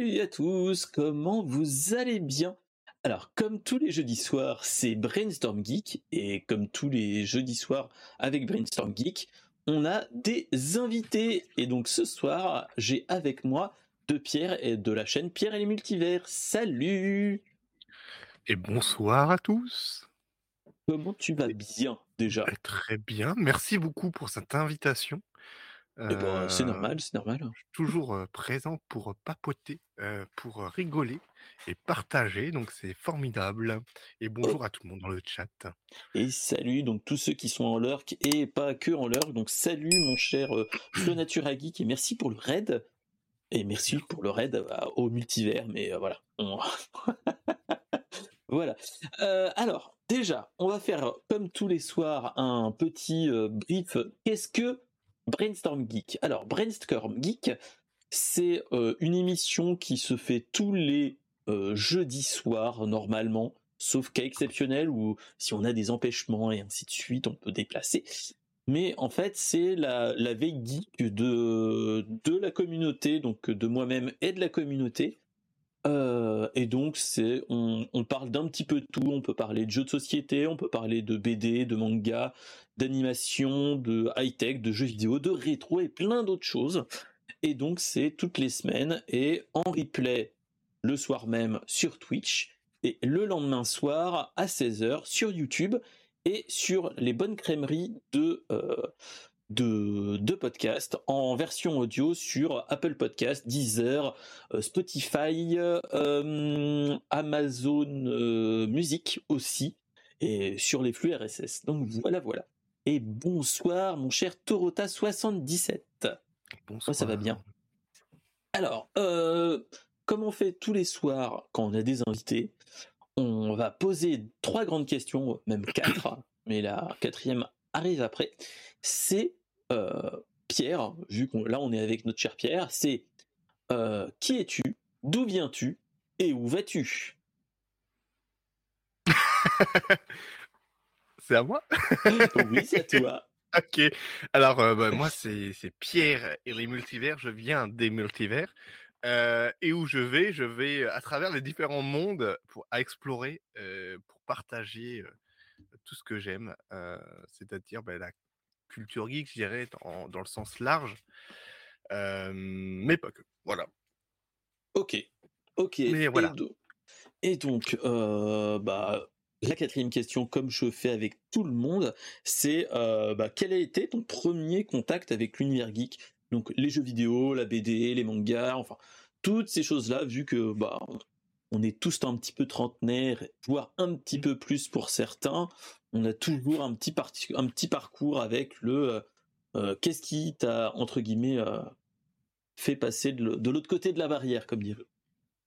Salut à tous, comment vous allez bien? Alors, comme tous les jeudis soirs, c'est Brainstorm Geek, et comme tous les jeudis soirs avec Brainstorm Geek, on a des invités. Et donc ce soir, j'ai avec moi de Pierre et de la chaîne Pierre et les multivers. Salut Et bonsoir à tous Comment tu vas bien déjà? Très bien, merci beaucoup pour cette invitation. Eh ben, c'est Euh, normal, c'est normal. suis toujours présent pour papoter, pour rigoler et partager, donc c'est formidable. Et bonjour à tout le monde dans le chat. Et salut donc tous ceux qui sont en lurk et pas que en lurk. Donc salut mon cher Flo Natura Geek et merci pour le raid. Et merci pour le raid euh, au multivers, mais voilà. Voilà. Euh, alors, déjà, on va faire comme tous les soirs un petit euh, brief. Qu'est-ce que Brainstorm Geek Alors, Brainstorm Geek, c'est euh, une émission qui se fait tous les euh, jeudis soirs, normalement, sauf cas exceptionnel où si on a des empêchements et ainsi de suite, on peut déplacer. Mais en fait, c'est la, veille geek de, la communauté, donc de moi-même et de la communauté. Euh, et donc, on parle d'un petit peu de tout. On peut parler de jeux de société, on peut parler de BD, de manga, d'animation, de high-tech, de jeux vidéo, de rétro et plein d'autres choses. Et donc, c'est toutes les semaines et en replay le soir même sur Twitch et le lendemain soir à 16h sur YouTube et sur les bonnes crèmeries de, euh, de, de podcasts en version audio sur Apple Podcast, Deezer, euh, Spotify, euh, Amazon Music aussi et sur les flux RSS. Donc voilà, voilà. Et bonsoir mon cher Torota77. Bonsoir. ça va bien? Alors, euh, comme on fait tous les soirs quand on a des invités, on va poser trois grandes questions, même quatre, mais la quatrième arrive après. C'est euh, Pierre, vu qu'on là on est avec notre cher Pierre, c'est euh, qui es-tu, d'où viens-tu? Et où vas-tu? C'est à moi? Oui, c'est à toi. Ok. Alors, euh, bah, moi, c'est Pierre et les multivers. Je viens des multivers. Euh, et où je vais, je vais à travers les différents mondes pour à explorer, euh, pour partager euh, tout ce que j'aime, euh, c'est-à-dire bah, la culture geek, je dirais, dans, dans le sens large, euh, mais pas que. Voilà. Ok, ok. Mais voilà. Et, do- et donc, euh, bah, la quatrième question, comme je fais avec tout le monde, c'est euh, bah, quel a été ton premier contact avec l'univers geek? Donc les jeux vidéo, la BD, les mangas, enfin toutes ces choses-là, vu que bah on est tous un petit peu trentenaires, voire un petit peu plus pour certains, on a toujours un petit, parti- un petit parcours avec le euh, euh, qu'est-ce qui t'a entre guillemets euh, fait passer de, l'autre côté de la barrière, comme dire.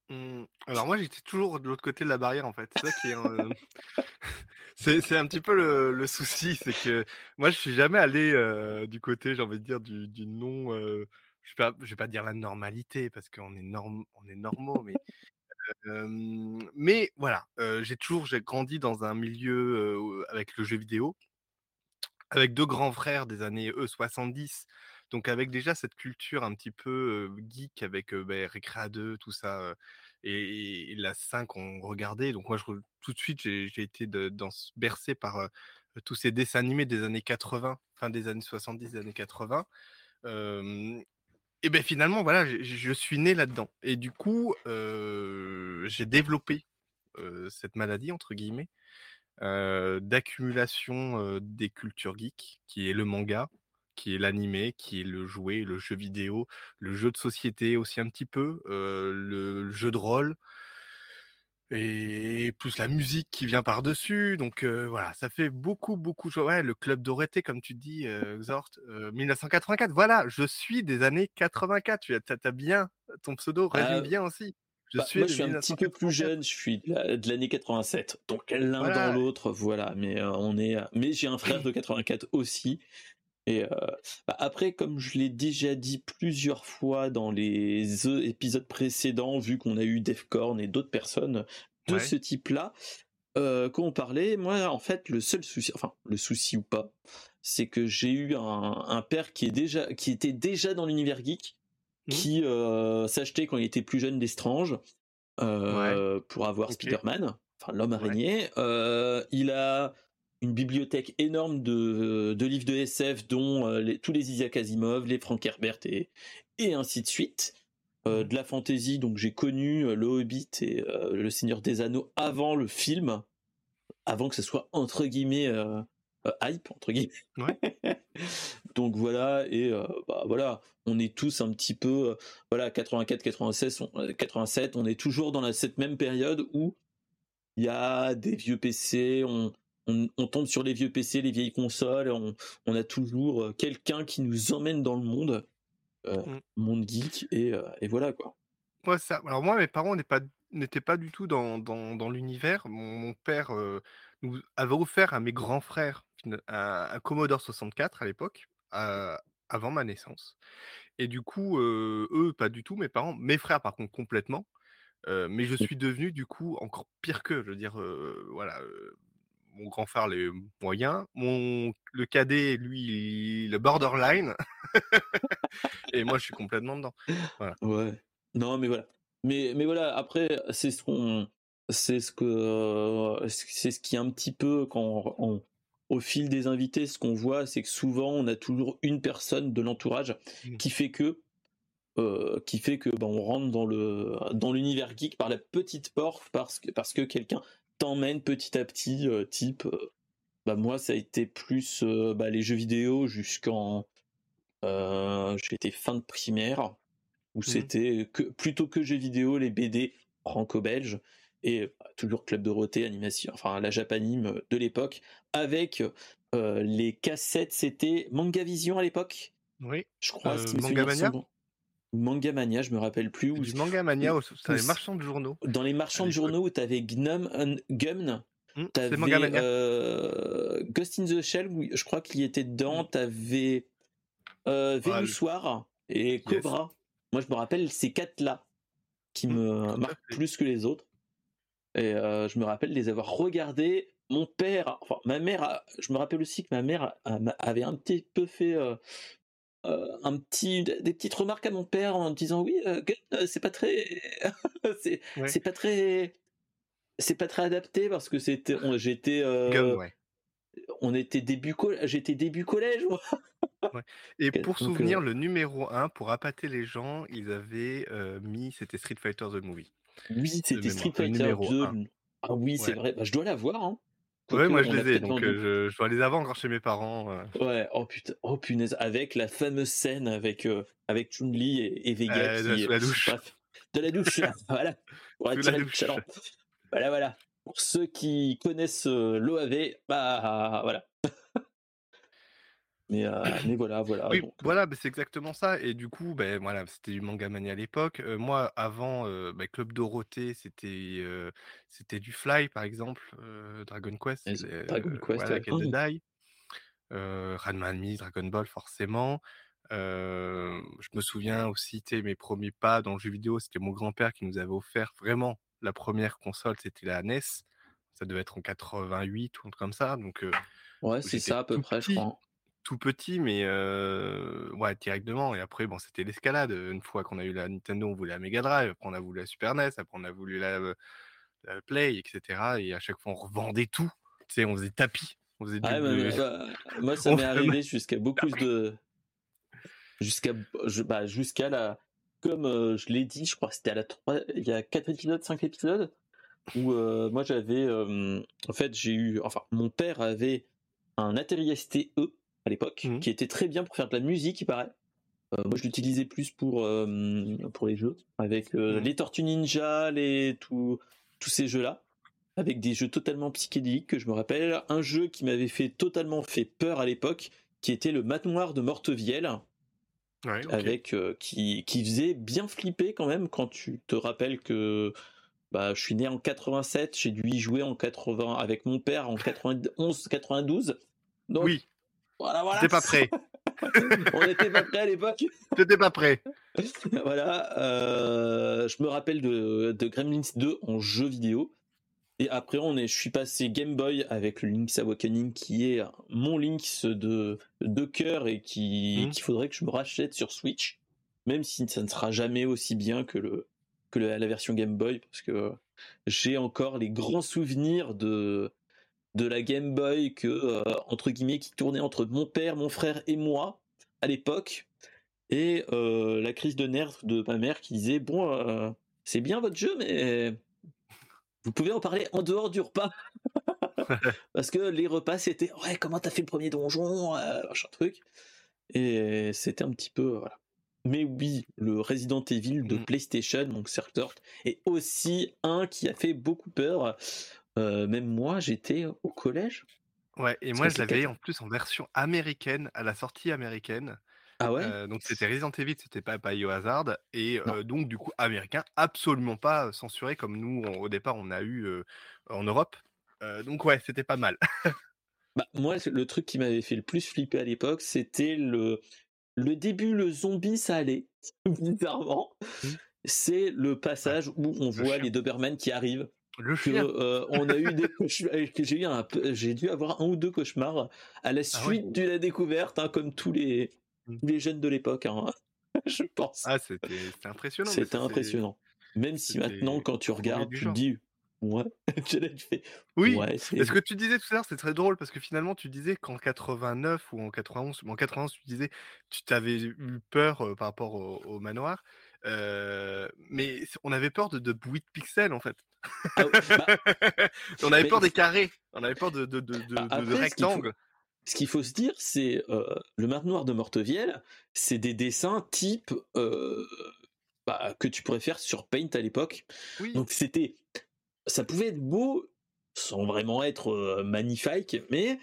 Mmh, alors moi j'étais toujours de l'autre côté de la barrière en fait. C'est est, euh, c'est un petit peu le, souci, c'est que moi je suis jamais allé euh, du côté, j'ai envie de dire du, non. euh, je je vais pas dire la normalité parce qu'on est norm, est normaux, mais voilà, j'ai toujours grandi dans un milieu avec le jeu vidéo, avec deux grands frères des années eux 70. Donc avec déjà cette culture un petit peu geek avec ben, Recrea 2, tout ça, et, la 5 on regardait. Donc moi tout de suite j'ai été bercé par tous ces dessins animés des années 80, fin des années 70, des années 80. Euh, et ben finalement voilà, je, suis né là-dedans. Et du coup j'ai développé cette maladie entre guillemets d'accumulation des cultures geeks, qui est le manga, qui est l'animé, qui est le jouet, le jeu vidéo, le jeu de société aussi un petit peu, euh, le, le jeu de rôle, et plus la musique qui vient par-dessus. Donc euh, voilà, ça fait beaucoup, beaucoup de. Ouais, le club Dorothée, comme tu dis, euh, Xort, euh, 1984. Voilà, je suis des années 84. Tu as, bien, ton pseudo résume Ah, bien aussi. Je Bah, suis moi, je suis un petit peu plus 1984. jeune, je suis de la- de l'année 87. Donc l'un Voilà. dans l'autre, voilà. Mais euh, on est. euh, Mais j'ai un frère de 84 aussi. Et euh, bah, après, comme je l'ai déjà dit plusieurs fois dans les euh, épisodes précédents, vu qu'on a eu Defcorn et d'autres personnes de Ouais. ce type-là, euh, quand on parlait, moi, en fait, le seul souci, enfin, le souci ou pas, c'est que j'ai eu un, un père qui est déjà, qui était déjà dans l'univers geek qui euh, s'achetait quand il était plus jeune des Strange euh, pour avoir Ok. Spider-Man, enfin l'homme Ouais. araignée. Il a une bibliothèque énorme de, de livres de SF, dont euh, les- tous les Isaac Asimov, les Frank Herbert et, et ainsi de suite. Euh, de la fantasy, donc j'ai connu euh, Le Hobbit et euh, Le Seigneur des Anneaux avant le film, avant que ce soit entre guillemets euh, euh, hype entre guillemets. Ouais. donc voilà et euh, bah voilà, on est tous un petit peu euh, voilà 84, 96, on- euh, 87, on est toujours dans la, cette même période où il y a des vieux PC, on, on, on tombe sur les vieux PC, les vieilles consoles, on, on a toujours euh, quelqu'un qui nous emmène dans le monde, euh, Mm. monde geek et, euh, et voilà quoi. Ouais, ça. Alors moi, mes parents pas- n'étaient pas du tout dans, dans, dans l'univers. Mon, mon père euh, nous avait offert à mes grands frères un, un Commodore 64 à l'époque, euh, avant ma naissance. Et du coup, eux, pas du tout, mes parents, mes frères par contre complètement. Euh, mais je suis devenu du coup encore pire qu'eux. Je veux dire, euh, voilà, euh, mon grand frère les moyens, mon le cadet lui le borderline, et moi je suis complètement dedans. Ouais. Non, mais voilà. Mais, mais voilà, après, c'est ce qu'on. C'est ce que. euh, C'est ce qui est un petit peu, quand on- au fil des invités, ce qu'on voit, c'est que souvent, on a toujours une personne de l'entourage Mm. qui fait que. euh, qui fait que ben, on rentre dans le dans l'univers geek par la petite porte parce que parce que quelqu'un t'emmène petit à petit euh, type euh, bah moi ça a été plus euh, bah, les jeux vidéo jusqu'en été fin de primaire où Mhm. c'était que plutôt que jeux vidéo les BD franco-belges et bah, toujours Club Dorothée animation enfin la Japanime de l'époque avec euh, les cassettes c'était Manga Vision à l'époque Oui. je crois Euh, Manga Mania? Manga Mania je me rappelle plus où Du manga mania, ou les marchands de journaux. dans les marchands de journaux où t'avais Gnome Gumn Hmm, T'avais euh, Ghost in the Shell, où je crois qu'il y était dedans. Mm. T'avais euh, Ah, le- Vénussoir et Cobra. Moi, je me rappelle ces quatre-là qui Mm, me marquent fait. plus que les autres. Et euh, je me rappelle les avoir regardés. Mon père, enfin ma mère, je me rappelle aussi que ma mère avait un petit peu fait euh, un petit, des petites remarques à mon père en disant oui, euh, Gun, euh, c'est pas très, c'est Ouais. c'est pas très, c'est pas très adapté parce que c'était, j'étais, euh, ouais. on était début j'étais début collège moi. Et pour donc, souvenir, le numéro 1, pour appâter les gens, ils avaient mis, c'était Street Fighter The Movie. Oui, c'était Street Fighter numéro 2. un. Ah oui, c'est vrai. Bah, je dois l'avoir. Hein. Ouais, moi je les ai, donc euh, je, je les avoir encore chez mes parents. euh. Ouais, oh putain, oh punaise, avec la fameuse scène avec euh, avec Chun-Li et, et Vega Euh, de- qui sous la douche. bref, de la douche, là, voilà, la douche. chaland. Voilà, voilà. Pour ceux qui connaissent euh, l'OAV, bah voilà. Mais euh, mais voilà, voilà. oui, donc, voilà, c'est exactement ça. Et du coup, ben voilà, c'était du manga mania à l'époque. Euh, moi, avant, euh, bah, Club Dorothée, c'était c'était du Fly, par exemple, Dragon Quest, Dragon Quest, voilà, ouais. Oh. Dai, euh, Ranma Dragon Ball, forcément. Je me souviens aussi, mes premiers pas dans le jeu vidéo, c'était mon grand-père qui nous avait offert vraiment la première console, c'était la NES. Ça devait être en 88 ou un truc comme ça. Donc, ouais, c'est ça à peu près, je crois. Tout petit, mais euh, ouais, directement. Et après, bon, c'était l'escalade. Une fois qu'on a eu la Nintendo, on voulait la Mega Drive. Après, on a voulu la Super NES. Après, on a voulu la, la Play, etc. Et à chaque fois, on revendait tout. Tu sais, on faisait tapis. On faisait Ah, bah, moi, ça m'est arrivé jusqu'à beaucoup de. Jusqu'à bah, jusqu'à la. Comme euh, je l'ai dit, je crois que c'était à la 3. Il y a 4 épisodes, 5 épisodes. Où euh, moi, j'avais. euh, en fait, j'ai eu. Enfin, mon père avait un Atari STE à l'époque, Mhm. qui était très bien pour faire de la musique, il paraît. Euh, moi, je l'utilisais plus pour, euh, pour les jeux, avec euh, Mhm. les Tortues Ninja, les, tout- tous ces jeux-là avec des jeux totalement psychédéliques que je me rappelle. Un jeu qui m'avait fait totalement fait peur à l'époque, qui était le manoir de Mortevielle, Ouais, avec qui, qui faisait bien flipper quand même quand tu te rappelles que bah, je suis né en 87, j'ai dû y jouer en 80 avec mon père en 91, 92. Donc oui, voilà, voilà. t'es pas prêt. On n'était pas prêt à l'époque. T'étais pas prêt. voilà, euh, je me rappelle de, de Gremlins 2 en jeu vidéo. Et après, on est, je suis passé Game Boy avec le Link's Awakening qui est mon Link's de, de cœur et qui Mhm. qu'il faudrait que je me rachète sur Switch. même si ça ne sera jamais aussi bien que le que la version Game Boy, parce que j'ai encore les grands souvenirs de de la Game Boy que euh, entre guillemets qui tournait entre mon père, mon frère et moi à l'époque, et euh, la crise de nerfs de ma mère qui disait bon euh, c'est bien votre jeu mais vous pouvez en parler en dehors du repas parce que les repas c'était ouais comment t'as fait le premier donjon machin truc et c'était un petit peu voilà mais oui, le Resident Evil de Mmh. PlayStation, donc Circle est aussi un qui a fait beaucoup peur. Euh, même moi, j'étais au collège. Ouais, et moi je l'avais en plus en version américaine, à la sortie américaine. Ah ouais? Heu, donc c'était Resident Evil, c'était pas Biohazard et heu, donc du coup américain, absolument pas censuré comme nous on au départ on a eu, en Europe. Donc ouais, c'était pas mal. Bah, moi, le truc qui m'avait fait le plus flipper à l'époque, c'était le, le début, le zombie, ça allait, bizarrement. Mmh. C'est le passage où on le voit chien. les Doberman qui arrivent. Le Que euh, on a eu des que j'ai eu un peu- j'ai dû avoir un ou deux cauchemars à la Ah ouais? suite de la découverte, hein, comme tous les, Mmh. tous les jeunes de l'époque, hein, je pense. Ah c'était impressionnant, C'était impressionnant. Même si maintenant, quand tu regardes, tu te dis, ouais, Oui, ouais, c'est. ce que tu disais tout à l'heure, c'est très drôle parce que finalement tu disais qu'en 89 ou en 91, mais en 91 tu disais, tu t'avais eu peur, heu, par rapport au au manoir, mais on avait peur de de bruit de pixels en fait. Ah, bah, On avait mais peur des carrés, on avait peur de de de de a- de de après, ce qu'il faut, rectangles. ce qu'il faut se dire, c'est euh, le manoir de Mortevielle, c'est des dessins type euh, bah, que tu pourrais faire sur Paint à l'époque. Oui, Donc c'était, ça pouvait être beau sans vraiment être euh, magnifique, mais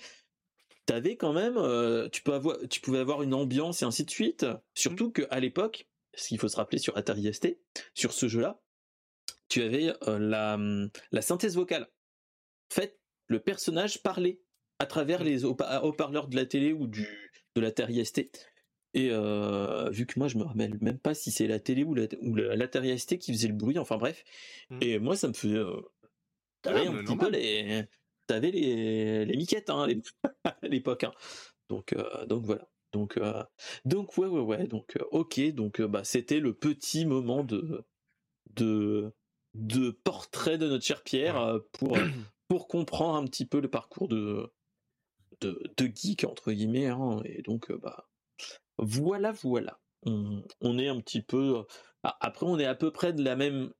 t'avais quand même, euh, tu, peux avoir, tu pouvais avoir une ambiance et ainsi de suite. mmh, Surtout qu'à l'époque, ce qu'il faut se rappeler sur Atari ST, sur ce jeu-là, tu avais euh, la, hum, la synthèse vocale. En fait, le personnage parlait à travers mmh. les haut- haut-parleurs de la télé ou du, de l'Atari ST. Et euh, vu que moi je me rappelle même pas si c'est la télé ou la- ou la- l'Atari ST qui faisait le bruit, enfin bref. Mmh. Et moi ça me faisait. euh, T'avais Ah un mais petit peu les. T'avais les, les miquettes hein, à l'ép- à l'époque. hein. Donc, euh, donc voilà. Donc, donc ouais, ouais, ouais. Donc, ok. Donc, bah, c'était le petit moment de, de, de portrait de notre cher Pierre euh, pour, euh, pour comprendre un petit peu le parcours de, de, de geek, entre guillemets. hein. Et donc, euh, bah, voilà, voilà. On, on est un petit peu. Après, on est à peu près de la même,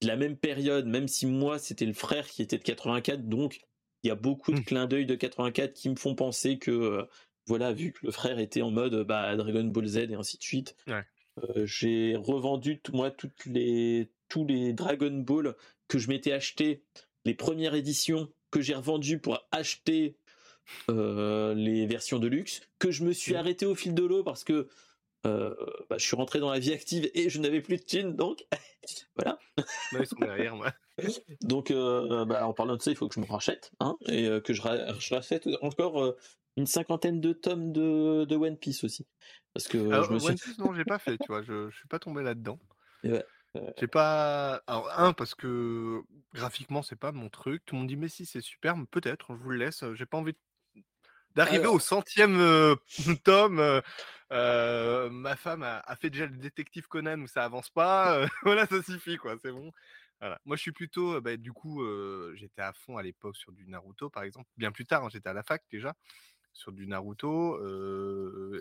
de la même période, même si moi, c'était le frère qui était de 84. Donc, il y a beaucoup de Mmh. clins d'œil de 84 qui me font penser que, voilà, vu que le frère était en mode bah, Dragon Ball Z et ainsi de suite, Ouais. euh, j'ai revendu, moi, toutes les, tous les Dragon Ball que je m'étais acheté, les premières éditions que j'ai revendues pour acheter euh, les versions de luxe, que je me suis Mmh. arrêté au fil de l'eau parce que euh, bah, je suis rentré dans la vie active et je n'avais plus de thunes, donc voilà. Là, ils sont derrière moi. Donc euh, bah, en parlant de ça, il faut que je me rachète, hein, et que je, ra- je rachète encore une cinquantaine de tomes de, de One Piece aussi. Parce que Alors je me suis... One Piece non, j'ai pas fait, tu vois? Je je suis pas tombé là-dedans. Ouais, J'ai pas alors un parce que graphiquement c'est pas mon truc. Tout le monde dit: «Mais si, c'est super», mais peut-être, je vous le laisse, j'ai pas envie d'arriver au alors, 100e, heu, tome, ma femme a a fait déjà le détective Conan où ça avance pas, voilà, ça suffit quoi, c'est bon. Voilà. Moi je suis plutôt, bah, du coup, j'étais à fond à l'époque sur du Naruto par exemple. Bien plus tard, hein, j'étais à la fac déjà, sur du Naruto,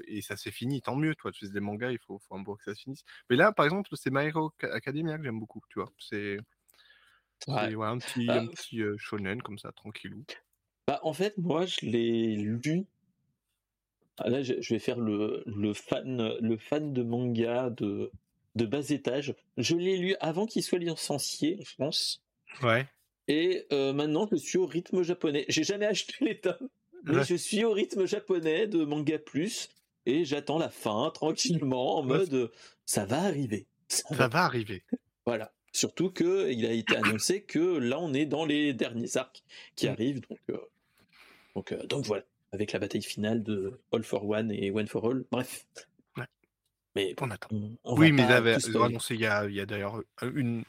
et ça s'est fini, tant mieux, toi, tu fais des mangas, il faut faut un peu que ça se finisse. Mais là, par exemple, c'est My Hero Ca Academia que j'aime beaucoup, tu vois? C'est ouais. c'est ouais, un petit Bah, un petit, shonen comme ça, tranquillou. bah, en fait, moi, je l'ai lu. Ah, Là, je, je vais faire le, le fan, le fan de manga de, de bas étage. Je l'ai lu avant qu'il soit licencié en France. Ouais. Et euh, maintenant, je suis au rythme japonais. J'ai jamais acheté les tomes, mais je suis au rythme japonais de Manga Plus et j'attends la fin tranquillement en mode euh, ça va arriver. Ça ça va. va arriver. Voilà. Surtout que il a été annoncé que là, on est dans les derniers arcs qui Mmh. arrivent. Donc, euh, donc, euh, donc voilà. Avec la bataille finale de All for One et One for All. Bref. Ouais. Mais On attend. on, on Oui, mais annoncé il y a a d'ailleurs, heu, une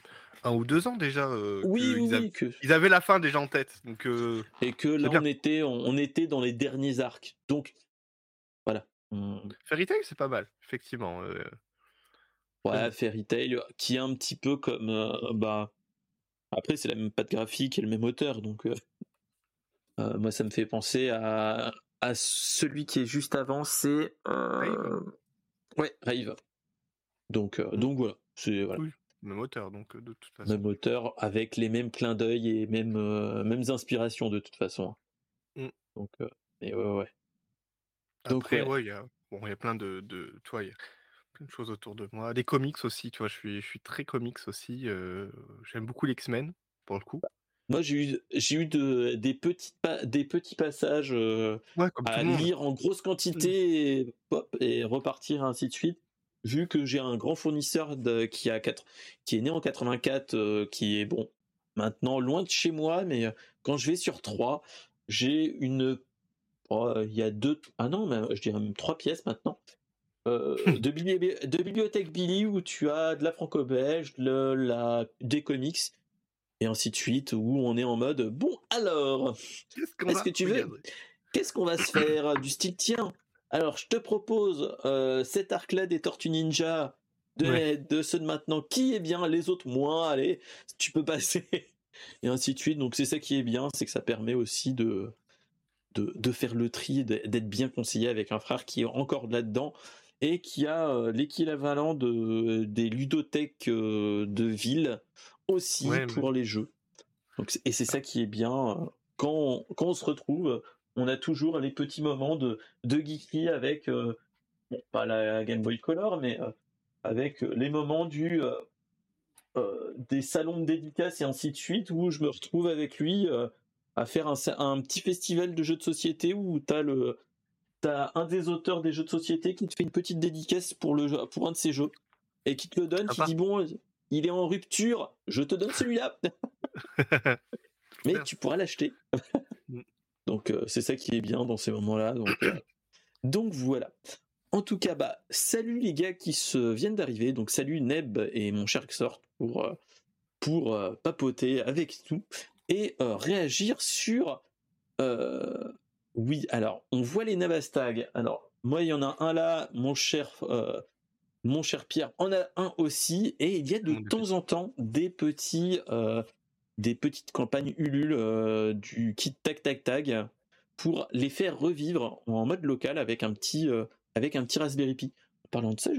1 ou 2 ans déjà, heu, Oui, oui. Que... ils avaient la fin déjà en tête, donc heu, Et que là, on était, on, on était dans les derniers arcs. Donc, voilà. Fairy Tail, c'est pas mal, effectivement, heu, Ouais, Fairy Tail, qui est un petit peu comme bah après c'est la même patte graphique et le même auteur, donc moi ça me fait penser à, à celui qui est juste avant, c'est ouais Rave. Donc donc voilà, c'est voilà. Même auteur, donc de toute façon. Même auteur, avec les mêmes clins d'œil et mêmes, mêmes inspirations de toute façon. Mmh. Donc, mais ouais, ouais. Après, ouais, il y a, bon, y a plein de, de, tu vois, y a plein de choses autour de moi. Des comics aussi, tu vois, je suis, je suis très comics aussi. J'aime beaucoup les X-Men, pour le coup. Moi, j'ai eu, j'ai eu de, des, petits des petits passages à lire en grosse quantité et, et repartir, ainsi de suite vu que j'ai un grand fournisseur de, qui, a 4, qui est né en 84, euh, qui est bon, maintenant loin de chez moi, mais euh, quand je vais sur 3, j'ai une. Oh, il y a deux. Ah non, mais je dirais même trois pièces maintenant. Euh, de, de, bibliothèque Billy où tu as de la franco-belge, la, des comics et ainsi de suite où on est en mode bon alors qu'est-ce que tu veux qu'est-ce qu'on va se faire du style tiens alors, je te propose euh, cet arc-là des Tortues Ninja de, de, ceux de maintenant qui est bien, les autres moins, allez, tu peux passer, et ainsi de suite. Donc, c'est ça qui est bien, c'est que ça permet aussi de, de, faire le tri, d'être bien conseillé avec un frère qui est encore là-dedans et qui a euh, l'équivalent de, des ludothèques euh, de ville aussi pour les jeux. Donc, et c'est ça qui est bien quand quand on se retrouve on a toujours les petits moments de, de geekery avec, euh, pas la Game Boy Color, mais euh, avec les moments du, euh, des salons de dédicaces et ainsi de suite, où je me retrouve avec lui à faire un, petit festival de jeux de société où tu as le t'as un des auteurs des jeux de société qui te fait une petite dédicace pour le pour un de ses jeux et qui te le donne, qui dit bon, il est en rupture, je te donne celui-là. Mais tu pourras l'acheter. Donc euh, c'est ça qui est bien dans ces moments-là. Donc, euh, donc voilà. En tout cas, bah salut les gars qui se viennent d'arriver. Donc salut Neb et mon cher Xort pour euh, pour papoter avec nous et réagir sur. Oui, alors on voit les Navastag. Alors moi il y en a un là, mon cher mon cher Pierre en a un aussi, et il y a de temps en temps des petits des petites campagnes Ulule euh, du kit Tag Tag Tag pour les faire revivre en mode local avec un petit euh, avec un petit Raspberry Pi. En parlant de ça,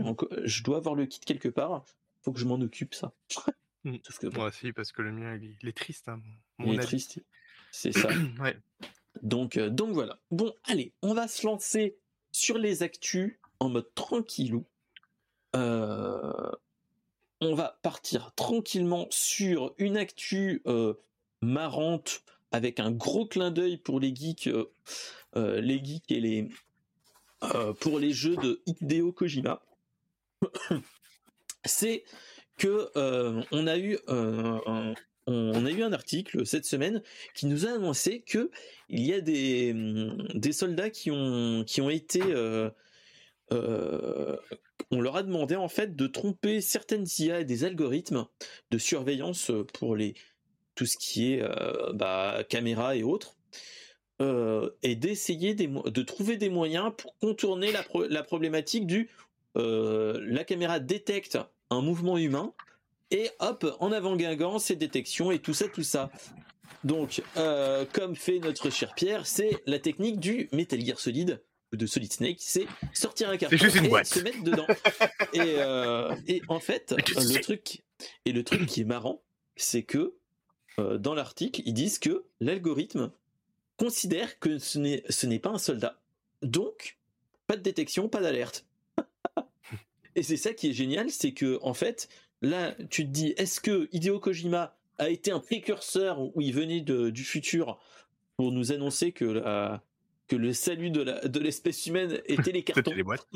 je dois avoir le kit quelque part. Faut que je m'en occupe ça. Moi aussi parce que le mien il est, triste. Hein, il est triste. C'est ça. Donc euh, donc voilà. Bon allez, on va se lancer sur les actus en mode tranquillou. Euh, on va partir tranquillement sur une actu euh, marrante avec un gros clin d'œil pour les geeks, euh, euh, les geeks et les pour les jeux de Hideo Kojima. C'est que on a eu un, article cette semaine qui nous a annoncé que il y a des, des soldats qui ont qui ont été on leur a demandé en fait de tromper certaines IA et des algorithmes de surveillance pour les tout ce qui est euh, bah, caméra et autres, euh, et d'essayer de trouver des moyens pour contourner la, problématique du euh, la caméra détecte un mouvement humain et hop en avant guingant ses détections et tout ça tout ça. Donc, comme fait notre cher Pierre, c'est la technique du Metal Gear Solid de Solid Snake, c'est sortir un carton et se mettre dedans. Euh, et, en fait, le truc et le truc qui est marrant, c'est que euh, dans l'article, ils disent que l'algorithme considère que ce n'est ce n'est pas un soldat. Donc, pas de détection, pas d'alerte. et c'est ça qui est génial, c'est que en fait, là, tu te dis, est-ce que Hideo Kojima a été un précurseur où il venait du futur pour nous annoncer que la, que le salut de l'espèce humaine était les cartons. les boîtes.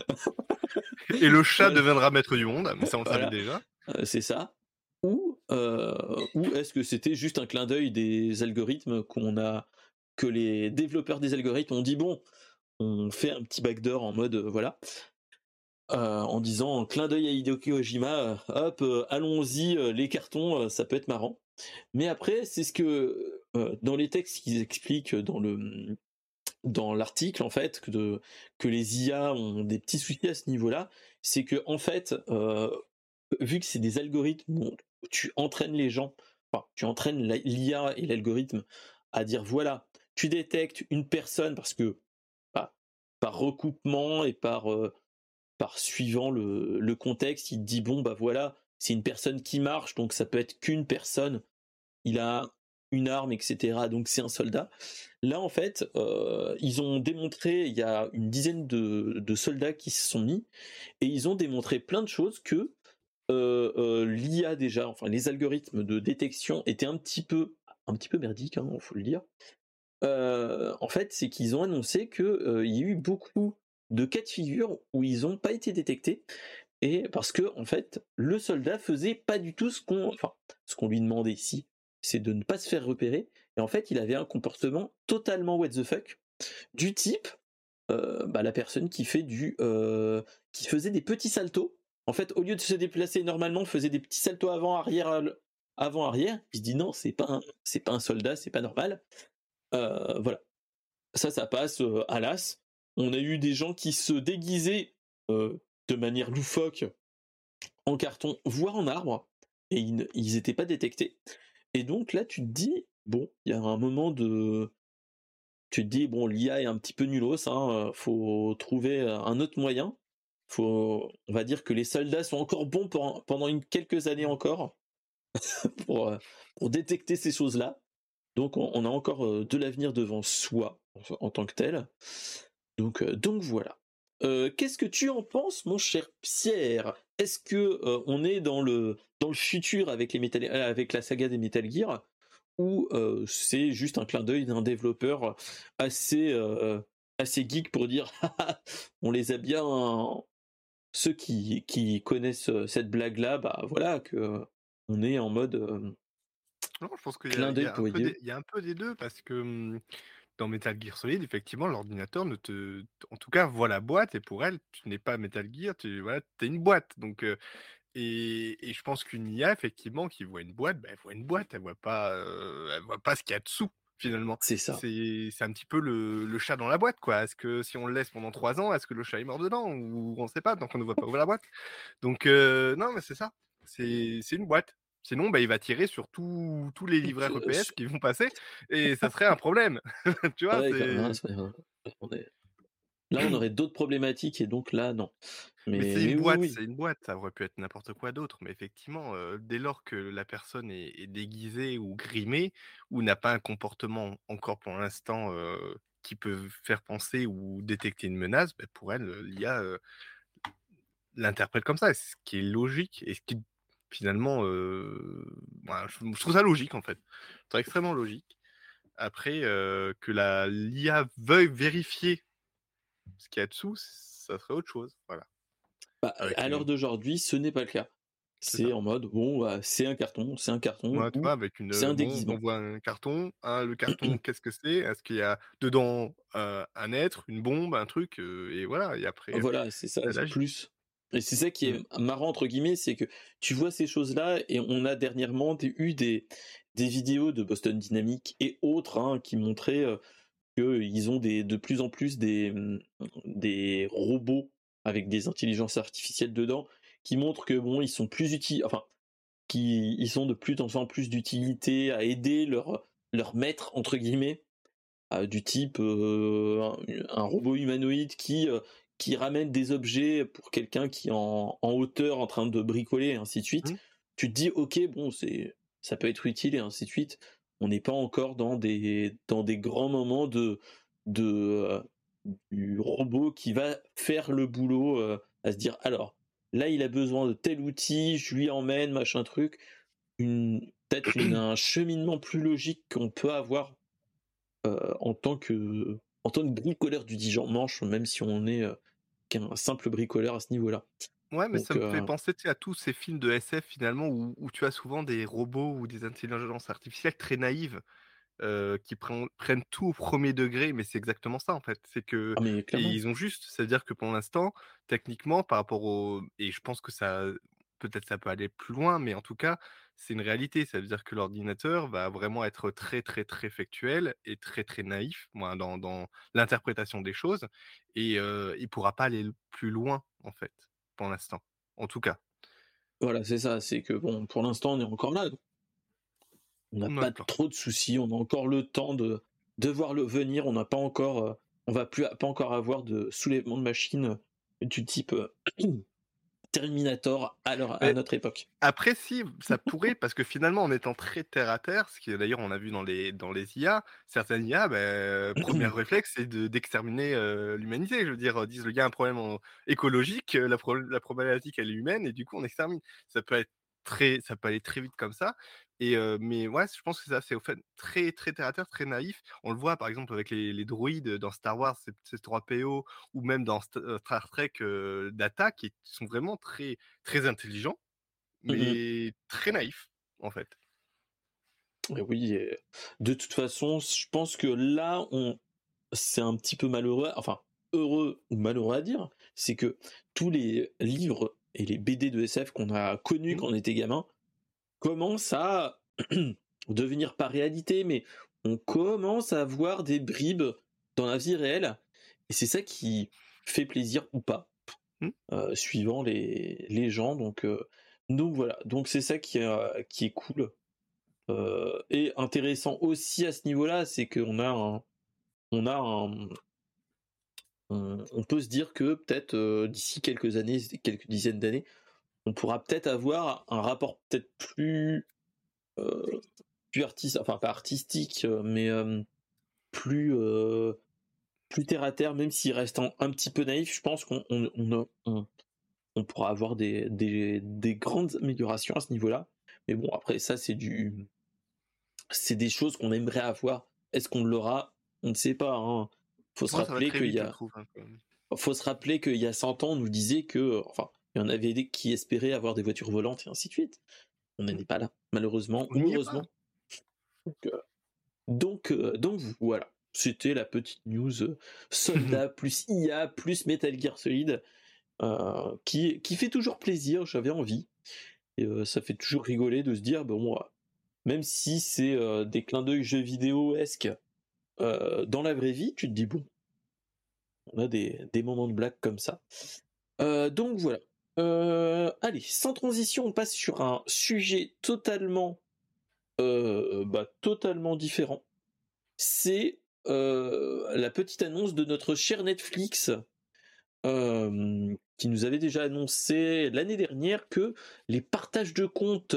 Et le chat deviendra maître du monde, mais ça on le savait déjà. Euh, c'est ça. Ou, euh, ou est-ce que c'était juste un clin d'œil des algorithmes qu'on a, que les développeurs des algorithmes ont dit bon, on fait un petit backdoor en mode euh, voilà, en disant clin d'œil à Hideo Kojima, hop, allons-y, les cartons, ça peut être marrant. Mais après, c'est ce que dans les textes qu'ils expliquent dans le dans l'article en fait que, les IA ont des petits soucis à ce niveau-là, c'est que en fait euh, vu que c'est des algorithmes tu entraînes les gens, enfin, tu entraînes l'IA et l'algorithme à dire voilà, tu détectes une personne parce que bah, par recoupement et par, par suivant le, le, contexte, il te dit bon bah voilà, c'est une personne qui marche, donc ça peut être qu'une personne. Il a une arme, etc. Donc c'est un soldat. Là, en fait, euh, ils ont démontré, il y a une dizaine de, soldats qui se sont mis, et ils ont démontré plein de choses que euh, euh, l'IA déjà, enfin les algorithmes de détection étaient un petit peu, un petit peu merdiques, il hein, faut le dire. en fait, c'est qu'ils ont annoncé qu'il y a eu beaucoup de cas de figure où ils n'ont pas été détectés, et parce que en fait, le soldat faisait pas du tout ce qu'on, enfin, ce qu'on lui demandait ici c'est de ne pas se faire repérer. Et en fait, il avait un comportement totalement what the fuck, du type euh, bah, la personne qui fait du, euh, qui faisait des petits saltos. En fait, au lieu de se déplacer normalement, faisait des petits saltos avant arrière, euh, avant arrière. Il se dit non, c'est pas un soldat, c'est pas normal. voilà, ça, ça passe à l'as. On a eu des gens qui se déguisaient de manière loufoque en carton, voire en arbre, et ils n'étaient pas détectés. Et donc là, tu te dis, bon, il y a un moment de. Tu te dis, bon, l'IA est un petit peu nulos, hein, faut trouver un autre moyen. Faut, on va dire que les soldats sont encore bons pendant quelques années encore pour, pour détecter ces choses-là. Donc on, a encore de l'avenir devant soi en, tant que tel. Donc, donc voilà. Qu'est-ce que tu en penses, mon cher Pierre? Est-ce que on est dans le dans le futur avec les euh, avec la saga des Metal Gear ou c'est juste un clin d'œil d'un développeur assez assez geek pour dire on les a bien ceux qui qui connaissent cette blague là bah voilà que on est en mode non, je pense qu'il y, y, a un peu des deux parce que mmh, dans Metal Gear Solid, effectivement, l'ordinateur ne te, en tout cas, voit la boîte et pour elle, tu n'es pas Metal Gear, tu voilà, es une boîte. Donc, et, je pense qu'une IA, effectivement, qui voit une boîte, bah, elle voit une boîte, elle voit pas, elle voit pas ce qu'il y a dessous. Finalement, c'est ça. C'est un petit peu le, chat dans la boîte, quoi. Est-ce que si on le laisse pendant trois ans, est-ce que le chat est mort dedans ou on ne sait pas donc on ne voit pas ouvrir la boîte? Donc non, mais c'est ça. C'est une boîte. Sinon, bah, il va tirer sur tous les livrets EPS qui vont passer et ça serait un problème. tu vois, Là, on aurait d'autres problématiques et donc là, non. Mais, c'est une boîte, c'est une boîte. Ça aurait pu être n'importe quoi d'autre. Mais effectivement, dès lors que la personne est, déguisée ou grimée ou n'a pas un comportement encore pour l'instant qui peut faire penser ou détecter une menace, bah, pour elle, l'IA l'interprète comme ça, ce qui est logique et ce qui finalement, je, trouve ça logique en fait. C'est extrêmement logique. Après, que la l'IA veuille vérifier ce qu'il y a dessous, ça serait autre chose. Voilà. Bah, à l'heure d'aujourd'hui, ce n'est pas le cas. C'est en mode bon, bah, c'est un carton, c'est un carton. avec une, c'est un déguisement. on voit un carton. Hein, le carton, qu'est-ce que c'est? Est-ce qu'il y a dedans un être, une bombe, un truc Et voilà. Et après. Voilà, c'est ça. Plus. Et c'est ça qui est mmh. marrant entre guillemets, c'est que tu vois ces choses-là et on a dernièrement eu des, des vidéos de Boston Dynamics et autres hein, qui montraient qu'ils ont des, de plus en plus des, mmh, des robots avec des intelligences artificielles dedans qui montrent que bon ils sont plus utiles, enfin qui ils sont de plus en plus d'utilité à aider leur leur maître entre guillemets du type un, un, robot humanoïde qui qui ramène des objets pour quelqu'un qui est en, hauteur en train de bricoler et ainsi de suite, mmh. tu te dis ok bon c'est ça peut être utile et ainsi de suite. On n'est pas encore dans des dans des grands moments de de euh, du robot qui va faire le boulot euh, à se dire alors là il a besoin de tel outil, je lui emmène machin truc, une peut-être un cheminement plus logique qu'on peut avoir euh, en tant que en tant que bricoleur du Dijon Manche, même si on est un simple bricoleur à ce niveau-là. Ouais, mais ça me fait penser à tous ces films de SF finalement où, tu as souvent des robots ou des intelligences artificielles très naïves qui prennent, tout au premier degré, mais c'est exactement ça en fait. C'est que ah, ils ont juste, c'est-à-dire que pour l'instant, techniquement, par rapport au, et je pense que ça, peut-être ça peut aller plus loin, mais en tout cas, c'est une réalité. Ça veut dire que l'ordinateur va vraiment être très, très, très factuel et très, très naïf dans, dans l'interprétation des choses. Et il ne pourra pas aller plus loin, en fait, pour l'instant. En tout cas. Voilà, c'est ça. C'est que bon, pour l'instant, on est encore là. On n'a pas trop de soucis. On a encore le temps de, de voir le venir. On n'a pas encore, on va plus pas encore avoir de soulèvement de machines du type Terminator à, à notre époque. Après, si, ça pourrait, parce que finalement, en étant très terre à terre, ce qui d'ailleurs on a vu dans les, dans les IA, certaines IA, ben, premier réflexe, c'est d'exterminer l'humanité. Je veux dire, disent le gars a un problème écologique, la, la problématique elle est humaine, et du coup on extermine. Ça peut être très, ça peut aller très vite comme ça. Et mais ouais, je pense que ça, c'est au fait très très terre à terre, très naïf. On le voit par exemple avec les, droïdes dans Star Wars, C3PO, ou même dans Star Trek Data, qui sont vraiment très très intelligents, mmh mais très naïfs en fait. oui, de toute façon, je pense que là, on, c'est un petit peu malheureux, enfin heureux ou malheureux à dire, c'est que tous les livres et les BD de SF qu'on a connus mmh. quand on était gamin commencent à devenir pas réalité, mais on commence à voir des bribes dans la vie réelle, et c'est ça qui fait plaisir ou pas, mmh. euh, suivant les, les gens. Donc, euh, donc voilà, donc c'est ça qui, est, qui est cool. Euh, et intéressant aussi à ce niveau-là, c'est qu'on a un, on a un, on, peut se dire que peut-être euh, d'ici quelques années, quelques dizaines d'années, on pourra peut-être avoir un rapport peut-être plus euh, plus artistique, enfin pas artistique, euh, mais plus plus terre à terre, même s'il reste un, petit peu naïf, je pense qu'on on, pourra avoir des, des, des, grandes améliorations à ce niveau-là. Mais bon, après ça, c'est du, c'est des choses qu'on aimerait avoir. Est-ce qu'on l'aura? On ne sait pas. Hein. Faut se rappeler qu'il y a, hein, faut se rappeler qu'il y a 100 ans, on nous disait que, enfin, il y en avait des qui espéraient avoir des voitures volantes et ainsi de suite. On n'en est pas là, malheureusement heureusement. Donc, euh, euh, donc, voilà. C'était la petite news euh, soldat plus IA plus Metal Gear Solid qui, qui fait toujours plaisir. J'avais envie. Et ça fait toujours rigoler de se dire, bon, même si c'est des clins d'œil jeux vidéo-esque euh, dans la vraie vie, tu te dis bon, on a des, moments de blague comme ça. Euh, donc voilà. Euh, allez, sans transition, on passe sur un sujet totalement, bah, totalement différent. C'est la petite annonce de notre cher Netflix, qui nous avait déjà annoncé l'année dernière que les partages de comptes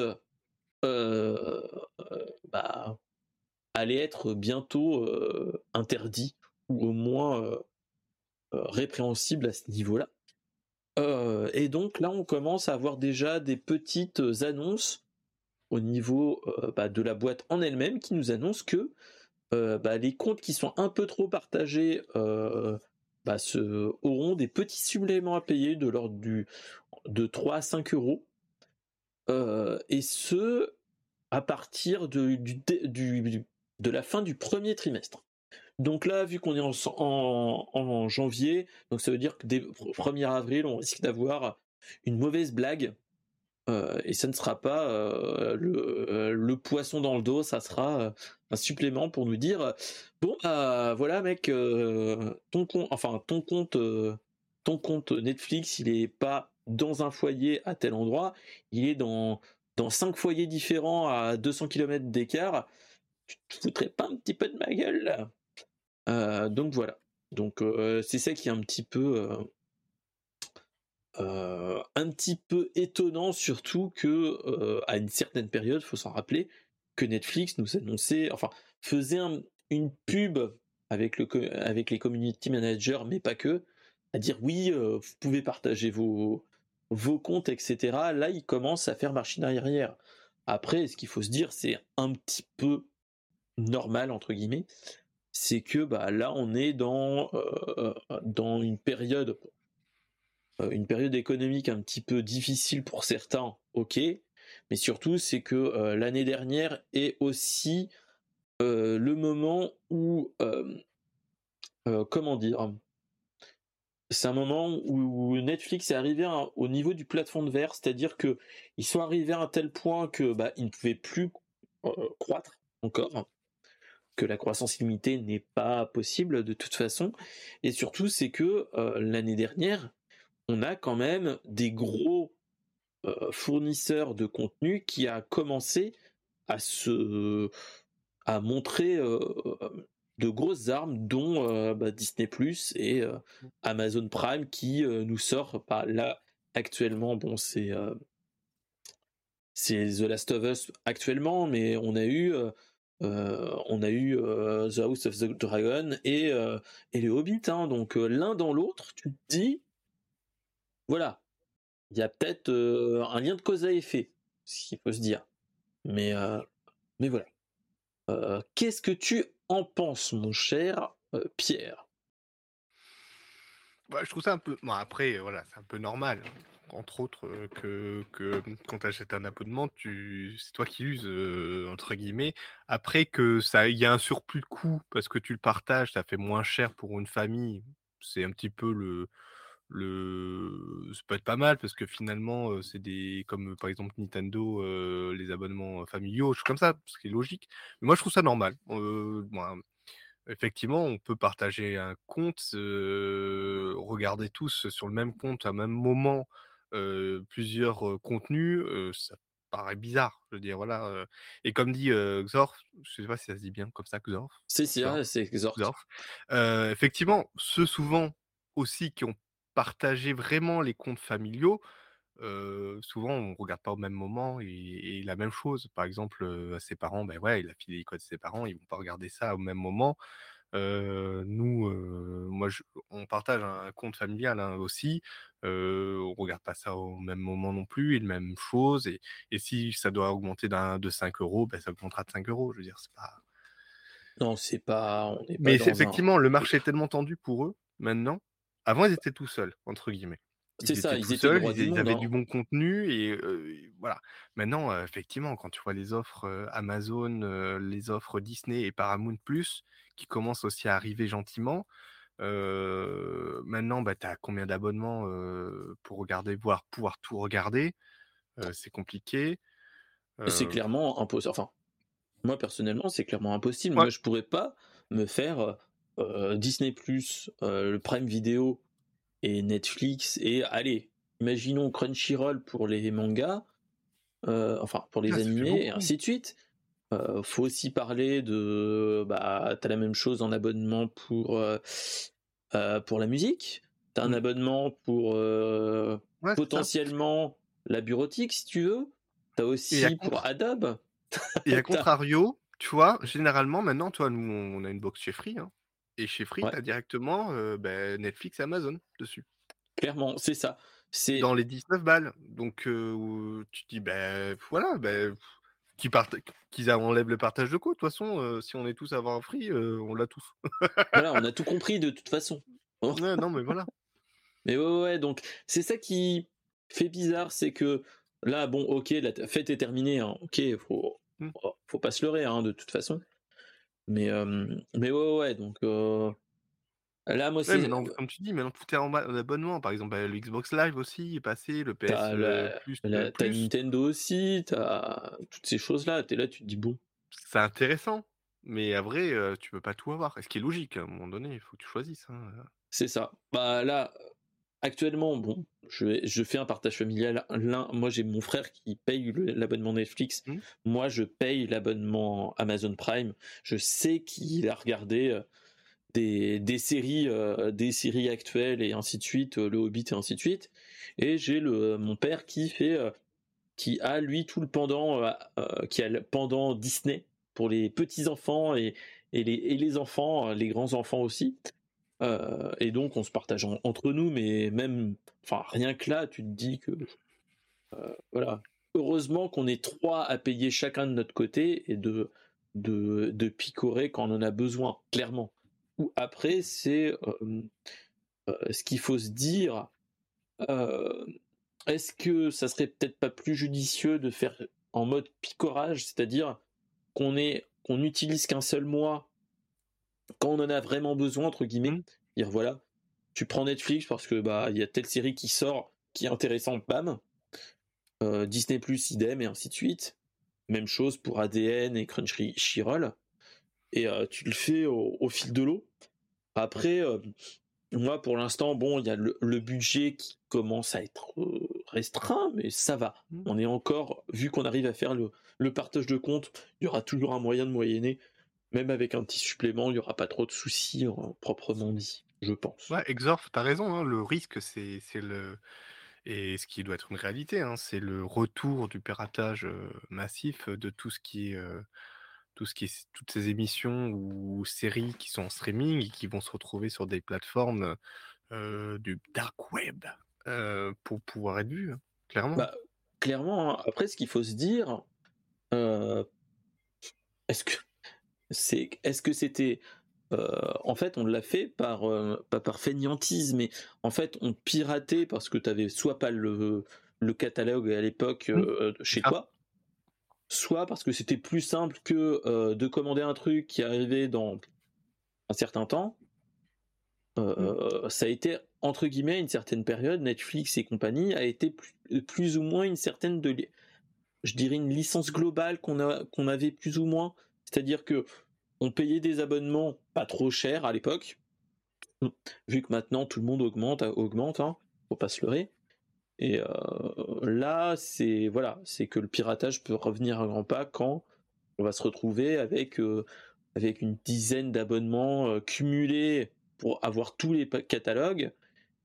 bah, allait être bientôt euh, interdit ou au moins euh, euh, répréhensible à ce niveau-là. Et donc là, on commence à avoir déjà des petites annonces au niveau bah, de la boîte en elle-même qui nous annonce que bah, les comptes qui sont un peu trop partagés bah, auront des petits suppléments à payer de l'ordre du de 3 à 5 euros. et ce, à partir de la fin du premier trimestre. Donc là, vu qu'on est en, janvier, donc ça veut dire que dès le 1er avril, on risque d'avoir une mauvaise blague. Euh, et ça ne sera pas euh, euh, le, poisson dans le dos, ça sera un supplément pour nous dire bon bah, voilà mec, ton compte, enfin ton compte, ton compte Netflix, il est pas dans un foyer à tel endroit, il est dans dans cinq foyers différents à 200 km d'écart tu te foutrais pas un petit peu de ma gueule? Donc voilà. Donc c'est ça qui est un petit peu un petit peu étonnant, surtout que à une certaine période, faut s'en rappeler, que Netflix nous annonçait, enfin faisait une pub avec le avec les community managers, mais pas que, à dire oui, vous pouvez partager vos vos comptes, etc. Là, il commence à faire machine arrière. Après, ce qu'il faut se dire, c'est un petit peu normal entre guillemets, c'est que bah là on est dans euh, période euh, une période économique un petit peu difficile pour certains, ok, mais surtout c'est que euh, l'année dernière est aussi le moment où comment dire c'est un moment où Netflix est arrivé au niveau du plafond de verre, c'est-à-dire que ils sont arrivés à un tel point que bah, ils ne pouvaient plus croître encore que la croissance illimitée n'est pas possible de toute façon. Et surtout, c'est que euh, l'année dernière, on a quand même des gros fournisseur de contenu qui a commencé à se montrer de grosses armes, dont bah, Disney Plus et Amazon Prime, qui nous sort pas là actuellement. Bon, c'est c'est The Last of Us actuellement, mais on a eu on a eu The House of the Dragon et et le Hobbit. Hein, donc l'un dans l'autre, tu te dis, voilà, il y a peut-être un lien de cause à effet, s'il faut se dire. Mais mais voilà. Qu'est-ce que tu en penses, mon cher Pierre? Bah, Je trouve ça un peu. Après, voilà, c'est un peu normal. Entre autres, que, que quand tu achètes un abonnement, c'est toi qui uses, entre guillemets. Après, que il y a un surplus de coût parce que tu le partages, ça fait moins cher pour une famille. C'est un petit peu le, ça peut être pas mal parce que finalement c'est des comme par exemple Nintendo les abonnements familiaux choses comme ça ce qui est logique mais moi je trouve ça normal effectivement on peut partager un compte regarder tous sur le même compte à un même moment plusieurs contenus ça paraît bizarre je veux dire voilà et comme dit Xorf je sais pas si ça se dit bien comme ça Xorf c'est c'est Xorf, Xorf. effectivement ceux souvent aussi qui ont partager vraiment les comptes familiaux, souvent on regarde pas au même moment et, la même chose. Par exemple, ses parents, ben ouais, il a filé les codes de ses parents, ils vont pas regarder ça au même moment. Nous, moi, on partage un compte familial hein, aussi. on regarde pas ça au même moment non plus, et la même chose. Et, si ça doit augmenter d'un de 5 euros, ben ça augmentera de 5 euros. Je veux dire, c'est pas. Non, c'est pas. On est pas Mais effectivement, le marché est tellement tendu pour eux maintenant avant, ils étaient tout seuls, entre guillemets. C'est ça, ils étaient seuls, ils, avaient hein. du bon contenu et voilà. Maintenant, effectivement, quand tu vois les offres Amazon, les offres Disney et Paramount Plus qui commencent aussi à arriver gentiment, maintenant, bah, tu as combien d'abonnements pour regarder, voire pouvoir tout regarder? C'est compliqué. C'est clairement impossible. Enfin, moi personnellement, c'est clairement impossible. Moi, je pourrais pas me faire Disney Plus, le Prime Video et Netflix et allez, imaginons Crunchyroll pour les mangas, enfin pour les ah, animés et ainsi de suite. Faut aussi parler de bah t'as la même chose en abonnement pour pour la musique. T'as un mmh. abonnement pour potentiellement la bureautique si tu veux. T'as aussi pour Adobe. Et à contrario, tu vois, généralement maintenant, toi, nous on a une box chez Free. Hein. Et chez Free, tu as directement bah, Netflix et Amazon dessus. Clairement, c'est ça. C'est dans les 19 balles. Donc tu te dis, ben voilà, ben, qu'ils enlèvent le partage de co. De toute façon, si on est tous à avoir un Free, on l'a tous. voilà, on a tout compris de toute façon. non, mais voilà. Mais ouais, ouais, donc c'est ça qui fait bizarre, c'est que là, bon, ok, la fête est terminée, hein, ok, faut, mmh. faut pas se leurrer, hein, de toute façon. Mais, mais ouais, ouais, donc là, moi, c'est. comme tu dis, maintenant tout est en, abonnement. Par exemple, bah, le Xbox Live aussi est passé, le PS t'as Plus. Nintendo aussi, t'as toutes ces choses-là. T'es là, tu te dis, bon. C'est intéressant, mais à vrai, tu peux pas tout avoir. Ce qui est logique, à un moment donné, il faut que tu choisisses. Hein, c'est ça. Bah là, actuellement, bon, je, je, fais un partage familial. L'un, moi, j'ai mon frère qui paye l'abonnement Netflix. Mmh. Moi, je paye l'abonnement Amazon Prime. Je sais qu'il a regardé euh, des, séries, euh, des séries actuelles et ainsi de suite, euh, le Hobbit et ainsi de suite. Et j'ai le mon père qui fait, qui a lui tout le pendant, qui a le pendant Disney pour les petits enfants et, les, enfants, les grands enfants aussi. Euh, et donc on se partage entre nous, mais même, enfin rien que là, tu te dis que euh, voilà. Heureusement qu'on est trois à payer chacun de notre côté et de de, de picorer quand on en a besoin, clairement. Ou après, c'est ce qu'il faut se dire. Est-ce que ça serait peut-être pas plus judicieux de faire en mode picorage, c'est-à-dire qu'on est qu'on n'utilise qu'un seul mois quand on en a vraiment besoin entre guillemets, mmh. dire voilà, tu prends Netflix parce que bah il y a telle série qui sort qui est intéressante, bam. Euh, Disney Plus idem et ainsi de suite. Même chose pour ADN et Crunchyroll. Et euh, tu le fais au, fil de l'eau. Après, euh, moi, pour l'instant, bon, il y a le, budget qui commence à être euh, restreint, mais ça va. Mmh. On est encore, vu qu'on arrive à faire le, le, partage de compte, il y aura toujours un moyen de moyenner. Même avec un petit supplément, il n'y aura pas trop de soucis proprement dit, je pense. Ouais, Exorf, t'as raison, hein, le risque, c'est le. Et ce qui doit être une réalité, hein, c'est le retour du piratage massif de tout ce qui est tout ce qui est toutes ces émissions ou séries qui sont en streaming et qui vont se retrouver sur des plateformes du dark web pour pouvoir être vues, hein, clairement. Bah, clairement, hein. après, ce qu'il faut se dire, est-ce que c'est, est-ce que c'était en fait, on l'a fait par pas par fainéantise, mais en fait, on piratait parce que tu avais soit pas le, le catalogue à l'époque mmh. chez toi, soit parce que c'était plus simple que euh, de commander un truc qui arrivait dans un certain temps. Euh, mmh. Ça a été entre guillemets une certaine période, Netflix et compagnie a été plus, ou moins une certaine de, je dirais une licence globale qu'on a qu'on avait plus ou moins, c'est-à-dire que on payait des abonnements pas trop chers à l'époque, vu que maintenant tout le monde augmente, augmente, hein, faut pas se leurrer. Et euh, là, c'est voilà, c'est que le piratage peut revenir à grands pas quand on va se retrouver avec euh, avec une dizaine d'abonnements euh, cumulés pour avoir tous les catalogues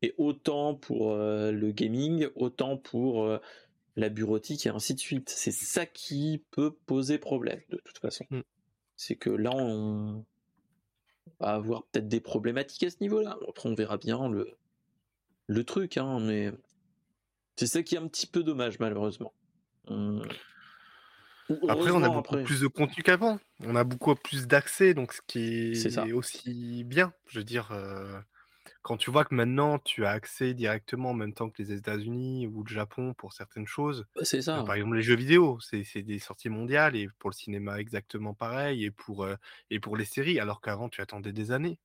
et autant pour le gaming, autant pour la bureautique et ainsi de suite. C'est ça qui peut poser problème de toute façon. Mm. C'est que là, on va avoir peut-être des problématiques à ce niveau-là. Après, on verra bien le le truc, hein, mais c'est ça qui est un petit peu dommage, malheureusement. Après, on a beaucoup plus de contenu qu'avant. On a beaucoup plus d'accès, donc ce qui est, aussi bien. Je veux dire, euh, quand tu vois que maintenant tu as accès directement en même temps que les États-Unis ou le Japon pour certaines choses. Bah, c'est ça. Euh, par exemple, les jeux vidéo, c'est des sorties mondiales et pour le cinéma exactement pareil et pour, euh, et pour les séries, alors qu'avant tu attendais des années.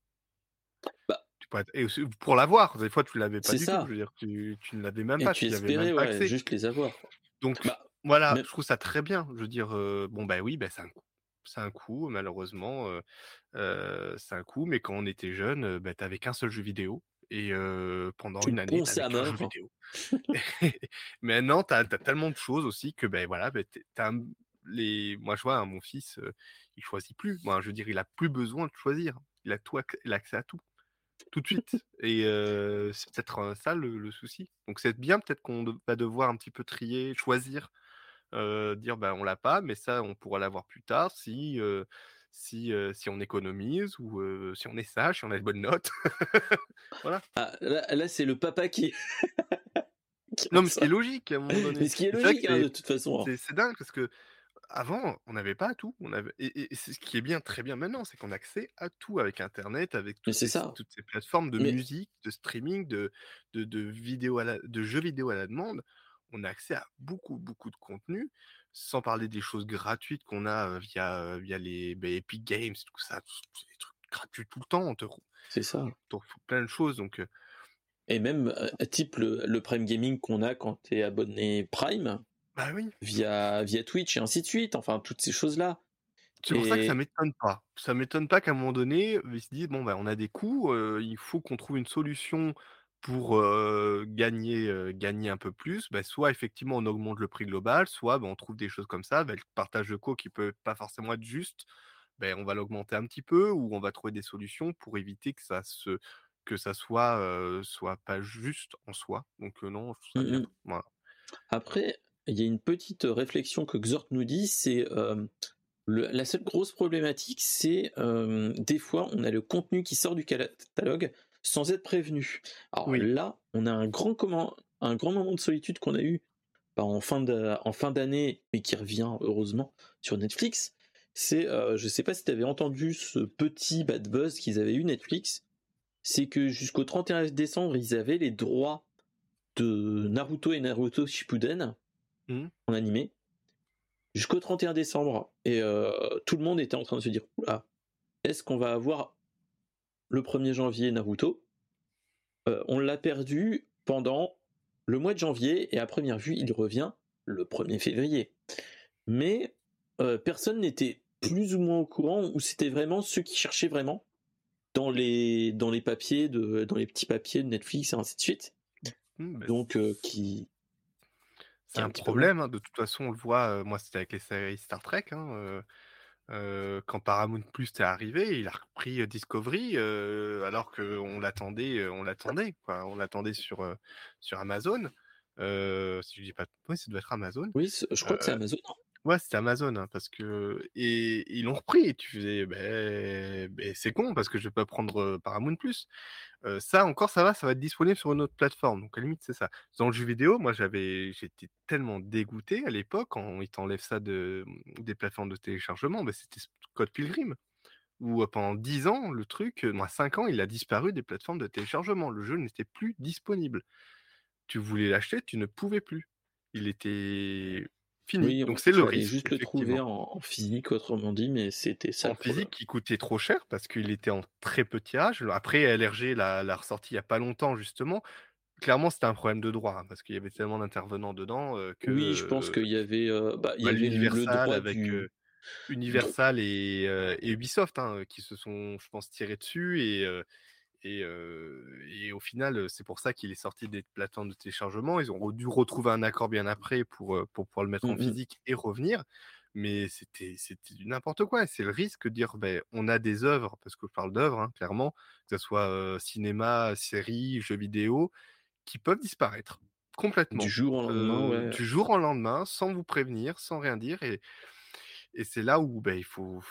Bah et pour l'avoir, des fois tu l'avais pas du tout. Je veux dire, tu, tu ne l'avais même pas. Tu, espérais juste les avoir. Donc bah, voilà, je trouve ça très bien. Je veux dire, bon bah oui, bah, c'est un coup. C'est un coup, malheureusement, c'est un coup. Mais quand on était jeune, bah, t'avais qu'un seul jeu vidéo et pendant une année, t'avais qu'un jeu vidéo. Maintenant, t'as as tellement de choses aussi que ben voilà, as les. Moi, je vois, hein, mon fils, il choisit plus. Moi, je veux dire, il a plus besoin de choisir. Il a tout, l'accès à tout tout de suite. Et c'est peut-être ça le, souci. Donc c'est bien peut-être qu'on va devoir un petit peu trier, choisir, dire ben on l'a pas, mais ça on pourra l'avoir plus tard si si si on économise ou si on est sage, si on a de bonnes notes. voilà. Ah, là, c'est le papa qui. non mais c'est logique à un moment donné. Mais ce qui est logique hein, de toute façon. Hein. C'est dingue parce que avant, on n'avait pas tout. On avait... Et, ce qui est bien, très bien maintenant, c'est qu'on a accès à tout avec Internet, avec toutes, ces, toutes ces plateformes de musique, de streaming, de, de, de, vidéo à de jeux vidéo à la demande. On a accès à beaucoup, beaucoup de contenu, sans parler des choses gratuites qu'on a via, via les bah, Epic Games, tout ça, des trucs gratuits tout le temps. On te, c'est ça. On plein de choses. Donc, et même, type le, le Prime Gaming qu'on a quand tu es abonné Prime, bah oui. Via, via Twitch et ainsi de suite. Enfin, toutes ces choses-là. C'est pour ça que ça m'étonne pas. Ça m'étonne pas qu'à un moment donné, ils se disent bon ben on a des coûts, il faut qu'on trouve une solution pour gagner gagner un peu plus. Ben, soit effectivement on augmente le prix global, soit ben, on trouve des choses comme ça. Ben, le partage de co qui peut pas forcément être juste, ben, on va l'augmenter un petit peu ou on va trouver des solutions pour éviter que ça se que ça soit soit pas juste en soi. Donc non, je trouve ça bien. Mmh Après, il y a une petite réflexion que Xort nous dit, c'est euh, la seule grosse problématique, c'est euh, des fois on a le contenu qui sort du catalogue sans être prévenu. Alors là, on a un grand, comment, un grand moment de solitude qu'on a eu bah, en fin d'année, mais qui revient heureusement sur Netflix. C'est, euh, je sais pas si tu avais entendu ce petit bad buzz qu'ils avaient eu Netflix, c'est que jusqu'au 31 décembre, ils avaient les droits de Naruto et Naruto Shippuden Mmh. en animé jusqu'au 31 décembre. Et euh, tout le monde était en train de se dire Oula, est-ce qu'on va avoir le 1er janvier Naruto? Euh, On l'a perdu pendant le mois de janvier et à première vue, il revient le 1er février. Mais euh, personne n'était plus ou moins au courant ou c'était vraiment ceux qui cherchaient vraiment dans les dans les papiers de dans les petits papiers de Netflix et ainsi de suite. Mmh, bah, Donc euh, qui c'est un, problème. Hein, de toute façon, on le voit. moi, c'était avec les séries Star Trek. Hein, quand Paramount Plus est arrivé, il a repris Discovery alors qu'on l'attendait, on l'attendait, on l'attendait sur sur Amazon. si je dis pas, oui, ça doit être Amazon. Oui, je crois que c'est Amazon. Ouais, c'était Amazon, hein, parce que et ils l'ont repris et tu faisais: «Beh beh, c'est con parce que je vais pas prendre, Paramount+». Plus ça encore, ça va, ça va être disponible sur une autre plateforme, donc à la limite, c'est ça. Dans le jeu vidéo, moi, j'avais j'étais tellement dégoûté à l'époque quand ils t'enlèvent ça de, mmh, des plateformes de téléchargement, bah, c'était Code Pilgrim, où, pendant 10 ans, le truc, moi 5 ans, il a disparu des plateformes de téléchargement. Le jeu n'était plus disponible. Tu voulais l'acheter, tu ne pouvais plus. Il était Fini. Donc c'est le risque. juste le trouver en, physique, autrement dit, mais c'était ça. En physique, qui coûtait trop cher parce qu'il était en très petit âge. Après, LRG l'a ressorti il n'y a pas longtemps, justement. Clairement, c'était un problème de droit hein, parce qu'il y avait tellement d'intervenants dedans que. Oui, je pense qu'il y avait. Euh, bah, il y bah, avait Universal avec. Universal et, Ubisoft hein, qui se sont, je pense, tirés dessus et, et, au final, c'est pour ça qu'il est sorti des plateformes de téléchargement. Ils ont dû retrouver un accord bien après pour, pour pouvoir le mettre en mmh physique et revenir. Mais c'était du n'importe quoi. C'est le risque de dire ben, on a des œuvres, parce que je parle d'œuvres, hein, clairement, que ce soit cinéma, série, jeux vidéo, qui peuvent disparaître complètement. Du jour au lendemain, Du jour au lendemain, sans vous prévenir, sans rien dire. Et, et c'est là où ben, il faut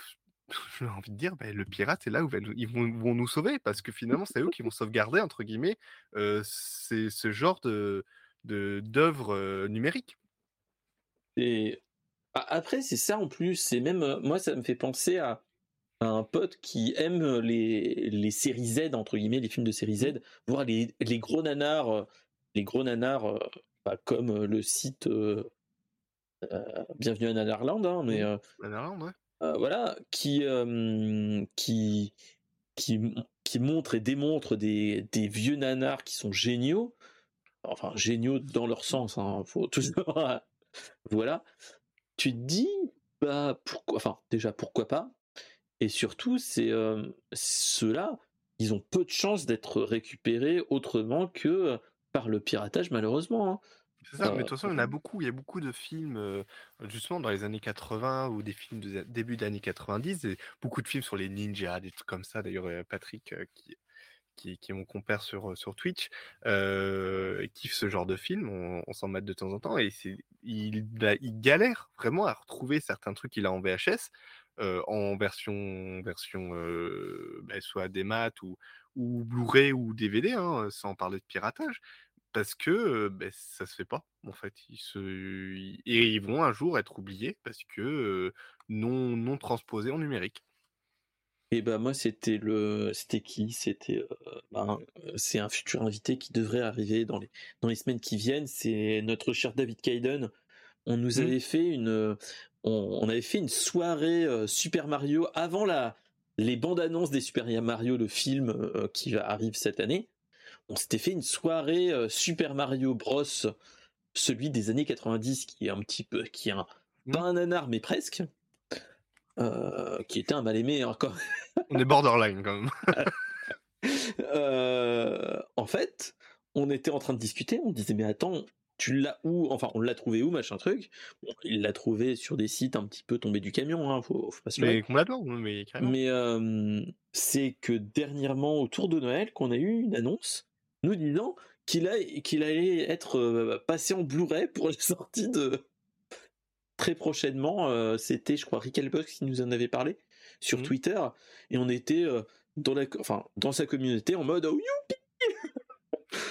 j'ai envie de dire, bah, le pirate, c'est là où ils vont, nous sauver, parce que finalement, c'est eux qui vont sauvegarder, entre guillemets, c'est ce genre de d'œuvres numériques. Et après, c'est ça en plus, c'est même, moi, ça me fait penser à, un pote qui aime les, les séries Z, entre guillemets, les films de série Z, mmh. voir les, les gros nanars, les gros nanars, bah, comme le site Bienvenue à Nanarland, hein, mais. Mmh. Nanarland, ouais euh, voilà, qui, qui, qui, qui montre et démontre des, des, vieux nanars qui sont géniaux, enfin géniaux dans leur sens, hein, faut voilà. Tu te dis, bah pourquoi, enfin déjà pourquoi pas, et surtout c'est ceux-là, ils ont peu de chances d'être récupérés autrement que par le piratage malheureusement. Hein. C'est ça, mais de toute façon, il y en a beaucoup. Il y a beaucoup de films, justement, dans les années 80 ou des films de début des années 90, et beaucoup de films sur les ninjas, des trucs comme ça. D'ailleurs, Patrick, qui, qui, qui est mon compère sur, sur Twitch, kiffe ce genre de film. On, s'en met de temps en temps, et il, bah, il galère vraiment à retrouver certains trucs qu'il a en VHS. en version, version bah, soit des maths ou, ou Blu-ray ou DVD, hein, sans parler de piratage parce que ben, ça se fait pas en fait. Ils se... Et ils vont un jour être oubliés parce que non, non transposés en numérique. Et ben moi c'était le c'était qui? C'était ben, c'est un futur invité qui devrait arriver dans les dans les semaines qui viennent c'est notre cher David Kaiden on nous mmh. avait fait une on, avait fait une soirée Super Mario avant la les bandes annonces des Super Mario le film qui arrive cette année on s'était fait une soirée euh, Super Mario Bros, celui des années 90, qui est un petit peu, qui est un, mmh. pas un nanar, mais presque, euh, qui était un mal aimé encore. on est borderline quand même. Euh, en fait, on était en train de discuter, on disait mais attends, tu l'as où Enfin, on l'a trouvé où, machin truc? Il l'a trouvé sur des sites un petit peu tombés du camion, hein, faut, pas se Mais mais Mais c'est que dernièrement, autour de Noël, qu'on a eu une annonce nous disant qu'il allait être euh, passé en Blu-ray pour la sortie de très prochainement. Euh, c'était, je crois, Rick qui nous en avait parlé sur mmh. Twitter, et on était euh, dans la, enfin, dans sa communauté en mode oh,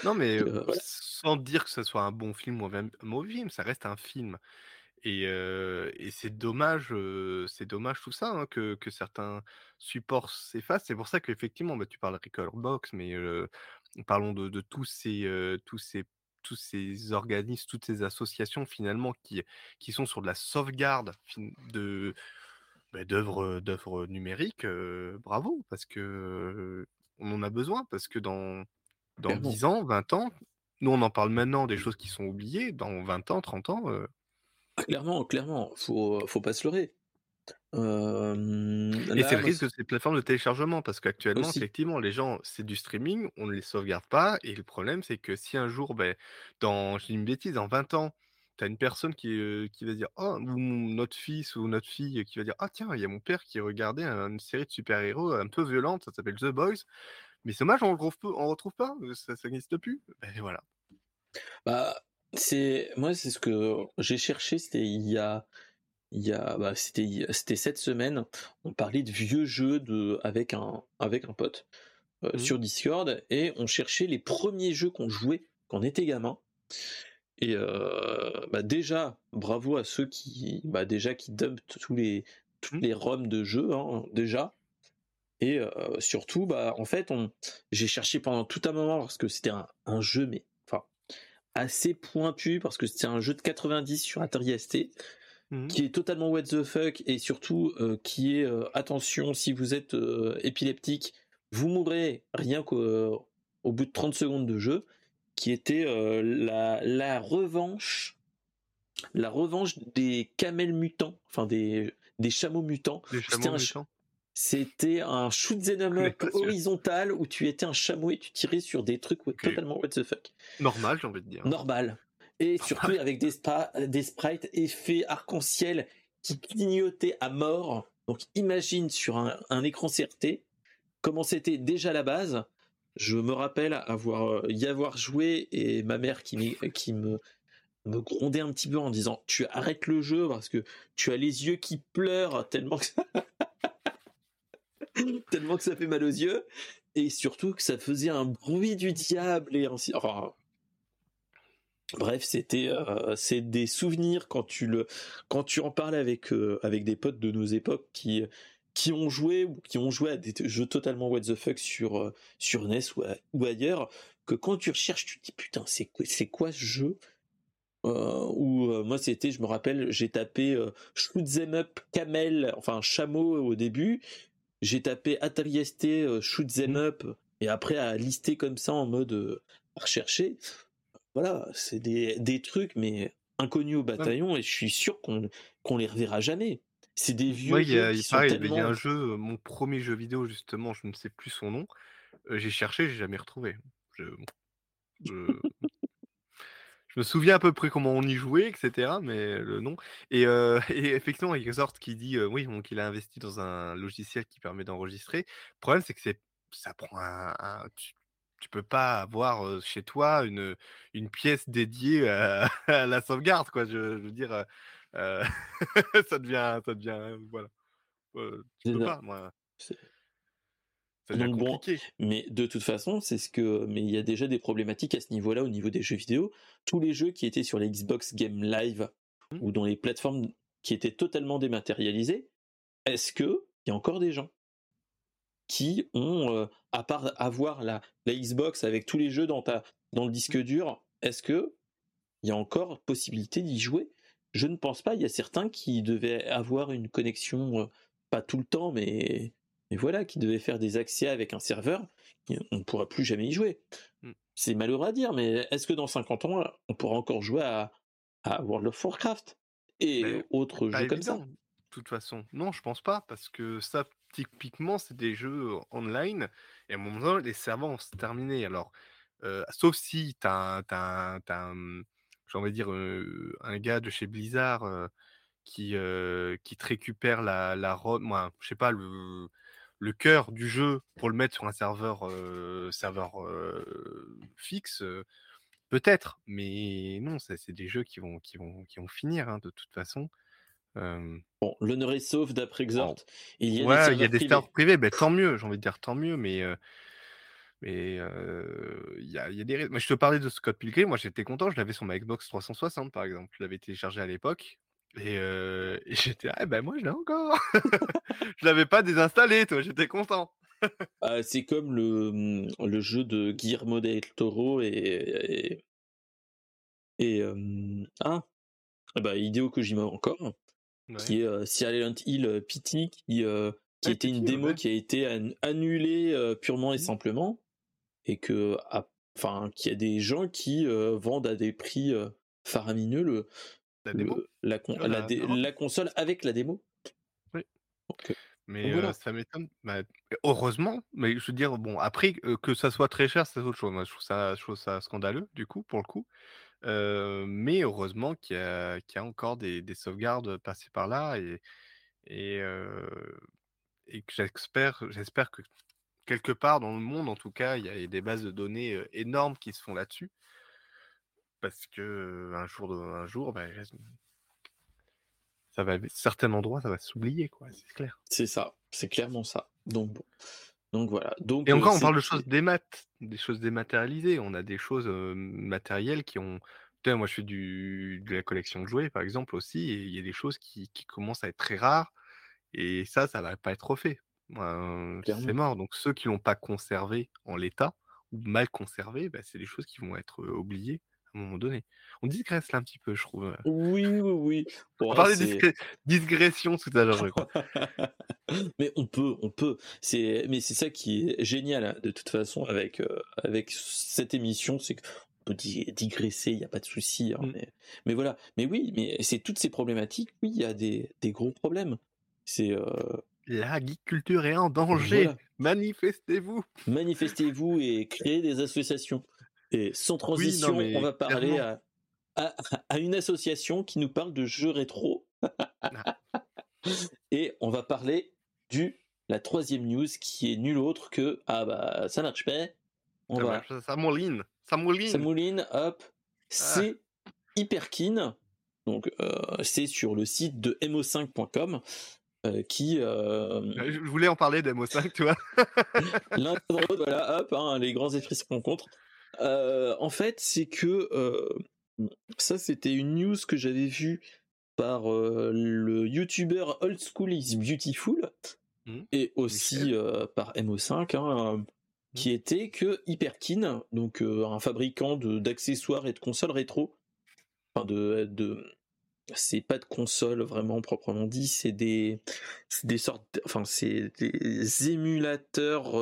Non, mais sans dire que ce soit un bon film ou un mauvais film, ça reste un film. Et, c'est dommage, c'est dommage tout ça hein, que, certains supports s'effacent. C'est pour ça qu'effectivement, bah, tu parles de Box, mais parlons de, tous ces tous ces tous ces organismes, toutes ces associations finalement qui, qui sont sur de la sauvegarde de bah, d'œuvres d'œuvres numériques, bravo parce que on en a besoin parce que dans dans 10 ans, 20 ans, nous on en parle maintenant des choses qui sont oubliées, dans 20 ans, 30 ans. Ah, clairement, clairement, faut faut pas se leurrer. Et c'est le risque de ces plateformes de téléchargement parce qu'actuellement, Aussi. effectivement, les gens c'est du streaming, on ne les sauvegarde pas et le problème, c'est que si un jour, beh, dans je dis une bêtise, dans 20 ans, tu as une personne qui, qui va dire: «Oh» ou notre fils ou notre fille qui va dire: «Ah tiens, il y a mon père qui regardait un une série de super-héros un peu violente, ça s'appelle The Boys, mais c'est dommage on le retrouve on pas, ça ça n'existe plus». Beh, voilà. Bah, c'est moi, c'est ce que j'ai cherché, c'était il y a il y a bah, c'était c'était cette semaine, on parlait de vieux jeux de avec un avec un pote, heu, Mmh. sur Discord et on cherchait les 1ers jeux qu'on jouait quand on était gamin et heu, bah, déjà, bravo à ceux qui, bah, déjà qui dumpent tous les toutes Mmh. les ROM de jeux, hein, déjà et heu, surtout, bah, en fait, on j'ai cherché pendant tout un moment parce que c'était un un jeu, mais enfin, assez pointu parce que c'était un jeu de 90 sur Atari ST, Mmh mh. qui est totalement what the fuck et surtout, heu, qui est, heu, attention si vous êtes, heu, épileptique, vous mourrez rien qu'au au bout de 30 secondes de jeu, qui était, la la revanche la revanche des camels mutants, enfin des des chameaux mutants. C'était un un shoot 'em Je connais up horizontal où tu étais un chameau et tu tirais sur des trucs totalement what the fuck. Normal, j'ai envie de dire. Normal et surtout avec des sprites effets arc-en-ciel qui clignotaient à mort, donc imagine sur un écran CRT, comment c'était déjà la base. Je me rappelle avoir, heu, y avoir joué et ma mère qui me grondait un petit peu en disant: «Tu arrêtes le jeu parce que tu as les yeux qui pleurent tellement que ça fait mal aux yeux» et surtout que ça faisait un bruit du diable et ainsi bref, c'était, heu, c'est des souvenirs quand tu le quand tu en parles avec, heu, avec des potes de nos époques qui qui ont joué ou qui ont joué à des jeux totalement what the fuck sur, heu, sur NES ou ou ailleurs, que quand tu recherches, tu te dis: «Putain, c'est quoi c'est quoi ce jeu?» heu, moi c'était je me rappelle, j'ai tapé, shoot 'em up camel, enfin chameau au début, j'ai tapé Atari ST, shoot 'em Mmh. up et après à lister comme ça en mode, à rechercher. Voilà, c'est des des trucs mais inconnus au Ouais. bataillon et je suis sûr qu'on qu'on les reverra jamais. C'est des vieux il y a il sont pareil, il y a un jeu, heu, mon 1er jeu vidéo justement, je ne sais plus son nom, heu, j'ai cherché, j'ai jamais retrouvé. Je je je me souviens à peu près comment on y jouait et cetera, mais le nom et heu et effectivement, Exhort qui dit, heu, oui, donc il a investi dans un logiciel qui permet d'enregistrer. Le problème, c'est que c'est ça prend un un tu tu peux pas avoir, chez toi une une pièce dédiée à à la sauvegarde, quoi. Je je veux dire, heu, ça devient ça devient voilà, tu peux pas, moi c'est ça devient donc bon, mais de toute façon, c'est ce que mais il y a déjà des problématiques à ce niveau-là, au niveau des jeux vidéo. Tous les jeux qui étaient sur les Xbox Game Live Mmh. ou dans les plateformes qui étaient totalement dématérialisées, est-ce qu'il y a encore des gens qui ont, à part avoir la la Xbox avec tous les jeux dans ta dans le Mmh. disque dur, est-ce qu'il y a encore possibilité d'y jouer? Je ne pense pas, il y a certains qui devaient avoir une connexion, heu, pas tout le temps, mais mais voilà, qui devaient faire des accès avec un serveur on ne pourra plus jamais y jouer. Mmh. C'est malheureux à dire, mais est-ce que dans 50 ans, on pourra encore jouer à à World of Warcraft et autres jeux comme ça? de toute façon. Non, je pense pas parce que ça, typiquement, c'est des jeux online et à un moment donné, les serveurs vont se terminer. Alors, sauf si tu as un envie de dire, un gars de chez Blizzard, qui, qui te récupère la la ouin, je sais pas, le le cœur du jeu pour le mettre sur un serveur, serveur, fixe, peut-être, mais non, c'est des jeux qui vont qui vont qui vont finir, hein, de toute façon, hem Bon, l'honneur est sauf d'après Exhort. Il y a des il y a serveurs des serveurs privés. beh, tant mieux, j'ai envie de dire tant mieux, mais heu mais heu, il y a y a des moi, je te parlais de Scott Pilgrim, moi j'étais content, je l'avais sur ma Xbox 360 par exemple. Je l'avais téléchargé à l'époque et j'étais: «Ah bah, moi je l'ai encore!» Je l'avais pas désinstallé, tu vois? J'étais content. Ah, c'est comme le, mmh, le jeu de Guillermo del Toro et et et ah, ah bah, Hideo Kojima encore, Ouais. qui est, heu, Silent Hill, heu, PT qui, Ouais, était une démo ouais. qui a été an annulée, purement et Mmh. simplement et que enfin, qu'il y a des gens qui, vendent à des prix, faramineux le La démo? le la con la la dé la ROM? la console avec la démo. Oui. Mais ça m'étonne, bah, heureusement, mais je veux dire, bon, après, que ça soit très cher, c'est autre chose. Moi, je trouve ça je trouve ça scandaleux, du coup, pour le coup. Mais heureusement qu'il y a encore des des sauvegardes, passées par là et que j'espère que quelque part dans le monde, en tout cas, il y a des bases de données, énormes qui se font là-dessus. Parce que, un jour un jour, bah, ça va certains endroits, ça va s'oublier, quoi, c'est clair. C'est ça, c'est clairement ça. Donc bon, donc voilà. Et Donc heu, encore, on parle de choses des choses dématérialisées. On a des choses, matérielles qui ont tu sais, moi, je fais du de la collection de jouets, par exemple, aussi et il y a des choses qui qui commencent à être très rares et ça, ça va pas être refait. C'est mort. Donc ceux qui l'ont pas conservé en l'état ou mal conservé, bah, c'est des choses qui vont être, oubliées à un moment donné. On digresse là un petit peu, je trouve, heu. Oui, oui, oui. On parlait discré digression tout à l'heure, je crois. mais on peut, on peut. C'est mais c'est ça qui est génial, hein, de toute façon avec, heu, avec cette émission, c'est qu'on peut di digresser, il y a pas de souci, hein, Mmh. mais mais voilà. Mais oui, mais c'est toutes ces problématiques, oui, il y a des des gros problèmes. C'est, heu, La geek culture est en danger! voilà. Manifestez-vous! Manifestez-vous et créez des associations et sans Oui, non, transition, on va parler à à à une association qui nous parle de jeux rétro Ah, et on va parler du la troisième news qui est nulle autre que ah bah ça marche pas, on ça va marche, ça mouline, ça ça mouline! mouline, hop, Ah! c'est Hyperkin, donc heu, c'est sur le site de mo5.com heu, qui, Heu, je voulais en parler d'MO5, tu vois? l'un dans l'autre, voilà, hop, hein, les grands esprits se rencontrent. Heu, en fait, c'est que, heu, ça c'était une news que j'avais vue par, heu, le youtubeur Old School is Beautiful Mmh, et aussi, par MO5, hein, heu, Mmh. qui était que Hyperkin, donc un fabricant d'accessoires et de consoles rétro, enfin de de c'est pas de consoles vraiment proprement dit, c'est des des sortes enfin c'est des émulateurs,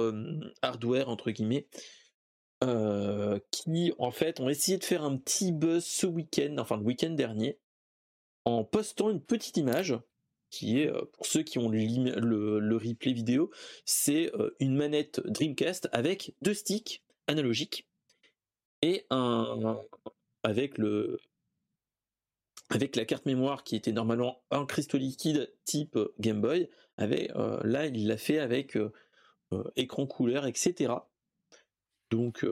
«hardware» entre guillemets, heu, qui en fait ont essayé de faire un petit buzz ce week-end, enfin le week-end dernier, en postant une petite image qui est, heu, pour ceux qui ont le replay vidéo, c'est, heu, une manette Dreamcast avec 2 sticks analogiques et un avec le avec la carte mémoire qui était normalement un cristaux liquide type, Game Boy, là il l'a fait avec, écran couleur et cetera. Donc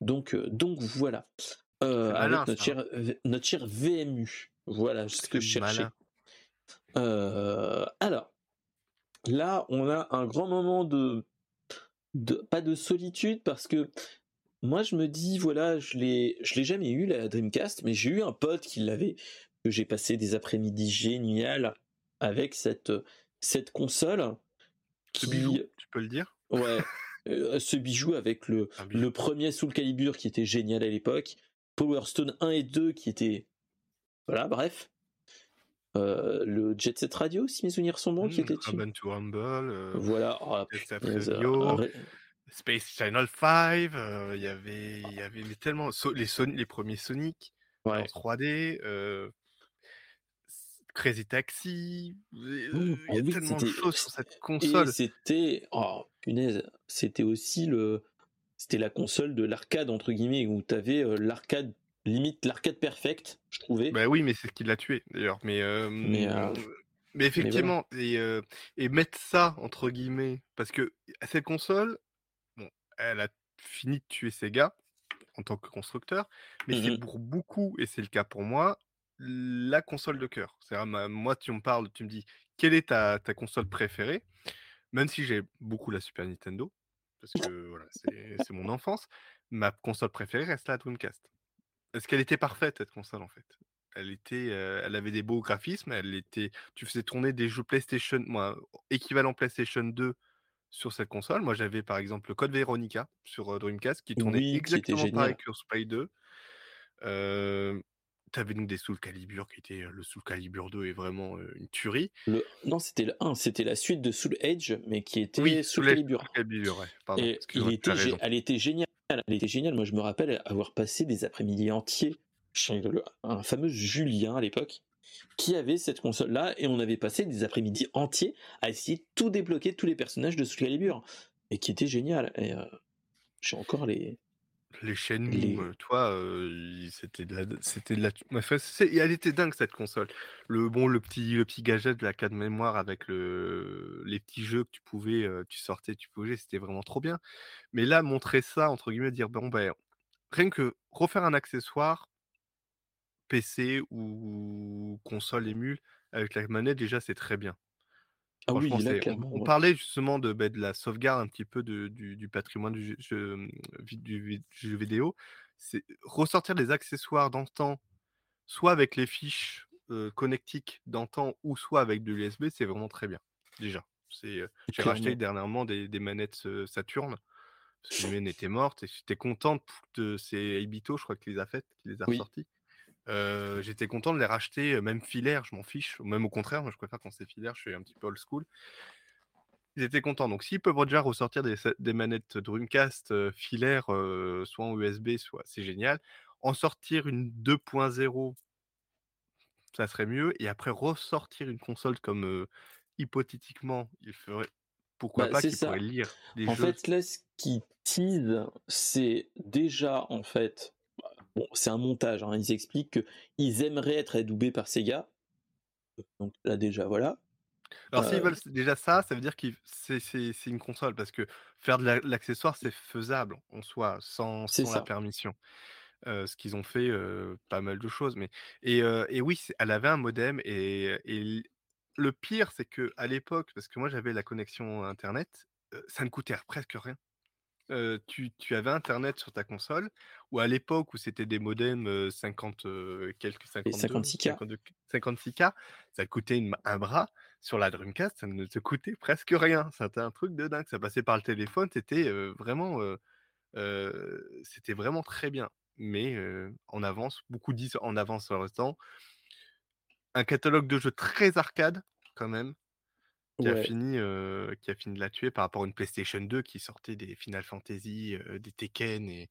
donc donc voilà. Malin avec notre cher notre cher VMU. Voilà, ce que je cherchais. Alors, là, on a un grand moment de de pas de solitude parce que moi je me dis voilà, je l'ai je l'ai jamais eu la Dreamcast, mais j'ai eu un pote qui l'avait, que j'ai passé des après-midi géniales avec cette, cette console qui tu peux le dire? ouais, heu, ce bijou avec le le 1er Soul Calibur qui était génial à l'époque, Power Stone 1 et 2 qui étaient voilà bref. Heu, le Jet Set Radio si mes souvenirs sont bons qui Mmh, était dessus. To Rumble, heu, Voilà, Radio, ré Space Channel 5, heu, il y avait il y avait mais tellement so les Son les premiers Sonic en ouais. 3D, heu, s Crazy Taxi, heu, ah il y a oui, tellement de choses sur cette et console. c'était oh punaise, c'était aussi le c'était la console de «l'arcade» entre guillemets où tu avais, l'arcade limite l'arcade perfect, je trouvais. Bah oui, mais c'est ce qui l'a tué d'ailleurs, mais Mais, voilà. effectivement et et mettre ça entre guillemets parce que cette console, bon, elle a fini de tuer Sega en tant que constructeur, mais Mmh c'est pour beaucoup et c'est le cas pour moi, la console de cœur. C'est-à-dire ma moi tu me parles, tu me dis: «Quelle est ta ta console préférée?» même si j'ai beaucoup la Super Nintendo, parce que voilà, c'est c'est mon enfance, ma console préférée reste la Dreamcast. Parce qu'elle était parfaite cette console en fait? Elle était, heu, elle avait des beaux graphismes, elle était tu faisais tourner des jeux PlayStation moi, équivalent PlayStation 2 sur cette console. Moi, j'avais par exemple le Code Veronica sur, heu, Dreamcast qui tournait Oui, qui était exactement pareil que sur Spy 2. Hem, tu avais donc des Soul Calibur qui étaient, heu, le Soul Calibur 2 est vraiment, une tuerie. Le non, c'était le 1, c'était la suite de Soul Edge, mais qui Oui, était Soul Soul Calibur Calibur, ouais, pardon, et il était elle était géniale, elle était géniale. Moi, je me rappelle avoir passé des après-midi entiers chez le un fameux Julien à l'époque qui avait cette console-là, et on avait passé des après-midi entiers à essayer de tout débloquer, tous les personnages de Soul Calibur, et qui était génial. Et euh, j'ai encore les, les chaînes, Les- toi, euh, c'était de la, c'était de la, c'est- elle était dingue cette console. Le bon, le petit, le petit gadget de la carte mémoire avec le, les petits jeux que tu pouvais, euh, tu sortais, tu pouvais, c'était vraiment trop bien. Mais là, montrer ça entre guillemets, dire bon ben, rien que refaire un accessoire PC ou console émule avec la manette, déjà c'est très bien. Ah oui, là, on- parlait justement de, de la sauvegarde un petit peu de- du, du patrimoine du jeu, du, du jeu vidéo. C'est ressortir des accessoires d'antan, soit avec les fiches euh, connectiques d'antan, ou soit avec de l'USB, c'est vraiment très bien. Déjà, c'est. euh, J'ai racheté dernièrement des, des manettes euh, Saturn. Parce que les miennes étaient mortes et j'étais content de c'est Ibito, je crois, qui les a faites, qui les a Oui. ressorties. Euh, j'étais content de les racheter, même filaire, je m'en fiche, même au contraire, moi je préfère quand c'est filaire, je suis un petit peu old school. Ils étaient contents. Donc s'ils peuvent déjà ressortir des, manettes Dreamcast euh, filaires, euh, soit en USB, soit c'est génial. En sortir une 2.0, ça serait mieux. Et après ressortir une console comme hypothétiquement, il ferait. Pourquoi Bah, pas qu'ils pourraient lire des En jeux fait, là, ce qui tease, c'est déjà, en fait, bon, c'est un montage. hein, Ils expliquent qu'ils aimeraient être adoubés par Sega. Donc là, déjà, voilà. Alors, s'ils Euh, veulent déjà ça, ça veut dire que c'est c'est- c'est une console, parce que faire de la- l'accessoire, c'est faisable en soi, sans, sans la permission. Euh, ce qu'ils ont fait, euh, pas mal de choses. Mais... Et, et oui, elle avait un modem, et, et le pire, c'est que à l'époque, parce que moi j'avais la connexion Internet, ça ne coûtait presque rien. Euh, tu, tu avais Internet sur ta console, ou à l'époque où c'était des modems euh, 50, euh, quelques 52, 56K. 52, 56K, ça coûtait une- un bras. Sur la Dreamcast, ça ne te coûtait presque rien. C'était un truc de dingue. Ça passait par le téléphone, c'était euh, vraiment, c'était vraiment très bien. Mais en avance, beaucoup disent en avance sur le temps. Un catalogue de jeux très arcade, quand même, qui a Ouais. fini, qui a fini de la tuer par rapport à une PlayStation 2 qui sortait des Final Fantasy, des Tekken et,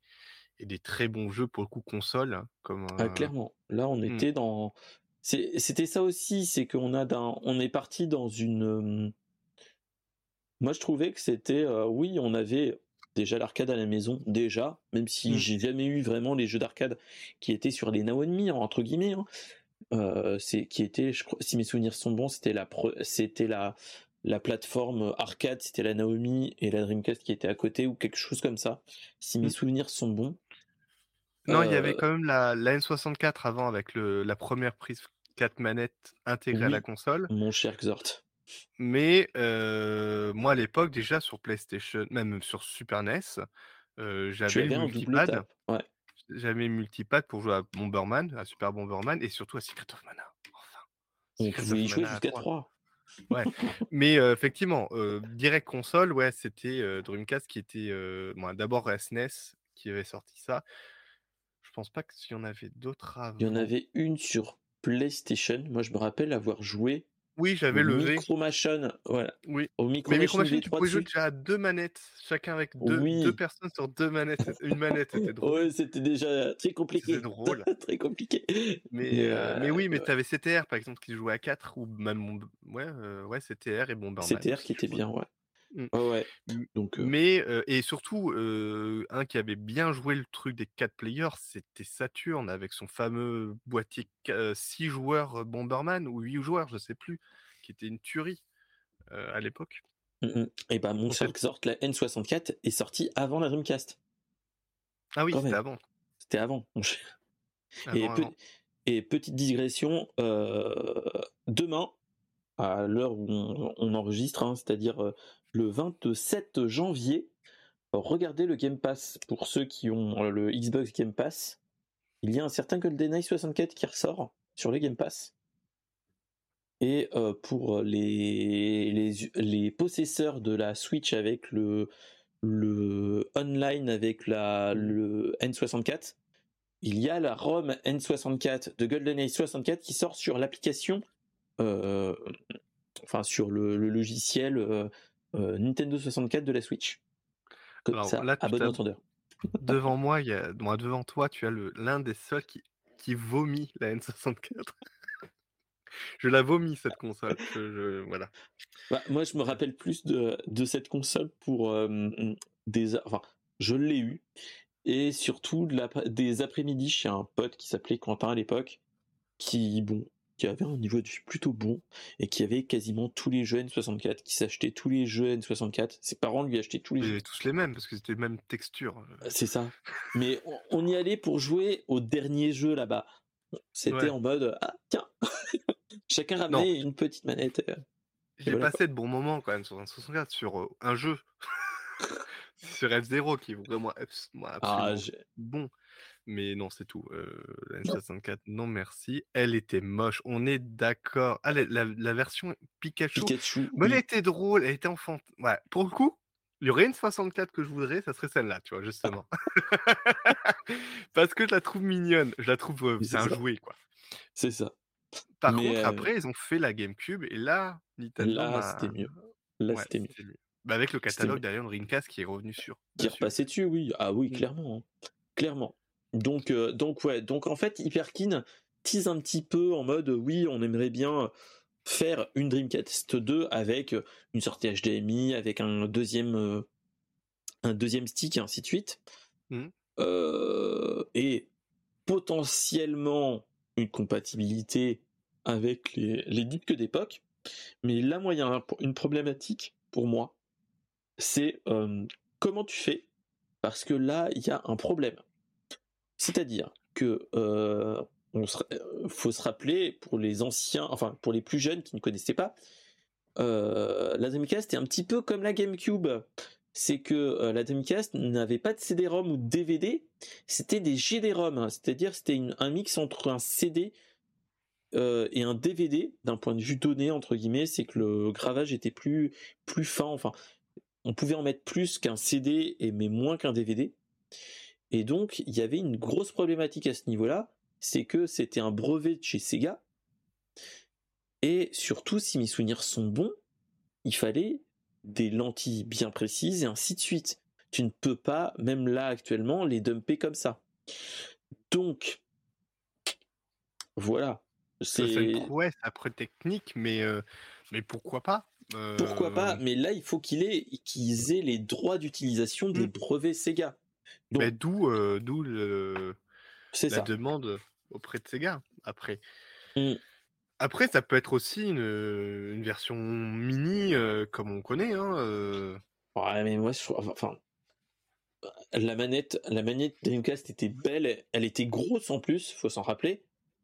et des très bons jeux pour le coup console, hein, comme Ah, clairement. Là, on hmm. était dans. c'est- C'était ça aussi, c'est qu'on a d'un, on est parti dans une. Moi, je trouvais que c'était, oui, on avait déjà l'arcade à la maison, déjà, même si Mm. j'ai jamais eu vraiment les jeux d'arcade qui étaient sur les Naomi entre guillemets. hein. Euh, c'est qui était, je crois, si mes souvenirs sont bons, c'était la, c'était la, la plateforme arcade, c'était la Naomi et la Dreamcast qui étaient à côté ou quelque chose comme ça. Si mes Mm. souvenirs sont bons. Non, il y avait Euh, quand même la, la N64 avant avec le, la première prise 4 manettes intégrée à la console. Mon cher Xort. Mais euh, moi, à l'époque, déjà sur PlayStation, même sur Super NES, j'avais avais le multipad. Ouais. J'avais le multipad pour jouer à Bomberman, à Super Bomberman, et surtout à Secret of Mana. Enfin, On pouvait y jouer jusqu'à 3. 3. Ouais. Mais euh, effectivement, euh, direct console, ouais, c'était euh, Dreamcast qui était bon, d'abord SNES qui avait sorti ça. Je pense pas qu'il y en avait d'autres avant. Il y en avait une sur PlayStation. Moi, je me rappelle avoir joué Oui, j'avais le V. Micro Machine. Voilà. Oui. Au Micro Mais Machine Micro Machine, tu V3 pouvais jouer déjà à deux manettes, chacun avec deux, deux Oui. personnes sur deux manettes. Une manette, c'était drôle. Ouais, c'était déjà très C'était compliqué. drôle. très compliqué. Mais, Mais, euh, mais euh, oui, mais ouais. tu avais CTR par exemple qui jouait à 4 ou même ouais, euh, ouais, CTR et Bomberman CTR qui était bien, ouais. Mm. Ouais, ouais. M- Donc, euh, Mais euh, et surtout euh, un qui avait bien joué le truc des 4 players, c'était Saturn avec son fameux boîtier 6 joueurs Bomberman ou 8 joueurs, je sais plus, qui était une tuerie à l'époque. mm, mm. et ben, mon En cher Xort, la N64 est sortie avant la Dreamcast. ah oui, Quand c'était avant, C'était avant. mon cher. Et, avant, pe- avant. et petite digression, demain, à l'heure où on, enregistre, hein, c'est-à-dire euh, le 27 janvier, regardez le Game Pass. Pour ceux qui ont euh, le Xbox Game Pass, il y a un certain GoldenEye 64 qui ressort sur le Game Pass. Et euh, pour les, les, les possesseurs de la Switch avec le, online avec la, le N64, il y a la ROM N64 de GoldenEye 64 qui sort sur l'application, enfin sur le, le logiciel euh, euh, Nintendo 64 de la Switch. Comme Alors ça, là, à bon entendeur. devant moi, il y a, moi, devant toi, tu as l'un des seuls qui, qui vomit la N64. je la vomis cette console. voilà. Bah, moi, je me rappelle plus de, de cette console pour des. Enfin, je l'ai eu. Et surtout de la, des après-midi chez un pote qui s'appelait Quentin à l'époque, qui, bon, qui avait un niveau de vie plutôt bon et qui avait quasiment tous les jeux N64, qui s'achetait tous les jeux N64. Ses parents lui achetaient tous les Ils jeux. avaient tous les mêmes parce que c'était les mêmes textures. Euh, c'est ça. Mais on, y allait pour jouer au dernier jeu là-bas. C'était en mode ah tiens, chacun ramenait une petite manette. Euh, J'ai passé de bons moments quand même sur un 64 sur euh, un jeu. sur F0 qui est vraiment ah, absolument bon. Mais non, c'est tout. la N64, non merci. Elle était moche. On est d'accord. Ah, la, version Pikachu. Pikachu. Mais elle était drôle. Elle était enfant. Ouais. Pour le coup, il y aurait une 64 que je voudrais, ça serait celle-là, tu vois, justement. Parce que je la trouve mignonne. Je la trouve. c'est un jouet, quoi. C'est ça. Par contre, après, ils ont fait la GameCube et là, Nintendo. Là, c'était mieux. Là, c'était mieux. Bah, avec le catalogue derrière Dreamcast qui est revenu sur. Qui est repassé dessus, oui. Ah oui, mmh. clairement. Hein. Clairement. Donc, euh, donc ouais, donc en fait, Hyperkin tease un petit peu en mode oui, on aimerait bien faire une Dreamcast 2 avec une sortie HDMI, avec un deuxième, euh, un deuxième stick et ainsi de suite, mmh. euh, et potentiellement une compatibilité avec les, les disques d'époque. Mais là, moi, il y a une problématique pour moi, c'est comment tu fais, parce que là, il y a un problème. C'est-à-dire que euh, euh, faut se rappeler pour les anciens, enfin pour les plus jeunes qui ne connaissaient pas, euh, la Dreamcast est un petit peu comme la GameCube. C'est que la Dreamcast n'avait pas de CD-ROM ou de DVD, c'était des GD-ROM, hein. c'est-à-dire c'était un mix entre un CD et un DVD d'un point de vue donné entre guillemets, c'est que le gravage était plus plus fin, enfin on pouvait en mettre plus qu'un CD et mais moins qu'un DVD. Et donc, il y avait une grosse problématique à ce niveau-là, c'est que c'était un brevet de chez Sega. Et surtout, si mes souvenirs sont bons, il fallait des lentilles bien précises et ainsi de suite. Tu ne peux pas, même là actuellement, les dumper comme ça. Donc, voilà. C'est une prouesse après technique, mais, euh, mais pourquoi pas Pourquoi pas euh, Mais là, il faut qu'il ait, qu'ils aient les droits d'utilisation des mmh. brevets Sega. D'où euh, d'où le la demande auprès de Sega après. Mmh. Après, ça peut être aussi une, une version mini comme on connaît. Hein, Ouais, mais moi, enfin, la manette, la manette Dreamcast était belle, elle était grosse en plus, faut s'en rappeler.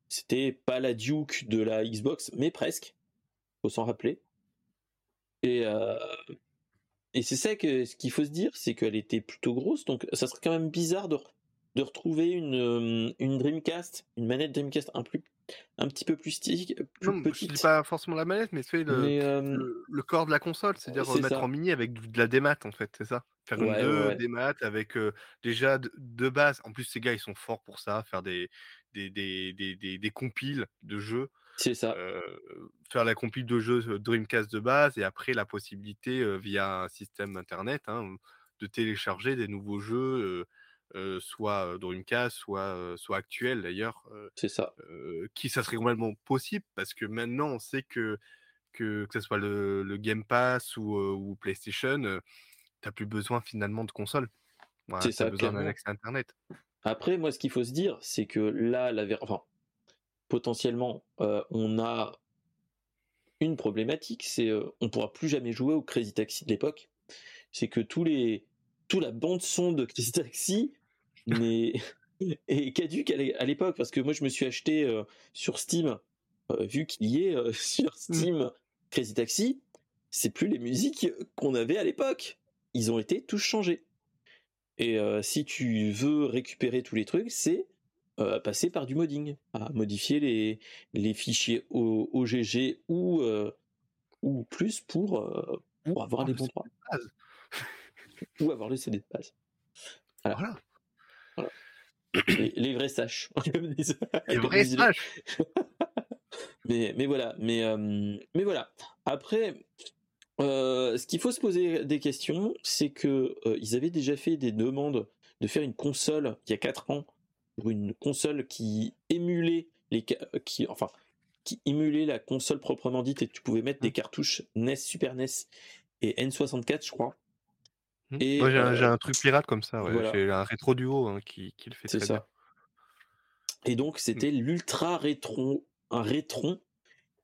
C'était pas la Duke de la Xbox, mais presque, faut s'en rappeler. Et et c'est ça que ce qu'il faut se dire, c'est qu'elle était plutôt grosse, donc ça serait quand même bizarre de, de retrouver une, euh, une Dreamcast, une manette Dreamcast un, plus, un petit peu plus, stick, plus non, petite. Je dis pas forcément la manette, mais c'est le, euh, le, corps de la console, c'est-à-dire mettre en mini avec de la démat en fait, c'est ça Faire une ouais, démat avec euh, déjà de, base. En plus, ces gars, ils sont forts pour ça, faire des, des, des, des, des compiles de jeux. C'est ça. faire la compil de jeux Dreamcast de base et après la possibilité via un système internet hein, de télécharger des nouveaux jeux, soit Dreamcast, soit, soit actuels d'ailleurs. C'est ça. qui ça serait complètement possible parce que maintenant on sait que que, que ce soit le, Game Pass ou, PlayStation, tu n'as plus besoin finalement de console. c'est ça. besoin d'un accès internet. Après, moi, ce qu'il faut se dire, c'est que là, la, enfin, potentiellement, euh, on a une problématique, c'est euh, on pourra plus jamais jouer au Crazy Taxi de l'époque. C'est que tous les, toute la bande son de Crazy Taxi mais est caduque à l'époque parce que moi je me suis acheté euh, sur Steam, vu qu'il y est sur mmh. Steam Crazy Taxi, c'est plus les musiques qu'on avait à l'époque. Ils ont été tous changés. Et si tu veux récupérer tous les trucs, c'est euh, passer par du modding, à modifier les, les fichiers OGG ou, euh, ou plus pour, euh, pour avoir les bons droits. ou avoir le CD de base. Voilà. Les, vrais saches. les vrais mais, mais voilà. Mais, mais voilà. Après, ce qu'il faut se poser des questions, c'est que ils avaient déjà fait des demandes de faire une console il y a 4 ans une console qui émulait les qui enfin qui émulait la console proprement dite et tu pouvais mettre des Mmh. cartouches NES, Super NES et N64, je crois. Mmh. Et Moi, j'ai un, j'ai euh, un truc pirate comme ça. Ouais. voilà, J'ai un rétro duo hein, qui, qui le fait c'est très bien. ça. Et donc Mmh. c'était l'ultra rétron, un rétron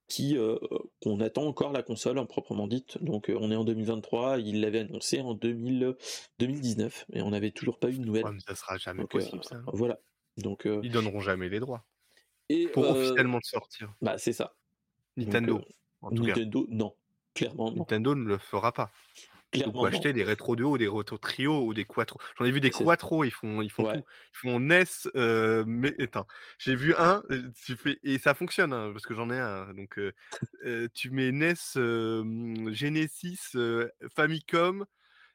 qui euh, qu'on attend encore la console en proprement dite. Donc euh, on est en 2023, il l'avait annoncé en 2000, 2019, mais on n'avait toujours pas eu de Ouais, nouvelles. mais ça sera jamais Donc euh, possible, ça. hein. voilà. Donc euh, Ils donneront jamais les droits et pour euh, officiellement le sortir. bah c'est ça. Nintendo, euh, en tout cas. Nintendo, non, clairement non, Nintendo ne le fera pas. Clairement ou acheter des rétro duo ou des rétro trio ou des quattro. J'en ai vu des quattro, ils font, ils font ouais, tout. Ils font NES, euh, mais j'ai vu un, tu fais, et ça fonctionne, hein, parce que j'en ai un. Donc, euh, tu mets NES, euh, Genesis, Famicom.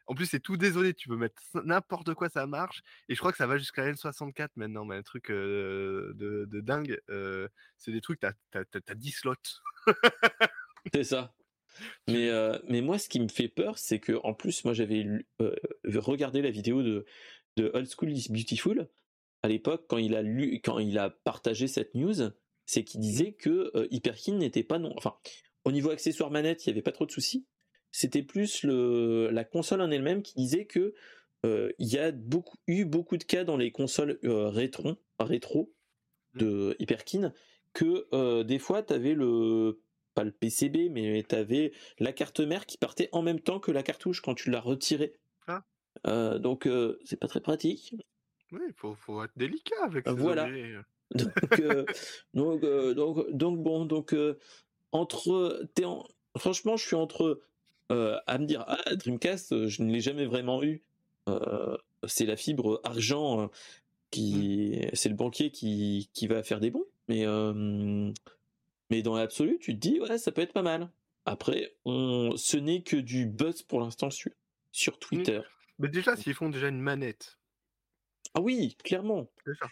En plus, c'est tout désolé, tu peux mettre n'importe quoi, ça marche. Et je crois que ça va jusqu'à N64 maintenant, mais un truc euh, de, de dingue. euh, c'est des trucs, t'as as, 10 slots. c'est ça. Mais, euh, mais moi, ce qui me fait peur, c'est que en plus, moi, j'avais regardé la vidéo de, de Old School is Beautiful à l'époque quand il a lu, quand il a partagé cette news, c'est qu'il disait que Hyperkin n'était pas non. Enfin, au niveau accessoire manette, il n'y avait pas trop de soucis. C'était plus le, la console en elle-même qui disait que euh, il y a beaucoup, eu beaucoup de cas dans les consoles euh, rétro, rétro de Hyperkin que euh, des fois, tu avais le pas le PCB, mais tu avais la carte mère qui partait en même temps que la cartouche quand tu la retirais. Ah. Donc c'est pas très pratique. Oui, il faut, faut être délicat avec ces Voilà. Donc, euh, donc, euh, donc, donc bon, donc euh, entre, en- franchement, je suis entre euh, à me dire ah Dreamcast, euh, je ne l'ai jamais vraiment eu. Euh, c'est la fibre argent qui, c'est le banquier qui, qui va faire des bons. Mais mais dans l'absolu, tu te dis ouais, ça peut être pas mal. Après, on, ce n'est que du buzz pour l'instant sur sur Twitter. Mais déjà, s'ils font déjà une manette, Ah oui, clairement.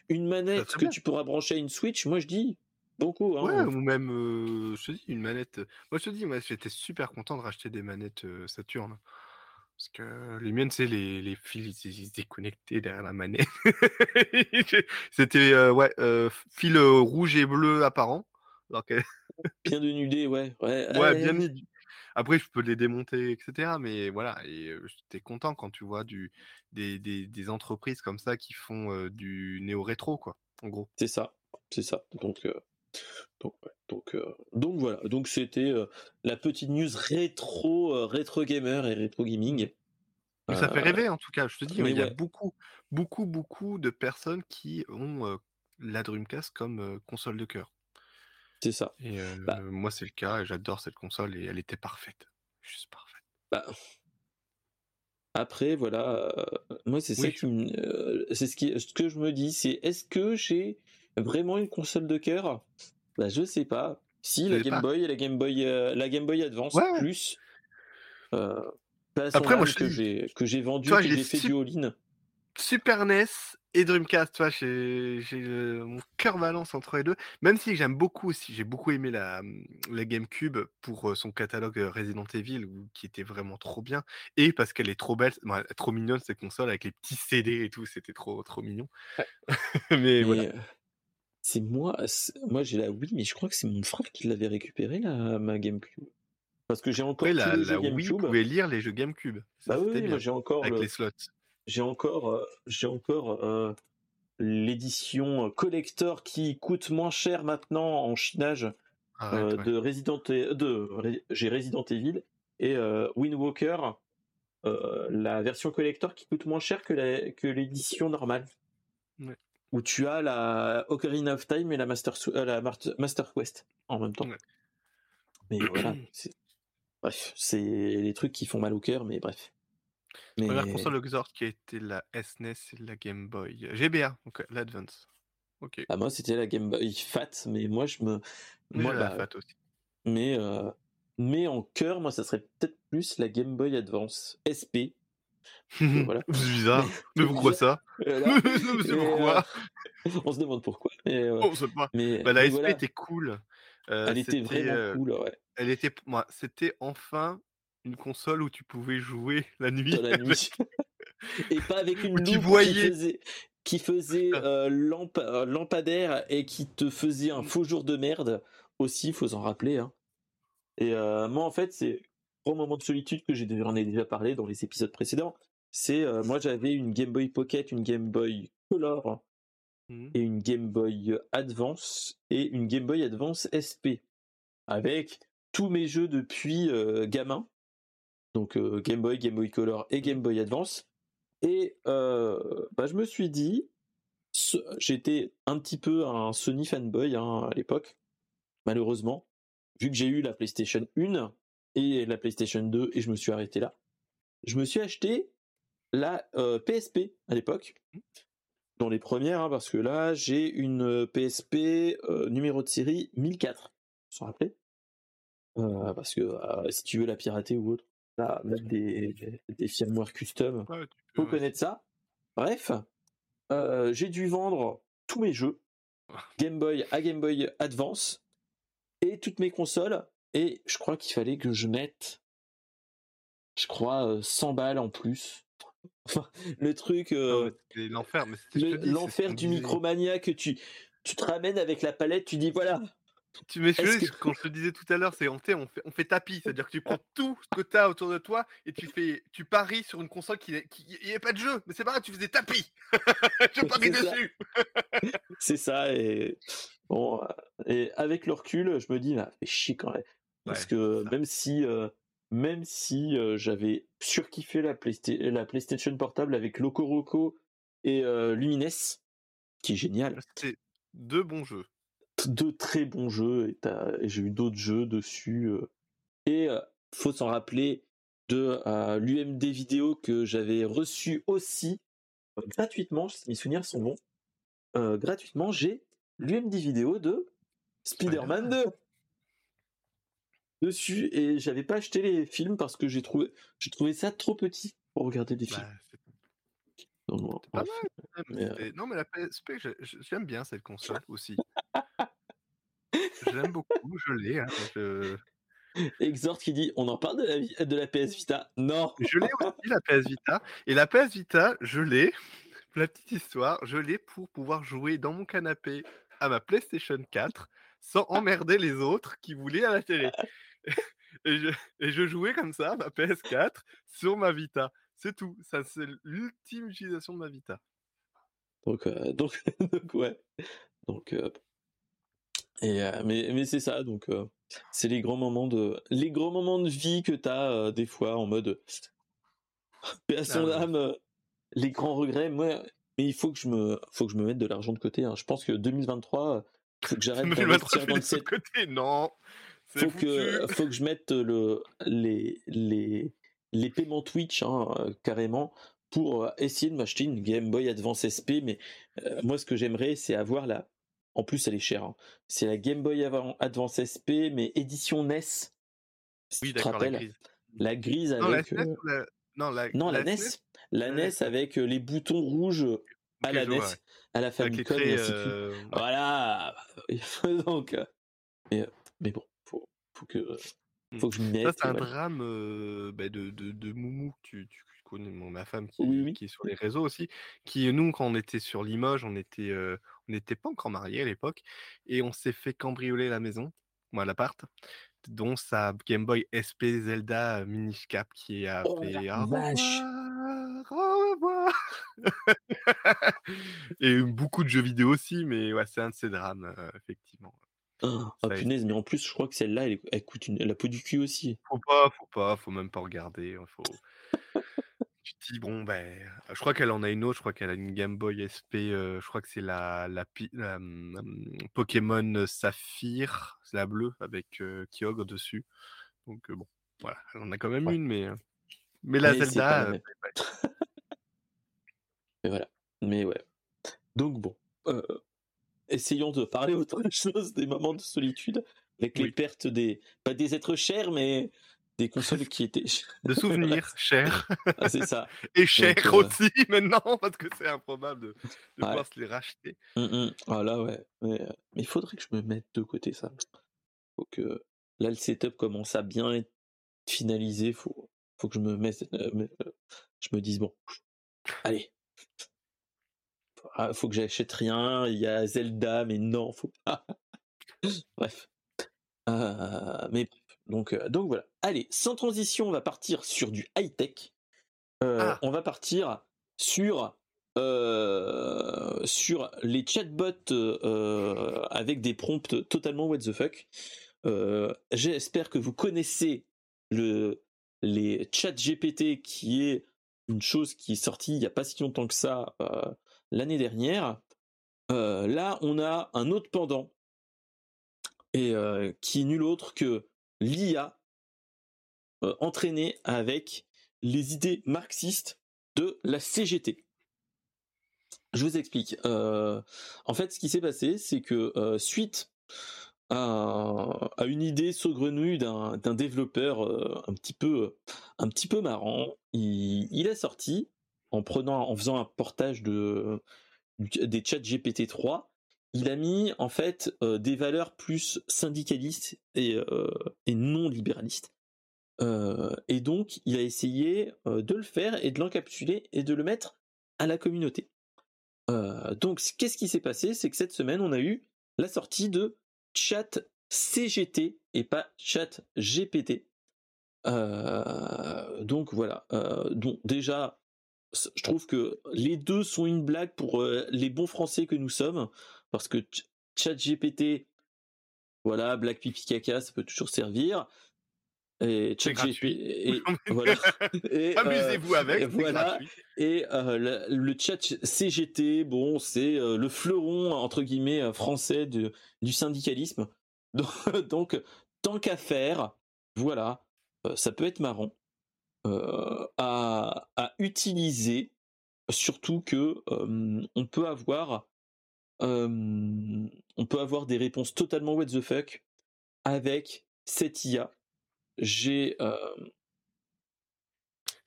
Une manette que bien. tu pourras brancher à une Switch, moi je dis beaucoup. Hein. Ouais, ou même, euh, je te dis, une manette. Moi, je te dis, moi, j'étais super content de racheter des manettes euh, Saturn. Parce que les miennes, c'est les, les fils, ils, se déconnectaient derrière la manette. C'était, euh, ouais, fil rouge et bleu apparent. Alors que- Bien dénudé, ouais. Ouais, ouais, bien. Après, je peux les démonter, etc. Mais voilà, et j'étais content quand tu vois du, des, des, des entreprises comme ça qui font du néo-rétro, quoi, en gros. C'est ça, c'est ça. Donc, donc, ouais, donc, euh, donc voilà. Donc c'était euh, la petite news rétro, euh, rétro gamer et rétro gaming. Mais ça fait rêver en tout cas, je te dis, mais il y a beaucoup, beaucoup, beaucoup de personnes qui ont la Dreamcast comme console de cœur. c'est ça. Et Bah. moi, c'est le cas, et j'adore cette console, et elle était parfaite. Juste parfaite. Bah, après, voilà. moi, c'est ça Oui. qui me- c'est ce, qui, ce que je me dis, c'est est-ce que j'ai vraiment une console de cœur? Bah, je sais pas. Si la Game pas. Boy et la Game Boy, euh, la Game Boy Advance Ouais, plus. Euh, Après, moi, je que j'ai que j'ai vendu, tu vois, que j'ai fait du all-in. Super NES et Dreamcast, tu vois, j'ai mon cœur balance entre les deux. Même si j'aime beaucoup aussi, j'ai beaucoup aimé la, la GameCube pour euh, son catalogue Resident Evil, qui était vraiment trop bien, et parce qu'elle est trop belle, bon, trop mignonne cette console avec les petits CD et tout, c'était trop trop mignon. Ouais. Mais Mais voilà. euh, c'est moi, moi j'ai la Wii, mais je crois que c'est mon frère qui l'avait récupéré la ma GameCube. Parce que j'ai encore tous la, jeux Wii GameCube. pouvait lire les jeux GameCube. Ça, Bah oui, oui, moi j'ai encore avec le, les slots. j'ai encore, euh, j'ai encore euh, l'édition euh, collector qui coûte moins cher maintenant en chinage Arrête, euh, ouais. de Resident E- de j'ai Resident Evil et euh, Wind Walker, euh, la version collector qui coûte moins cher que la- que l'édition normale. Ouais. Où tu as la Ocarina of Time et la Master, euh, la Master Quest en même temps. Ouais. Mais voilà, c'est- bref, c'est les trucs qui font mal au cœur, mais bref. Mais Première console qui a été la SNES et la Game Boy. GBA, donc l'Advance. Ok. ah, moi c'était la Game Boy Fat, mais moi je me, Mais moi la bah, FAT aussi. mais euh, mais en cœur, moi ça serait peut-être plus la Game Boy Advance SP. voilà. C'est bizarre. Mais pourquoi ça? Voilà. Mais pourquoi? euh, on se demande pourquoi. Mais, euh, On sait pas. mais, Bah, la SP voilà, était cool. Euh, elle était c'était, vraiment euh, cool, ouais. elle était, moi, c'était enfin une console où tu pouvais jouer la nuit. Dans la nuit. Et pas avec une loupe qui faisait, qui faisait euh, lampadaire et qui te faisait un faux jour de merde aussi, faut s'en rappeler. Hein. Et moi, en fait, c'est gros moment de solitude que j'ai j'en ai déjà parlé dans les épisodes précédents. C'est euh, moi, j'avais une Game Boy Pocket, une Game Boy Color Mmh. et une Game Boy Advance et une Game Boy Advance SP avec tous mes jeux depuis euh, gamin. Donc euh, Game Boy, Game Boy Color et Game Boy Advance. Et bah, je me suis dit, j'étais un petit peu un Sony fanboy hein, à l'époque, malheureusement, vu que j'ai eu la PlayStation 1 et la PlayStation 2 et je me suis arrêté là. Je me suis acheté la euh, PSP à l'époque, dans les premières, hein, parce que là j'ai une euh, PSP euh, numéro de série 1004, vous vous rappelez? Euh, Parce que euh, si tu veux la pirater ou autre, là, mettre des, des firmware custom, Ouais, peux, faut ouais. connaître ça. Bref, euh, j'ai dû vendre tous mes jeux, Game Boy à Game Boy Advance, et toutes mes consoles, et je crois qu'il fallait que je mette, je crois, euh, 100 balles en plus. Enfin, le truc, Ah euh, l'enfer. mais l'enfer du. Micromania que tu, tu te ramènes avec la palette, tu dis voilà, Tu que- quand je te disais tout à l'heure, c'est on, fait- on fait, on fait tapis, c'est-à-dire que tu prends tout ce que tu as autour de toi et tu fais, tu paries sur une console qui n'est qui, pas de jeu, mais c'est pas grave, tu fais des tapis. je parie dessus. c'est ça, et bon, euh, et avec le recul, je me dis, là, fait chier quand même. Parce Ouais, que c'est même si, euh, même si euh, j'avais surkiffé la, Playsta- la PlayStation portable avec Loco Roco et euh, Lumines, qui est génial, C'était deux bons jeux. deux très bons jeux, et, j'ai eu d'autres jeux dessus. et faut s'en rappeler de l'UMD vidéo que j'avais reçu aussi gratuitement, si mes souvenirs sont bons. Gratuitement, j'ai l'UMD vidéo de Spider-Man 2 dessus et j'avais pas acheté les films parce que j'ai trouvé j'ai trouvé ça trop petit pour regarder des films. Bah, Donc, bon, pas mal. Mais, euh, Non, mais la PSP, j'aime bien cette console aussi. Je l'aime beaucoup, je l'ai. hein, je... Exhort qui dit on en parle de la, de la PS Vita? Non. Je l'ai aussi, la PS Vita. Et la PS Vita, je l'ai, la petite histoire, je l'ai pour pouvoir jouer dans mon canapé à ma PlayStation 4 sans emmerder les autres qui voulaient à la télé. Et je, et je jouais comme ça, ma PS4, sur ma Vita. C'est tout. Ça, c'est l'ultime utilisation de ma Vita. Donc euh, donc donc ouais. Donc euh, et euh, mais mais c'est ça donc c'est les grands moments de les grands moments de vie que t'as des fois en mode paix à son Ah âme les grands regrets moi mais il faut que je me faut que je me mette de l'argent de côté hein. je pense que 2023 euh, faut que j'arrête 2023, d'investir je dans set côté? Non. Faut foutu. que faut que je mette le les les les paiements Twitch hein, euh, carrément pour euh, essayer de m'acheter une Game Boy Advance SP mais euh, moi ce que j'aimerais c'est avoir la en plus elle est chère hein. c'est la Game Boy Advance SP mais édition NES si Oui, d'accord, la grise. la grise Non, la avec euh. Non, la, non la, NES la Ouais. NES avec les boutons rouges à la NES ouais. à la Famicom ouais. voilà donc mais, mais bon faut faut que faut que je m'y Ça, mette c'est un drame euh, bah, de, de, de Moumou, tu, tu connais mon- ma femme qui, Oui, oui. qui est sur les réseaux aussi, qui, nous, quand on était sur Limoges, on était, euh, on n'était pas encore mariés à l'époque, et on s'est fait cambrioler la maison, moi l'appart, dont sa Game Boy SP Zelda Minish Cap qui a Oh fait la vache. et beaucoup de jeux vidéo aussi, mais ouais, c'est un de ces drames, euh, effectivement. Ah, punaise, mais en plus, je crois que celle-là, elle, elle coûte une, la peau du cul aussi. Faut pas, faut pas, faut même pas regarder. hein, Faut... tu te dis, bon, ben, je crois qu'elle en a une autre, je crois qu'elle a une Game Boy SP, euh, je crois que c'est la, la, pi- la, hum, Pokémon Saphir, c'est la bleue, avec euh, Kyogre dessus. Donc, euh, bon, voilà, elle en a quand même Ouais. une, mais, mais la Mais la Zelda. Mais voilà. Mais ouais. Donc bon. Essayons de parler autre chose des moments de solitude avec les pertes des. Pas des êtres chers, mais des consoles qui étaient. de souvenirs chers, Ah, c'est ça. et chers euh, aussi maintenant, parce que c'est improbable de, de Ouais. pouvoir se les racheter. Hum, hum. Ah là, ouais. Mais, euh, mais il faudrait que je me mette de côté ça. Faut que. Là, le setup commence à bien être finalisé. Faut, faut que je me mette. me- euh, je me dise, bon. Allez. Ah, faut que j'achète rien. Il y a Zelda, mais non, faut pas. Bref. mais donc, donc voilà. Allez, sans transition, on va partir sur du high tech. Ah. On va partir sur sur les chatbots avec des prompts totalement what the fuck. J'espère que vous connaissez le les chats GPT qui est une chose qui est sortie il n'y a pas si longtemps que ça l'année dernière. là, on a un autre pendant et qui est nul autre que l'IA entraînée avec les idées marxistes de la CGT. Je vous explique. Euh, en fait, ce qui s'est passé, c'est que euh, suite à, une idée saugrenue d'un développeur euh, un petit peu un petit peu marrant, il, il, a sorti en prenant en faisant un portage de des chats GPT 3 il a mis en fait des valeurs plus syndicalistes et, et non libéralistes. et donc, il a essayé de le faire et de l'encapsuler et de le mettre à la communauté. Euh, donc, qu'est-ce qui s'est passé? C'est que cette semaine, on a eu la sortie de Chat CGT et pas Chat GPT. Euh, donc voilà. Euh, donc déjà, je trouve que les deux sont une blague pour les bons Français que nous sommes, parce que Chat GPT, voilà, blague pipi caca, ça peut toujours servir et et, voilà. Amusez-vous avec. voilà. Et euh, le, chat CGT, bon, c'est euh, le fleuron entre guillemets euh, français de, du syndicalisme. Donc, tant qu'à faire, voilà, ça peut être marrant à, à, utiliser. Surtout que on peut avoir, on peut avoir des réponses totalement what the fuck avec cette IA j'ai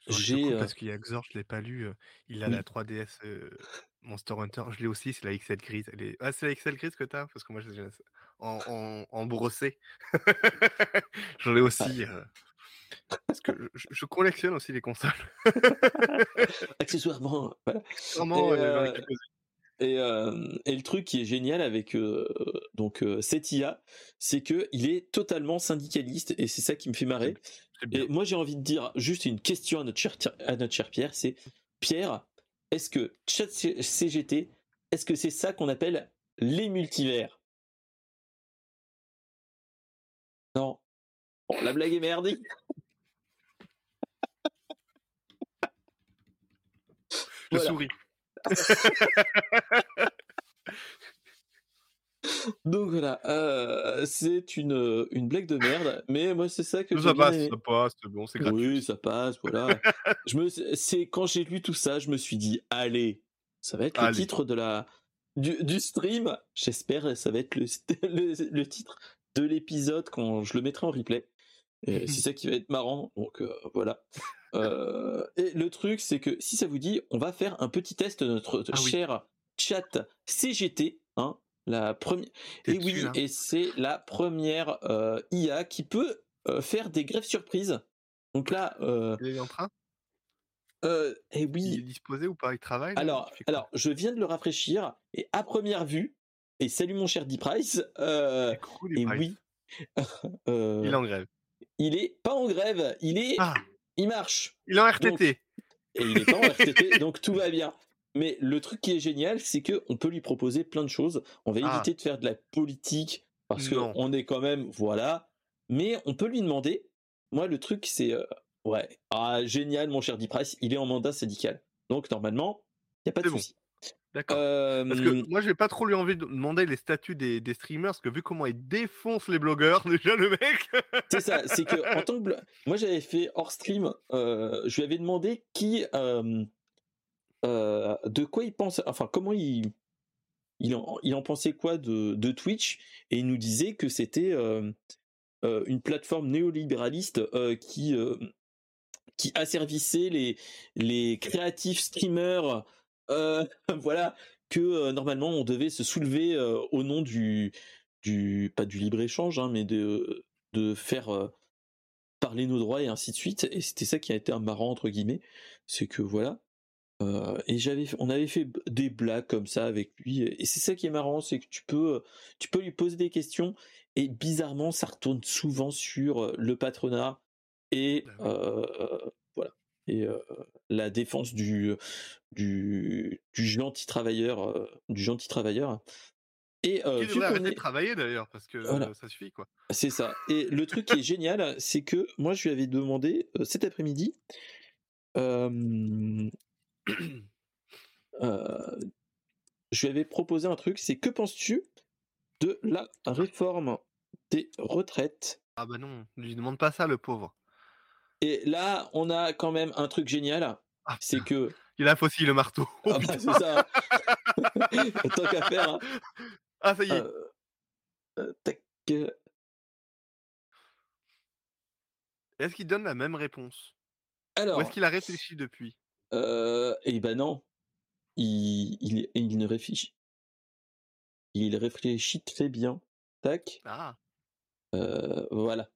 j'ai parce qu'il y a Xor, je l'ai pas lu. il a la 3DS Monster Hunter, je l'ai aussi, c'est la XL grise. Ah, c'est la XL grise que tu as Parce que moi, j'ai en, en, en brossé. J'en ai ah. Parce que je, collectionne aussi les consoles. Accessoirement, voilà. Accessoirement, et, et, le truc qui est génial avec donc cette IA, c'est que il est totalement syndicaliste et c'est ça qui me fait marrer. Et moi j'ai envie de dire juste une question à notre cher, à notre cher Pierre, c'est Pierre, est-ce que chat CGT, est-ce que c'est ça qu'on appelle les multivers? Non. Bon, la blague est merdique. Je souris. Donc voilà, euh, c'est une, une blague de merde, mais moi c'est ça que ça passe, ça passe, c'est bon, c'est gratuit. Oui, ça passe, voilà. je me, c'est quand j'ai lu tout ça, je me suis dit, allez, ça va être le titre de la du, du stream. J'espère, ça va être le, le, titre de l'épisode quand je le mettrai en replay. c'est ça qui va être marrant, donc euh, voilà. Euh, et le truc, c'est que si ça vous dit, on va faire un petit test de notre ah cher chat CGT, hein, la première. Et oui, et c'est la première euh, IA qui peut euh, faire des grèves surprises. Donc là, il est en train? et oui. Il est disposé ou pas? Il travaille Alors, alors, je viens de le rafraîchir et à première vue, et salut mon cher D-Price. et oui. il est en grève. Il est pas en grève, il est ah il marche. Il est en RTT. et il est en RTT, donc tout va bien. Mais le truc qui est génial, c'est que on peut lui proposer plein de choses. On va ah. éviter de faire de la politique parce qu'on est quand même, voilà. Mais on peut lui demander. Moi, le truc, c'est euh, ouais, ah génial, mon cher Diprice, il est en mandat syndical. Donc normalement, il n'y a pas de souci. D'accord. Parce que moi, j'ai pas trop lui envie de demander les statuts des, streamers, parce que vu comment il défonce les blogueurs, déjà le mec. c'est ça, c'est que en tant que moi j'avais fait hors stream, je lui avais demandé qui, de quoi il pense, enfin comment il, il en, il en pensait quoi de, de Twitch, et il nous disait que c'était une plateforme néolibéraliste qui qui asservissait les les créatifs streamers euh, voilà, que euh, normalement on devait se soulever euh, au nom du, du pas du libre échange, hein, mais de de faire parler nos droits et ainsi de suite. Et c'était ça qui a été un marrant entre guillemets, c'est que voilà, Euh, et j'avais, on avait fait des blagues comme ça avec lui. Et c'est ça qui est marrant, c'est que tu peux, tu peux lui poser des questions et bizarrement, ça retourne souvent sur le patronat et euh, voilà et la défense du du, du gentil travailleur, du gentil travailleur. Et euh, devrait arrêter de travailler d'ailleurs parce que ça suffit quoi. C'est ça. Et le truc qui est génial, c'est que moi je lui avais demandé cet après-midi. Euh, je lui avais proposé un truc, c'est que penses-tu de la réforme des retraites? Ah bah non, ne lui demande pas ça le pauvre. Et là, on a quand même un truc génial, ah, c'est que il a aussi le marteau. Ah bah, c'est ça. Tant qu'à faire. Hein. Ah, ça y est. Euh, euh, tac. Est-ce qu'il donne la même réponse? Alors. Ou est-ce qu'il a réfléchi depuis? Euh, Eh ben non. Il, il, il, ne réfléchit. Il réfléchit très bien. Tac. Ah. Euh, voilà.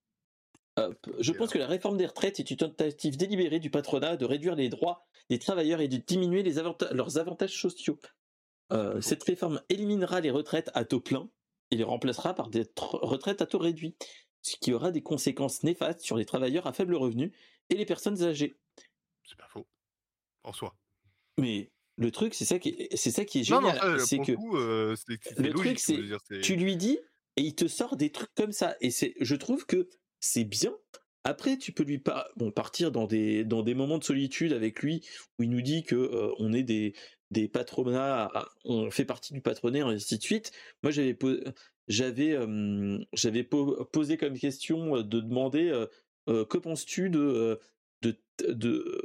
Je pense que la réforme des retraites est une tentative délibérée du patronat de réduire les droits des travailleurs et de diminuer les leurs avantages sociaux. Euh, cette réforme éliminera les retraites à taux plein et les remplacera par des retraites à taux réduit, ce qui aura des conséquences néfastes sur les travailleurs à faible revenu et les personnes âgées. C'est pas faux, en soi. Mais le truc, c'est ça qui est, c'est ça qui est génial, c'est que euh, le truc, c'est tu lui dis et il te sort des trucs comme ça et c'est, je trouve que c'est bien. Après, tu peux lui bon, partir dans des dans des moments de solitude avec lui où il nous dit que euh, on est des des patronats, on fait partie du patronat, et ainsi de suite. Moi, j'avais j'avais j'avais posé comme question de demander que penses-tu de de, de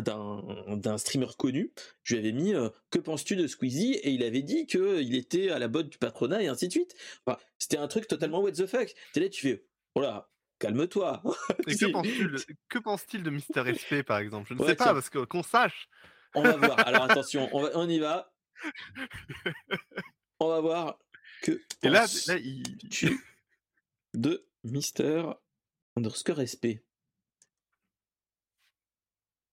d'un streamer connu, je lui avais mis que penses-tu de Squeezie? et il avait dit que il était à la botte du patronat et ainsi de suite. Enfin, c'était un truc totalement what the fuck. Tu là, tu fais oh là, calme-toi. Et que pense-t-il de Mister SP par exemple? Je ne sais pas parce que qu'on sache. On va voir. Alors attention, on, on y va. On va voir que. Et là, là il... de Mister underscore SP.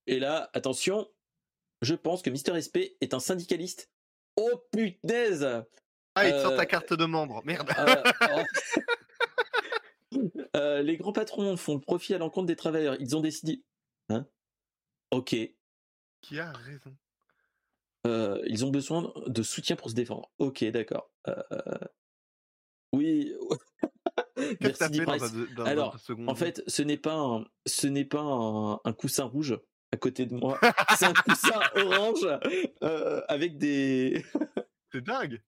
Et là, attention, je pense que Mister SP est un syndicaliste. Oh putaise Ah, il te sort ta euh, carte de membre, merde euh, oh. Euh, Les grands patrons font le profit à l'encontre des travailleurs. Ils ont décidé. Hein? Ok, qui a raison. Euh, ils ont besoin de soutien pour se défendre. Ok, d'accord. Euh, oui. Merci Alors, en fait, ce n'est pas un, ce n'est pas un, coussin rouge à côté de moi. C'est un coussin orange avec des. c'est dingue.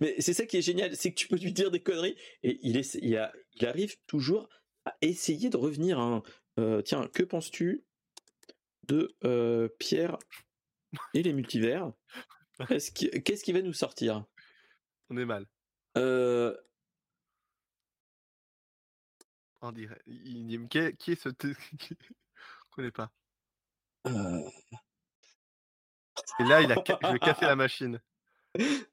Mais c'est ça qui est génial, c'est que tu peux lui dire des conneries et il, il, arrive toujours à essayer de revenir. Hein. tiens, que penses-tu de euh, Pierre et les multivers? Qu'est-ce qui, va nous sortir? On est mal. Euh... On dirait. Il, qui, est, qui est ce. Je connais pas. Euh... Et là, il a, je vais casser la machine.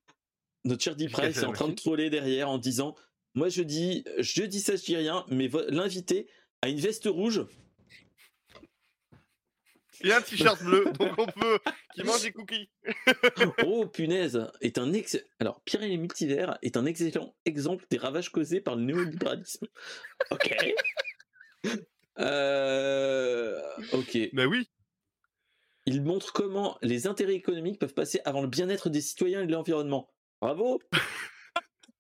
Notre cher Price est en train de troller derrière en disant Moi, je dis, je dis ça, je dis rien, mais l'invité a une veste rouge et un t-shirt bleu, donc on peut, qui mange des cookies. oh punaise, est un ex... Alors, Pierre et les multivers est un excellent exemple des ravages causés par le néolibéralisme. Ok. Euh... Ok. Ben oui. Il montre comment les intérêts économiques peuvent passer avant le bien-être des citoyens et de l'environnement. Bravo.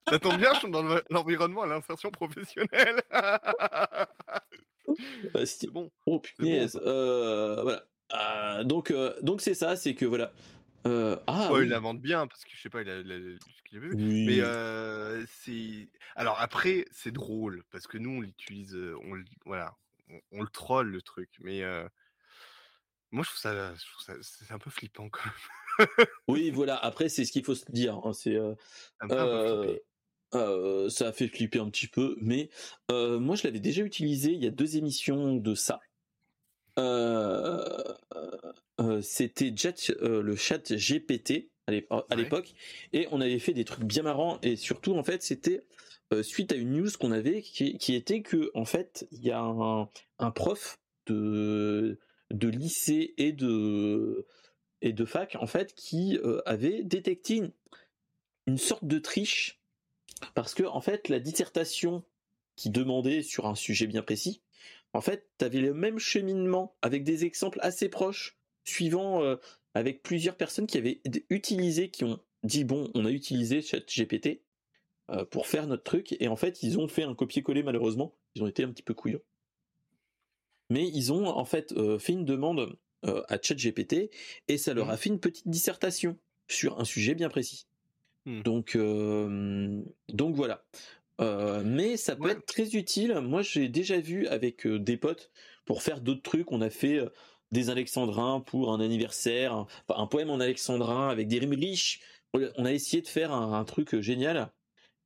Ça tombe bien, je suis dans l'environnement à l'insertion professionnelle. Bah, c'est bon. Oh punaise. Euh, voilà. Euh, donc euh, donc c'est ça, c'est que voilà. ah, il l'invente bien parce que je sais pas, il a, ce qu'il a vu. Mais c'est alors après c'est drôle parce que nous on l'utilise, on voilà, on, le troll le truc. Mais moi je trouve ça, ça c'est un peu flippant quand même. oui voilà. Après c'est ce qu'il faut se dire. Hein, c'est euh, ça a fait flipper un petit peu, mais moi je l'avais déjà utilisé il y a deux émissions de ça. C'était le chat GPT à l'époque, et on avait fait des trucs bien marrants, et surtout en fait c'était suite à une news qu'on avait qui, était que en fait il y a un, prof de de lycées et de et de fac en fait qui avaient détecté une, sorte de triche parce que en fait la dissertation qui demandait sur un sujet bien précis, en fait, tu le même cheminement avec des exemples assez proches suivant avec plusieurs personnes qui avaient utilisé qui ont dit bon, on a utilisé ChatGPT euh, pour faire notre truc. Et en fait, ils ont fait un copier-coller malheureusement. Ils ont été un petit peu couillons. Mais ils ont en fait euh, fait une demande euh, à ChatGPT et ça leur mmh. a fait une petite dissertation sur un sujet bien précis. Mmh. Donc, donc voilà. mais ça peut être très utile. Moi, j'ai déjà vu avec des potes pour faire d'autres trucs. On a fait des alexandrins pour un anniversaire, un, poème en alexandrin avec des rimes riches. On a essayé de faire un truc génial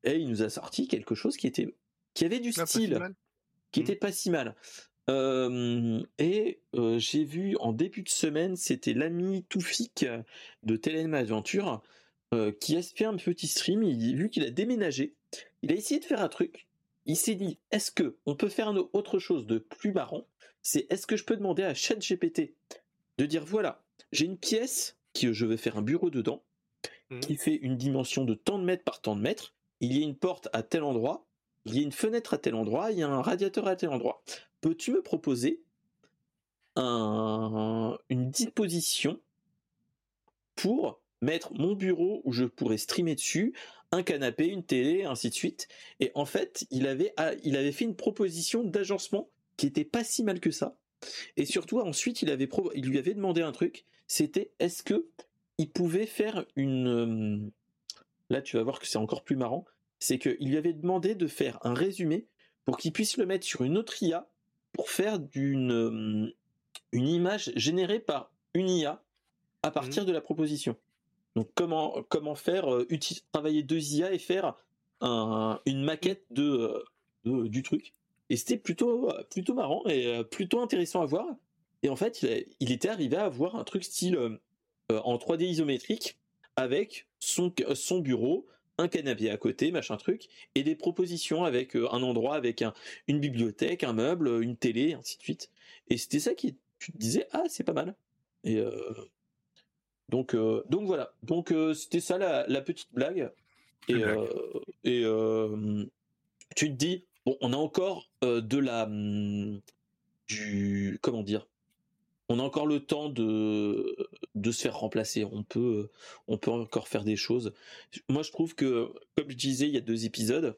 et il nous a sorti quelque chose qui était qui avait du style, qui mmh. était pas si mal. Et j'ai vu en début de semaine, c'était l'ami Toufik de Télém Aventure qui a fait un petit stream. Il, vu qu'il a déménagé, il a essayé de faire un truc. Il s'est dit est-ce que on peut faire autre chose de plus marrant? C'est est-ce que je peux demander à ChatGPT de dire voilà, j'ai une pièce qui je vais faire un bureau dedans, mmh. qui fait une dimension de tant de mètres par tant de mètres il y a une porte à tel endroit, il y a une fenêtre à tel endroit, il y a un radiateur à tel endroit. Peux-tu me proposer une disposition pour mettre mon bureau où je pourrais streamer dessus, un canapé, une télé, ainsi de suite? Et en fait, il avait, ah, fait une proposition d'agencement qui était pas si mal que ça. Et surtout, ensuite, il lui avait demandé un truc, c'était est-ce que il pouvait faire une... Euh, là, tu vas voir que c'est encore plus marrant c'est qu'il lui avait demandé de faire un résumé pour qu'il puisse le mettre sur une autre IA pour faire d'une euh, une image générée par une IA à mmh. partir de la proposition. Donc comment comment faire euh, travailler deux IA et faire une maquette de, du truc. Et c'était plutôt plutôt marrant et euh, plutôt intéressant à voir. Et en fait, il, était arrivé à avoir un truc style en 3D isométrique avec son son bureau, un canapé à côté, machin truc, et des propositions avec euh, un endroit, avec une bibliothèque, un meuble, une télé, ainsi de suite. Et c'était ça qui, tu te disais, ah, c'est pas mal. Et euh, donc, euh, donc voilà. Donc c'était ça la, petite blague. Et, et tu te dis, bon, on a encore de la, hum, du, comment dire, on a encore le temps de, de se faire remplacer. On peut, on peut encore faire des choses. Moi, je trouve que, comme je disais il y a deux épisodes,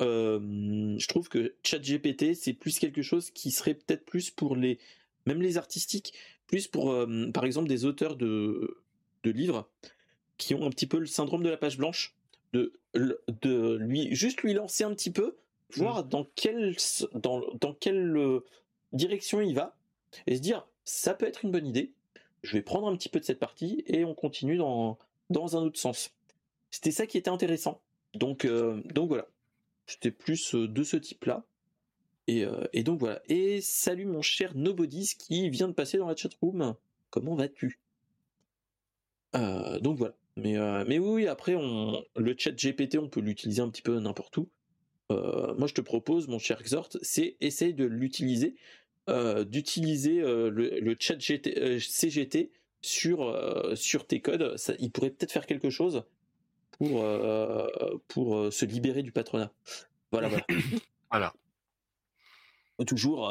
je trouve que ChatGPT, c'est plus quelque chose qui serait peut-être plus pour les, même les artistiques, plus pour, par exemple, des auteurs de, de livres qui ont un petit peu le syndrome de la page blanche, de, de lui, juste lui lancer un petit peu, voir mmh. dans quelle, dans, dans quelle direction il va, et se dire, ça peut être une bonne idée. Je vais prendre un petit peu de cette partie et on continue dans, un autre sens. C'était ça qui était intéressant. Donc, euh, voilà. C'était plus euh, de ce type-là. Et, euh, et, donc voilà. Et salut mon cher Nobodies qui vient de passer dans la chatroom. Comment vas-tu? Donc voilà. Mais, oui, après, on, le chat GPT, on peut l'utiliser un petit peu n'importe où. moi, je te propose, mon cher Exhort, c'est essayer de l'utiliser d'utiliser euh, le, chat euh, CGT sur, sur tes codes. Ça, il pourrait peut-être faire quelque chose pour, pour se libérer du patronat. Voilà, voilà. voilà. Toujours,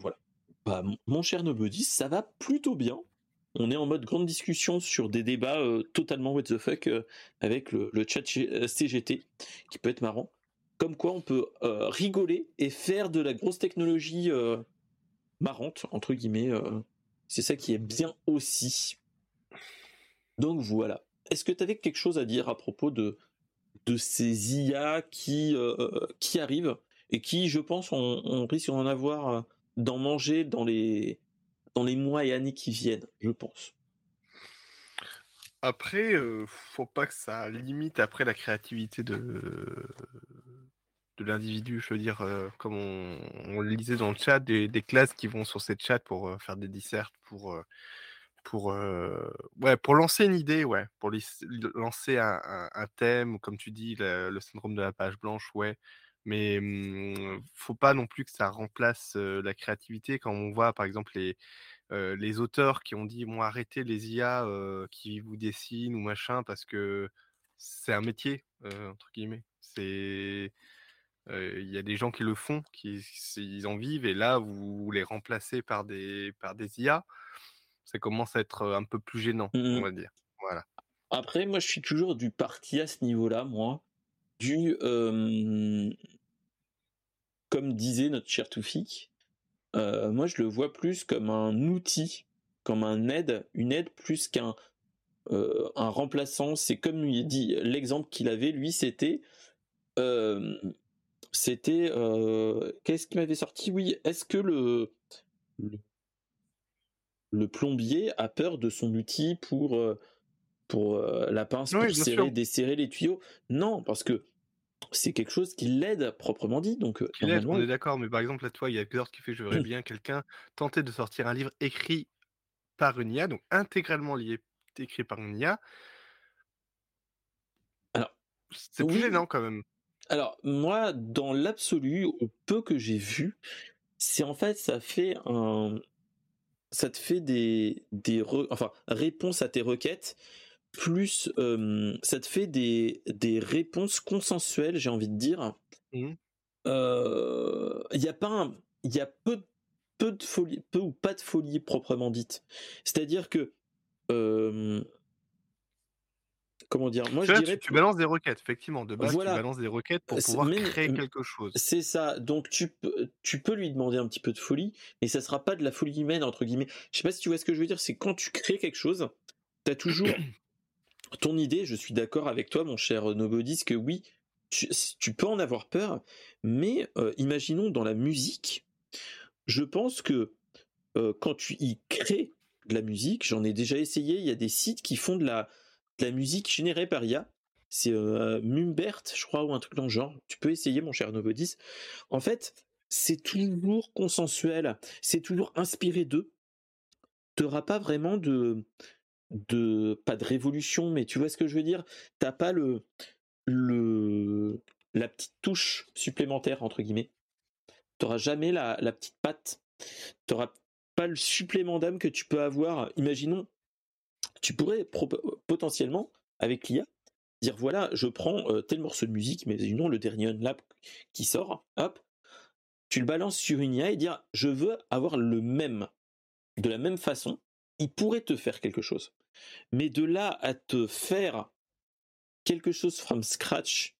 voilà. Bah, mon cher Nobody, ça va plutôt bien. On est en mode grande discussion sur des débats totalement what the fuck avec le, le, chat CGT, qui peut être marrant. Comme quoi on peut rigoler et faire de la grosse technologie marrante, entre guillemets. Euh, c'est ça qui est bien aussi. Donc voilà. Est-ce que tu avais quelque chose à dire à propos de, ces IA qui, euh, qui arrivent et qui, je pense, on, risque d'en avoir, euh, d'en manger dans les, dans les mois et années qui viennent, je pense. Après, faut pas que ça limite après la créativité de, l'individu. Je veux dire, comme on, le lisait dans le chat, des, classes qui vont sur cette chat pour faire des dissertes, pour, pour, ouais, pour lancer une idée, ouais, pour lancer un, thème, comme tu dis, le, syndrome de la page blanche, ouais. Mais mmh, faut pas non plus que ça remplace la créativité quand on voit, par exemple, les, les auteurs qui ont dit: «Bon, arrêtez les IA, qui vous dessinent ou machin parce que c'est un métier», entre guillemets. C'est, il y a des gens qui le font, qui ils en vivent et là, vous les remplacez par des par des IA, ça commence à être, un peu plus gênant, Mmh on va dire. Voilà. Après, moi, je suis toujours du parti à ce niveau-là, moi, du, comme disait notre cher Toufik, moi, je le vois plus comme un outil, comme un aide, une aide plus qu'un un remplaçant. C'est comme il dit l'exemple qu'il avait, lui, c'était c'était qu'est-ce qui m'avait sorti? Oui, est-ce que le, le plombier a peur de son outil pour pour la pince pour serrer, desserrer les tuyaux? Non, parce que c'est quelque chose qui l'aide proprement dit. Donc, qui l'aide, on est d'accord, mais par exemple, là, toi, il y a chose qui fait je verrais bien quelqu'un tenter de sortir un livre écrit par une IA, donc intégralement lié, écrit par une IA. Alors, c'est plus gênant quand même. Alors, moi, dans l'absolu, au peu que j'ai vu, c'est en fait, ça fait un. Ça te fait des, des enfin, réponses à tes requêtes, plus ça te fait des, des réponses consensuelles, j'ai envie de dire. Mmh. Il y a pas il y a peu, peu de folie, peu ou pas de folie proprement dite. C'est-à-dire que comment dire Moi, je dirais. Tu, balances des requêtes, effectivement. De base, tu balances des requêtes pour pouvoir créer quelque chose. C'est ça. Donc, tu peux, tu peux lui demander un petit peu de folie, mais ça sera pas de la folie humaine, entre guillemets. Je sais pas si tu vois ce que je veux dire. C'est quand tu crées quelque chose, tu as toujours ton idée. Je suis d'accord avec toi, mon cher Nobodis, que oui, tu, peux en avoir peur, mais euh, imaginons dans la musique, je pense que euh, quand tu y crées de la musique, j'en ai déjà essayé, il y a des sites qui font de la, la musique générée par IA. C'est euh, Mumbert, je crois, ou un truc dans le genre. Tu peux essayer, mon cher Novodis. En fait, c'est toujours consensuel, c'est toujours inspiré d'eux. Tu n'auras pas vraiment de, de. Pas de révolution, mais tu vois ce que je veux dire? T'as pas le. le la petite touche supplémentaire, entre guillemets. Tu n'auras jamais la, la petite patte. Tu n'auras pas le supplément d'âme que tu peux avoir. Imaginons, tu pourrais potentiellement, avec l'IA, dire voilà, je prends euh, tel morceau de musique, mais sinon le dernier unlap qui sort, hop, tu le balances sur une IA et dire je veux avoir le même, de la même façon, il pourrait te faire quelque chose. Mais de là à te faire quelque chose from scratch,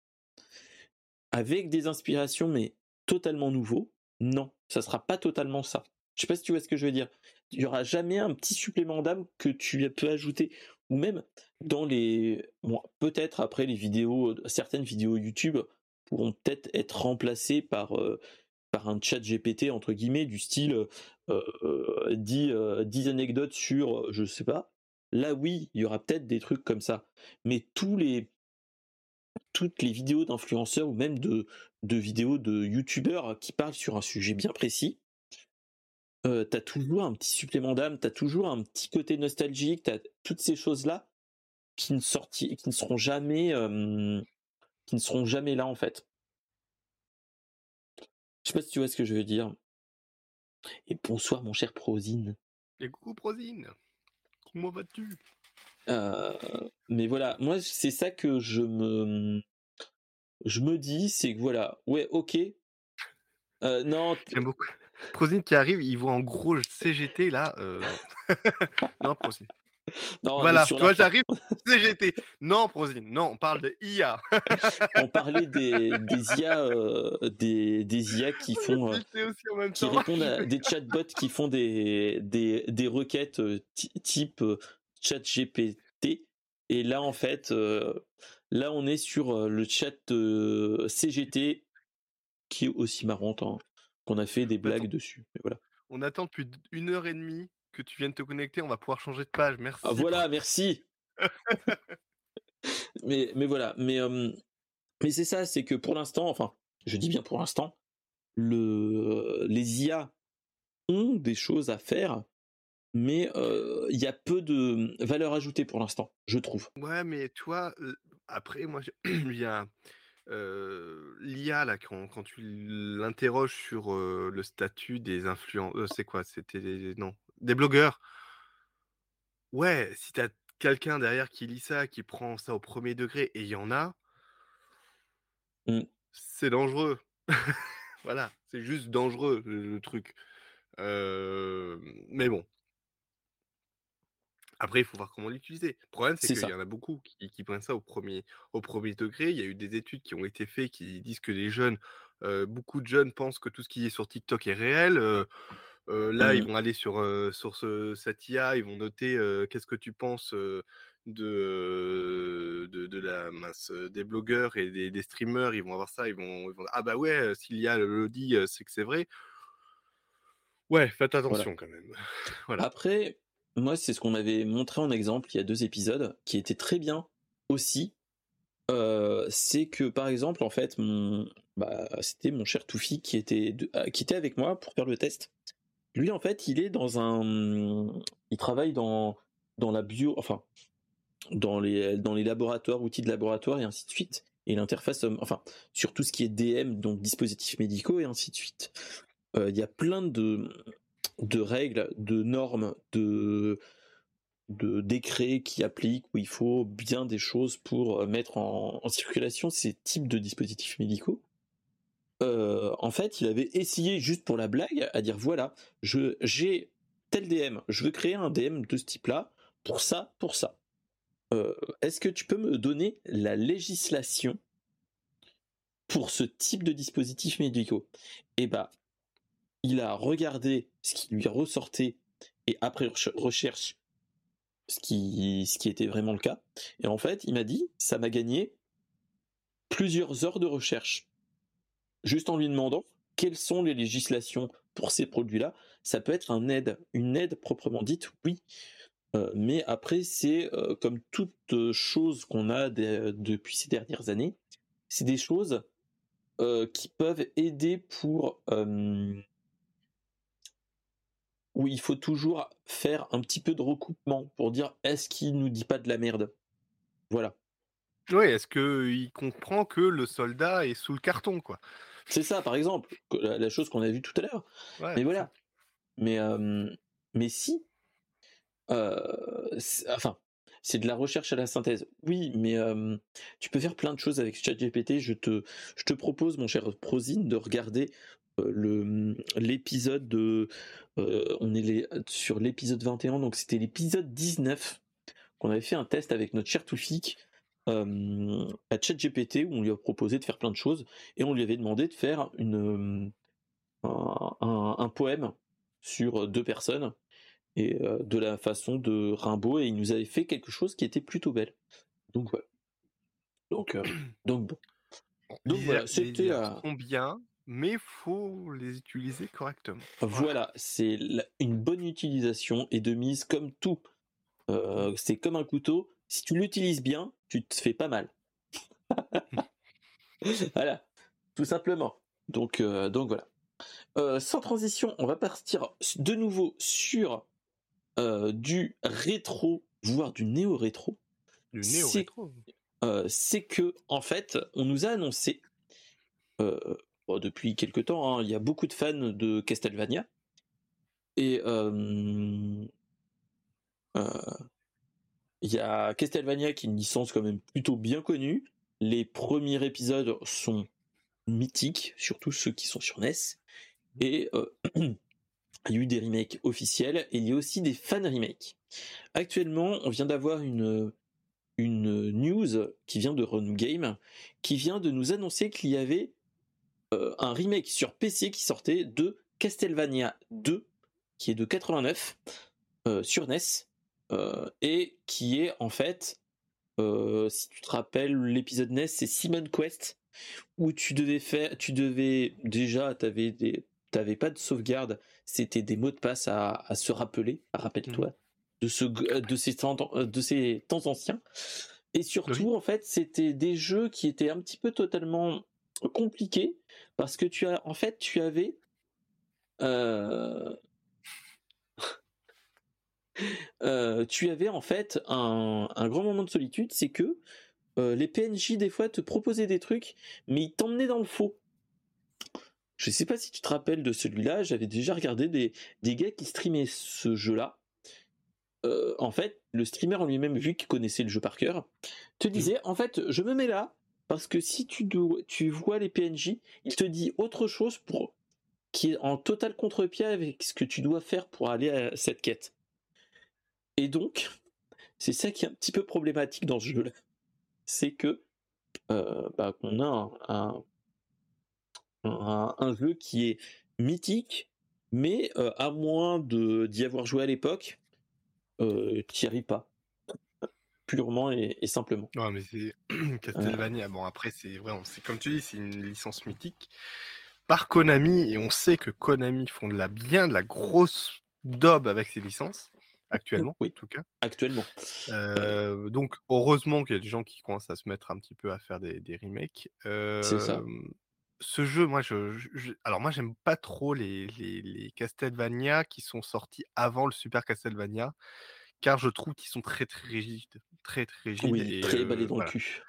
avec des inspirations, mais totalement nouveau, non, ça sera pas totalement ça. Je sais pas si tu vois ce que je veux dire il y aura jamais un petit supplément d'âme que tu peux ajouter. Ou même dans les peut-être après les vidéos certaines vidéos YouTube pourront peut-être être remplacées par euh, un chat GPT entre guillemets du style euh, 10, euh, euh, anecdotes sur je sais pas. Là oui il y aura peut-être des trucs comme ça. Mais tous les toutes les vidéos d'influenceurs ou même de, de vidéos de youtubeurs qui parlent sur un sujet bien précis euh, t'as toujours un petit supplément d'âme, t'as toujours un petit côté nostalgique, t'as toutes ces choses-là qui ne sorti, qui ne seront jamais, qui ne seront jamais là en fait. Je sais pas si tu vois ce que je veux dire. Et bonsoir mon cher Prosine. Et coucou Prosine. Comment vas-tu? Euh, Mais voilà, moi c'est ça que je me, je me dis, c'est que voilà, ouais, ok. Euh, non. J'aime beaucoup. Prozine qui arrive, il voit en gros CGT là. Euh... non, Prozine. Non, voilà, toi j'arrive, CGT. Non, Prozine, non, on parle de IA. on parlait des, des IA, euh, des, des, IA qui font, euh, qui répondent à des chatbots qui font des, des, des requêtes euh, type chat GPT. Et là, en fait, là, on est sur le chat CGT qui est aussi marrant. Hein qu'on a fait des blagues dessus. voilà. On attend depuis une heure et demie que tu viennes te connecter. On va pouvoir changer de page. Merci. Ah, voilà, merci. mais, mais voilà. Mais, mais c'est ça, c'est que pour l'instant, enfin, je dis bien pour l'instant, le, les IA ont des choses à faire, mais il y a peu de valeur ajoutée pour l'instant, je trouve. Ouais, mais toi, après, moi, il y a l'IA là quand tu l'interroges sur, le statut des influenceurs, c'est quoi? C'était non, des blogueurs. Ouais, si t'as quelqu'un derrière qui lit ça, qui prend ça au premier degré, et il y en a, Mmh. c'est dangereux. voilà, c'est juste dangereux le, le truc. Mais bon. Après, il faut voir comment l'utiliser. Le problème, c'est qu'il y en a beaucoup qui, qui prennent ça au premier, au premier degré. Il y a eu des études qui ont été faites qui disent que les jeunes, euh, beaucoup de jeunes pensent que tout ce qui est sur TikTok est réel. Euh, euh, là, ils Mmh. vont aller sur, sur ce, cette IA, ils vont noter qu'est-ce que tu penses de, de, de la mince, des blogueurs et des, des streamers. Ils vont avoir ça, ils vont, ils vont ah bah ouais, s'il y a le dit, c'est que c'est vrai. Ouais, faites Voilà. attention quand même. voilà. Après, moi, c'est ce qu'on avait montré en exemple il y a deux épisodes, qui était très bien aussi. Euh, c'est que par exemple, en fait, bah, c'était mon cher Toufi qui était, de- euh, qui était avec moi pour faire le test. Lui, en fait, il est dans un, il travaille dans dans la bio, enfin, dans les dans les laboratoires, outils de laboratoire et ainsi de suite. Et l'interface, euh, enfin, sur tout ce qui est DM, donc dispositifs médicaux et ainsi de suite. Euh, Il y a plein de de règles, de normes, de décrets qui appliquent où il faut bien des choses pour euh, mettre en, circulation ces types de dispositifs médicaux. Euh, en fait, il avait essayé juste pour la blague à dire voilà, je j'ai tel DM, je veux créer un DM de ce type-là pour ça, pour ça. Euh, Est-ce que tu peux me donner la législation pour ce type de dispositifs médicaux? Eh ben, il a regardé ce qui lui ressortait et après reche- recherche ce qui, était vraiment le cas. Et en fait, il m'a dit, ça m'a gagné plusieurs heures de recherche. Juste en lui demandant quelles sont les législations pour ces produits-là? Ça peut être un aide, une aide proprement dite, oui. Euh, mais après, c'est euh, comme toute euh, chose qu'on a depuis ces dernières années, c'est des choses qui peuvent aider pour où il faut toujours faire un petit peu de recoupement pour dire est-ce qu'il nous dit pas de la merde? Voilà. Oui, est-ce qu'il comprend que le soldat est sous le carton, quoi? C'est ça, par exemple, la, chose qu'on a vue tout à l'heure. Ouais, Mais voilà. Mais, euh, mais si, euh, enfin, c'est de la recherche à la synthèse. Oui, mais euh, tu peux faire plein de choses avec ChatGPT. Je te, je te propose, mon cher Prosine, de regarder le l'épisode de, euh, on est les- sur l'épisode 21, donc c'était l'épisode 19 qu'on avait fait un test avec notre cher Toufik euh, à ChatGPT où on lui a proposé de faire plein de choses et on lui avait demandé de faire une euh, un, poème sur deux personnes et euh, de la façon de Rimbaud et il nous avait fait quelque chose qui était plutôt belle. Donc voilà. Donc euh, donc bon. Donc voilà, c'était IA la- sont bien, mais faut les utiliser correctement. voilà, c'est une bonne utilisation et de mise comme tout. Euh, c'est comme un couteau. Si tu l'utilises bien, tu te fais pas mal. voilà, tout simplement. Donc, euh, donc voilà. Euh, sans transition, on va partir de nouveau sur du rétro, voire du néo-rétro. Du néo-rétro. C'est que en fait, on nous a annoncé bon, depuis quelque temps, hein, il y a beaucoup de fans de Castlevania et euh, euh, il y a Castlevania qui est une licence quand même plutôt bien connue. Les premiers épisodes sont mythiques, surtout ceux qui sont sur NES. Et euh, il y a eu des remakes officiels et il y a aussi des fan remakes. Actuellement, on vient d'avoir une une news qui vient de Run Game qui vient de nous annoncer qu'il y avait euh, un remake sur PC qui sortait de Castlevania 2 qui est de 89 euh, sur NES euh, et qui est en fait si tu te rappelles l'épisode NES c'est Simon Quest où tu devais faire tu devais déjà t'avais des t'avais pas de sauvegarde c'était des mots de passe à, à se rappeler rappelle-toi de ce de ces temps de ces temps anciens. Et surtout en fait c'était des jeux qui étaient un petit peu totalement compliqués parce que tu as en fait tu avais euh, euh, tu avais en fait un, un grand moment de solitude, c'est que euh, les PNJ des fois te proposaient des trucs, mais ils t'emmenaient dans le faux. je sais pas si tu te rappelles de celui-là, j'avais déjà regardé des, des gars qui streamaient ce jeu-là. En fait, le streamer en lui-même, vu qu'il connaissait le jeu par cœur, te disait, en fait, je me mets là, parce que si tu, vois les PNJ, il te dit autre chose pour qui est en total contre-pied avec ce que tu dois faire pour aller à cette quête. Et donc, c'est ça qui est un petit peu problématique dans ce jeu-là. C'est que euh, bah, qu'on a un, jeu qui est mythique, mais euh, à moins d'y avoir joué à l'époque, euh, t'y arrives pas. Purement et, et simplement. Ouais, mais c'est Castlevania. Bon, après, c'est vrai, c'est comme tu dis, c'est une licence mythique par Konami, et on sait que Konami font de la bien de la grosse daube avec ces licences actuellement, Oui. en tout cas. Actuellement. Euh, donc, heureusement qu'il y a des gens qui commencent à se mettre un petit peu à faire des, des remakes. C'est ça. Euh, Ce jeu, moi, je- alors moi, j'aime pas trop les, les, les Castlevania qui sont sortis avant le Super Castlevania, car je trouve qu'ils sont très très rigides, très très rigides. Oui, et, très balai euh, dans voilà. le cul.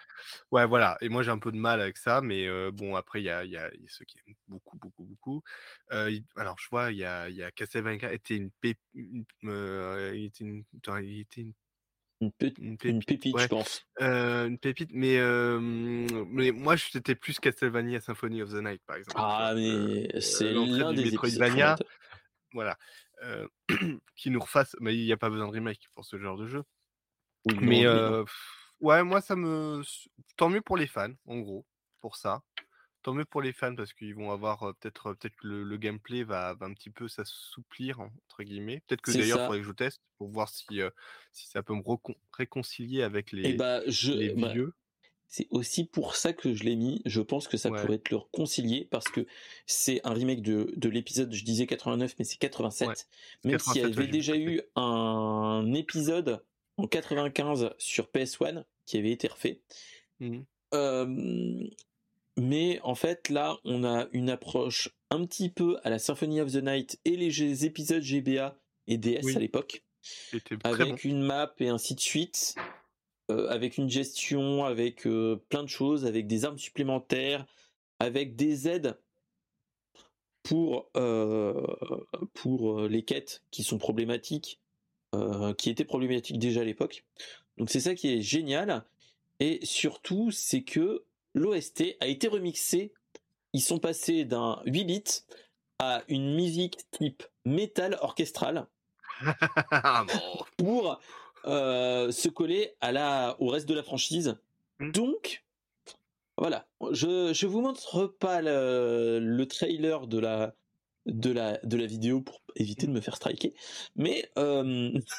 Ouais, voilà. Et moi, j'ai un peu de mal avec ça, mais euh, bon, après, il y a, il y a- il y a ceux qui aiment beaucoup, beaucoup, beaucoup. Euh, alors, je vois, il y a, y a Castlevania était une pép... une- euh, il était une, attends, il était une, Une, pe- une une pépite, pépite, ouais, je pense. une pépite, mais, mais moi, c'était plus Castlevania Symphony of the Night, par exemple. Ah, mais c'est l'un des Metroidvania, voilà. Euh, qui nous refasse, mais il n'y a pas besoin de remake pour ce genre de jeu. Oui, Mais euh, ouais, moi, ça me. Tant mieux pour les fans, en gros, pour ça. Tant mieux pour les fans parce qu'ils vont avoir euh, peut-être euh, peut-être que le, le gameplay va, va un petit peu s'assouplir entre guillemets. Peut-être que d'ailleurs il faudrait que je teste pour voir si si ça peut me réconcilier avec Et les bah, je, les bah, vieux. C'est aussi pour ça que je l'ai mis. Je pense que ça Ouais, pourrait te le réconcilier parce que c'est un remake de, de l'épisode, je disais 89, mais c'est ouais. 87. C'est Même s'il y 87, ouais, avait déjà eu un épisode en 95 sur PS1 qui avait été refait. Mhm. Euh, mais en fait, là, on a une approche un petit peu à la Symphony of the Night et les épisodes GBA et DS à l'époque, bon. avec une map et ainsi de suite, avec une gestion, avec euh, plein de choses, avec des armes supplémentaires, avec des aides pour, euh, pour euh, les quêtes qui sont problématiques, euh, qui étaient problématiques déjà à l'époque. Donc c'est ça qui est génial. Et surtout, c'est que l'OST a été remixé. Ils sont passés d'un 8 bits à une musique type métal orchestral Ah pour euh, se coller à la, au reste de la franchise. Mhm. Donc, voilà. Je, je vous montre pas le, le trailer de la, de, la, de la vidéo pour éviter de me faire striker. Mais, euh,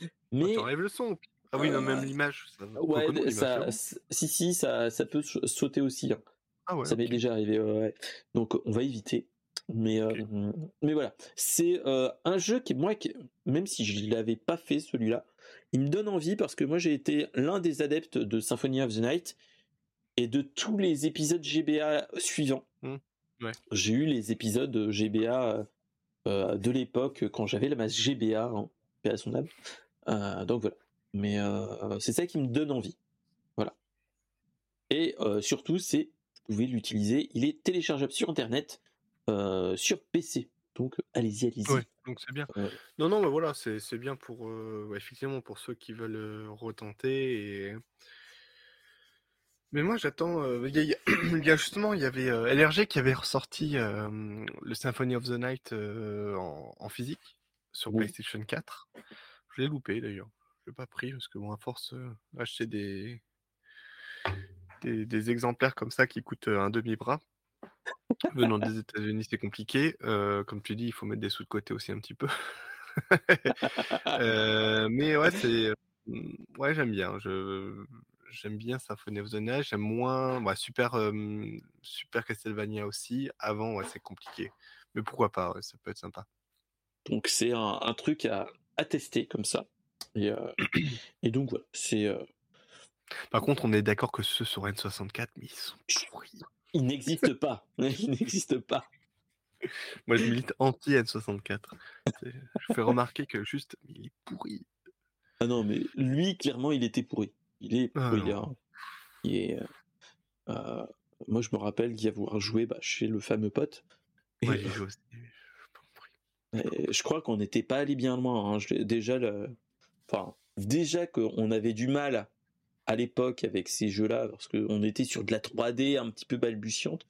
Oh, mais T'enlèves le son. Ah oui, non, même euh, l'image. ça- Ouais, ça, si, si, ça, ça peut sauter aussi. hein. Ah ouais, Ça m'est déjà arrivé, ouais, ouais. Donc, on va éviter. Mais, euh, mais voilà. C'est euh, un jeu qui, moi, qui- même si je l'avais pas fait celui-là, il me donne envie parce que moi, j'ai été l'un des adeptes de Symphony of the Night et de tous les épisodes GBA suivants. Ouais. J'ai eu les épisodes GBA euh, de l'époque quand j'avais la masse GBA, hein, paix à son âme. Euh, donc voilà. Mais euh, c'est ça qui me donne envie. Voilà. Et surtout, c'est vous pouvez l'utiliser. Il est téléchargeable sur internet, sur PC. Donc allez-y, allez-y. Ouais, donc c'est bien. Non, non, mais voilà, c'est c'est bien pour euh, ouais, effectivement pour ceux qui veulent euh, retenter et Mais moi, j'attends. Il y, a- y y justement, il y avait LRG qui avait ressorti le Symphony of the Night en, en physique sur Oui. PlayStation 4. Je l'ai loupé d'ailleurs. Je l'ai pas pris parce que bon, à force acheter des, des des exemplaires comme ça qui coûtent un demi-bras venant des États-Unis, c'est compliqué. Euh, comme tu dis, il faut mettre des sous de côté aussi un petit peu. Euh, mais ouais, c'est euh, ouais, j'aime bien. Je j'aime bien Symphony of the Night. J'aime moins ouais, Super euh, Super Castlevania aussi. Avant, ouais, c'est compliqué. Mais pourquoi pas ouais, Ça peut être sympa. donc c'est un, un truc à, à tester comme ça. Et, et donc voilà, c'est Par contre, on est d'accord que ceux sur N64, mais ils sont pourris. Il n'existe pas, il n'existe pas. Moi, je milite anti N64. C'est- Je fais remarquer que juste, il est pourri. Ah non, mais lui clairement, il était pourri. Il est Ah pourri. hein. Il est, euh, euh, moi, je me rappelle d'y avoir joué bah, chez le fameux pote. Ouais, aussi. je crois qu'on n'était pas allé bien loin. Hein. déjà, le... enfin, déjà qu'on avait du mal à l'époque avec ces jeux-là, parce qu'on était sur de la 3D un petit peu balbutiante,